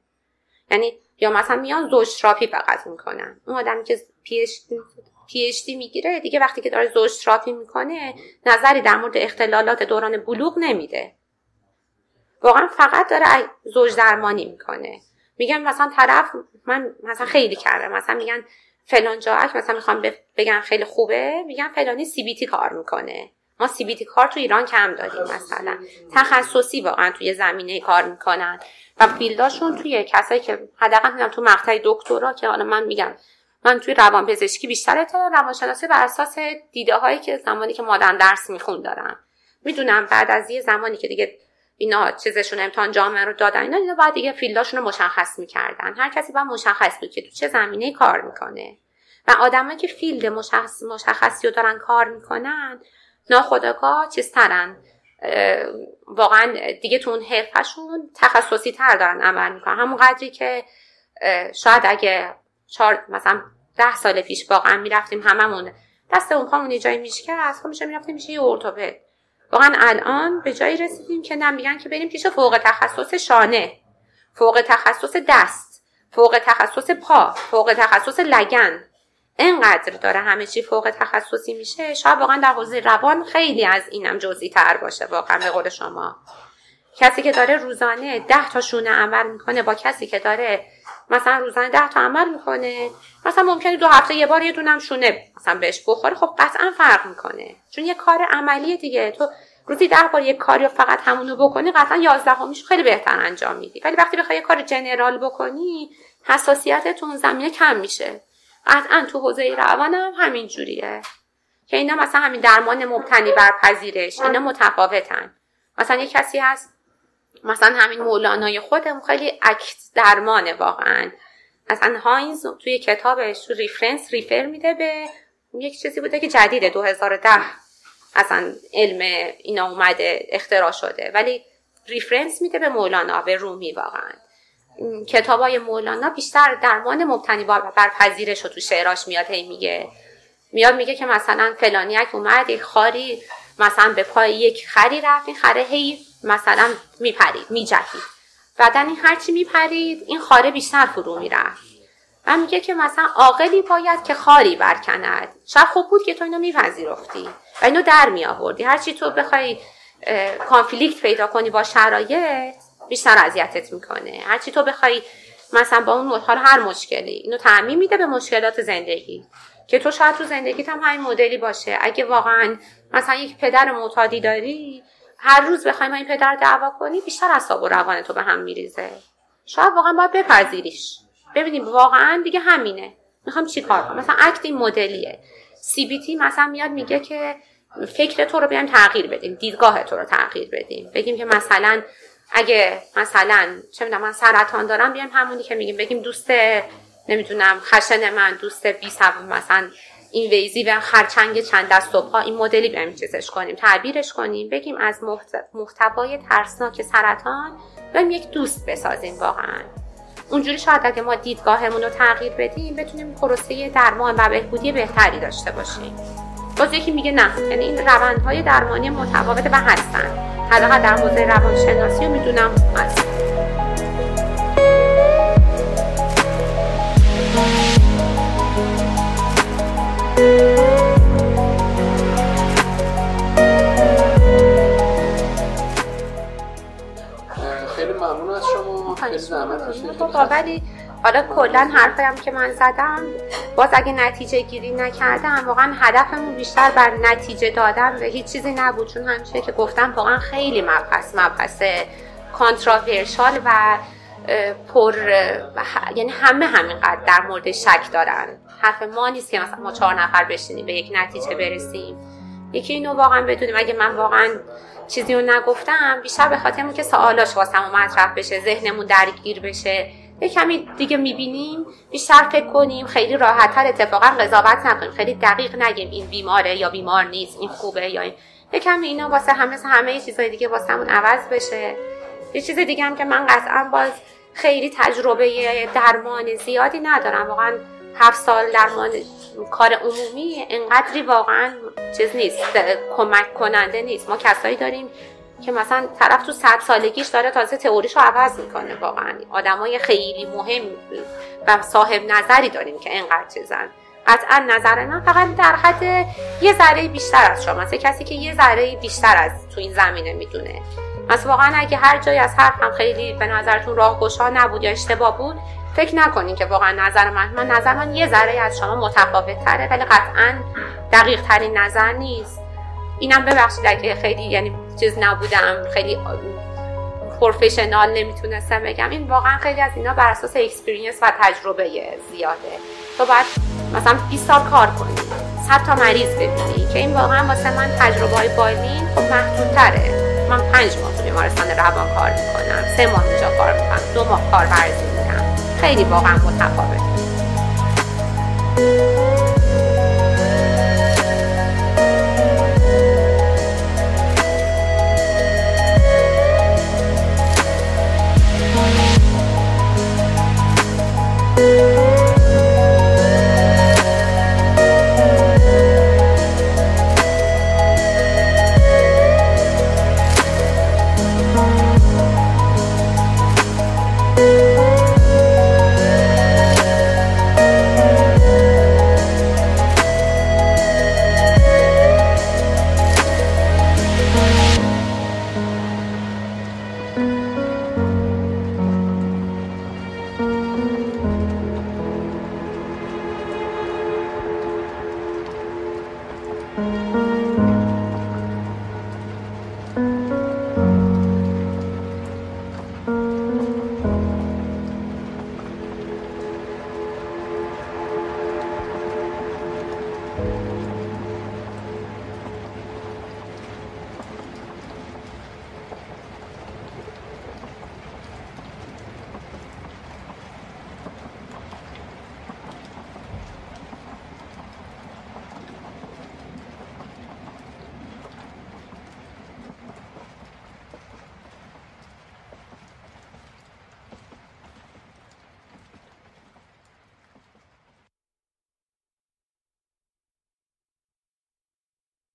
یعنی یا مثلا میان زوشتراپی فقط می‌کنن. اون آدمی که PhD می‌گیره دیگه وقتی که داره زوشتراپی می‌کنه نظری در مورد اختلالات دوران بلوغ نمیده. واقعا فقط داره زوج درمانی می‌کنه. میگن مثلا طرف من مثلا خیلی کرده مثلا میگن فلان جاک مثلا می‌خوام بگم خیلی خوبه میگن فلانی سی بی تی کار می‌کنه. ما سی بی تی کار تو ایران کم داریم مثلا. تخصصی واقعا توی زمینه کار می‌کنن. و فیلداشون توی کسایی که حداقل میگم تو مقطع دکترا که حالا من میگم من توی روان پزشکی بیشتر اطلاع روانشناسی بر اساس دیده هایی که زمانی که مادرم درس میخون دارم. می‌دونم بعد از یه زمانی که دیگه اینا چیزشون امتحان جامعه رو دادن اینا اینا بعد دیگه فیلداشون رو مشخص می‌کردن. هر کسی باید مشخص بود که تو چه زمینه کار می‌کنه. و آدمایی که فیلد مشخص مشخصی رو دارن کار می‌کنن ناخداگاه چیزترن. واقعا دیگه تو اون حرفشون تخصصی تر دارن عمل می‌کنن. همون قدری که شاید اگه چهار مثلا ده سال پیش واقعا می‌رفتیم هممون دست اون پامون جایی میشکست خب میشه می‌رفتیم میشه یه ارتوپد. واقعا الان به جایی رسیدیم که نمیگن که بریم پیش فوق تخصص شانه فوق تخصص دست فوق تخصص پا فوق تخصص لگن. انقدر داره همه چی فوق تخصصی میشه. شاید واقعا در حوزه روان خیلی از اینم جزئی تر باشه واقعا به قول شما. کسی که داره روزانه ده تا شونه عمل می‌کنه با کسی که داره مثلا روزانه ده تا عمل می‌کنه. مثلا ممکنه دو هفته یه بار یه دونم شونه مثلا بهش بخوره. خب قطعا فرق می‌کنه. چون یه کار عملی دیگه. تو روزی ده بار یه کاری فقط همونو بکنی قطعا یازدهمیش خیلی بهتر انجام میدی. ولی وقتی بخوای یه کار general بکنی حساسیتت تو اون زمینه کم میشه. قطعا تو حوزه روان هم همین جوریه. که اینا مثلا همین درمان مبتنی بر پذیرش. اینا متفاوتن. مثلا یه کسی هست مثلا همین مولانای خودمون خیلی ACT درمانه واقعا. مثلا هیز توی کتابش تو reference refer میده به یک چیزی بوده که جدیده 2010 اصلا علم اینا اومده اختراع شده. ولی reference میده به مولانا به رومی واقعا. هی مولانا بیشتر درمان مبتنی بر پذیرش رو تو شعراش میاد هی میگه. میاد میگه که مثلا فلانیک اومد یک خاری مثلا به پای یک خری رفت این خره هی مثلا میپرید میجهید بعدا این هرچی میپرید این خاره بیشتر فرو می‌رفت و میگه که مثلا عاقلی باید که خاری برکند. شاید خوب بود که تو اینو میپذیرفتی و اینو در میآوردی. هرچی تو بخوای کانفلیکت پیدا کنی با شرایط بیشتر اذیتت می‌کنه. هرچی تو بخوای مثلا با اون حال هر مشکلی اینو تعمین میده به مشکلات زندگی. که تو شاید تو زندگیت هم همین مدلی باشه. اگه واقعا مثلا یک پدر معتادی داری هر روز بخوای این پدر دعوا کنی بیشتر اعصاب و روان تو به هم میریزه. شاید واقعا باید بپذیریش. ببینیم واقعا دیگه همینه. می‌خوام چی کار کنم؟ مثلا اکت این مدلیه. سی بی تی مثلا میاد میگه که فکر تو رو بیایم تغییر بدیم دیدگاه تو رو تغییر بدیم. بگیم که مثلا اگه مثلا چه می‌دونم من سرطان دارم بیایم همونی که میگیم. بگیم دوست نمی‌دونم خشن من دوست بی مثلا این ویزی و خرچنگ چند دست و این مدلی بیایم چیزش کنیم تعبیرش کنیم بگیم از محتوای ترسناک سرطان بیایم یک دوست بسازیم واقعا. اونجوری شاید اگه ما دیدگاهمون رو تغییر بدیم بتونیم پروسه درمان و بهبودی بهتری داشته باشیم. باز یکی میگه نه یعنی این روندهای درمانی متفاوت و هستن. حداقل در حوزه روانشناسی رو می‌دونم هست خیلی ممنون از شما. خیلی زحمت ولی حالا کلا حرفم که من زدم باز اگه نتیجه گیری نکردم واقعا هدفمون بیشتر بر نتیجه دادن به هیچ چیزی نبود چون همیشه که گفتم واقعا خیلی مبحث مبحث کانتراورشال و پر یعنی همه همینقدر در مورد شک دارن. حرف ما نیست که مثلا ما چهار نفر بشینیم به یک نتیجه برسیم. یکی اینو واقعا بدونیم. اگه من واقعا چیزی رو نگفتم بیشتر به خاطر که سوالاش واسمون مطرح بشه ذهنمون درگیر بشه. یه کمی دیگه می‌بینیم بیشتر فکر کنیم. خیلی راحتتر اتفاقا قضاوت نکنیم. خیلی دقیق نگیم این بیماره یا بیمار نیست این خوبه یا این. یه کمی اینا واسه همه همه چیزهای دیگه واسمون عوض بشه. یه چیز دیگه هم که من قطعا باز خیلی تجربه درمان زیادی ندارم. واقعا هفت سال درمان کار عمومی انقدری واقعا چیز نیست کمک کننده نیست. ما کسایی داریم که مثلا طرف تو صد سالگیش داره تازه تئوریشو عوض می‌کنه. واقعا آدمای خیلی مهم و صاحب نظری داریم که انقدر چیزن. قطعا نظر من فقط در حد یه ذره بیشتر از شما. کسی که یه ذره بیشتر از تو این زمینه می‌دونه. مثلا واقعا اگه هر جای از حرفم خیلی به نظرتون راهگشا نبود یا اشتباه بود فکر نکنین که واقعا نظر من من نظر من یه ذره از شما متفاوت تره ولی قطعا دقیق ترین نظر نیست. اینم ببخشید اگه خیلی یعنی چیز نبودم خیلی professional نمی‌تونستم بگم. این واقعا خیلی از اینا بر اساس experience و تجربه زیاده. تو باید مثلا 20 سال کار کنی. 100 تا مریض ببینی که این واقعا واسه من تجربه های بالینی خب محدودتره. من پنج ماه تو بیمارستان روان کار می‌کنم سه ماه اینجا کار می‌کنم دو ماه کار ورزی می‌کنم. خیلی واقعا متفاوته.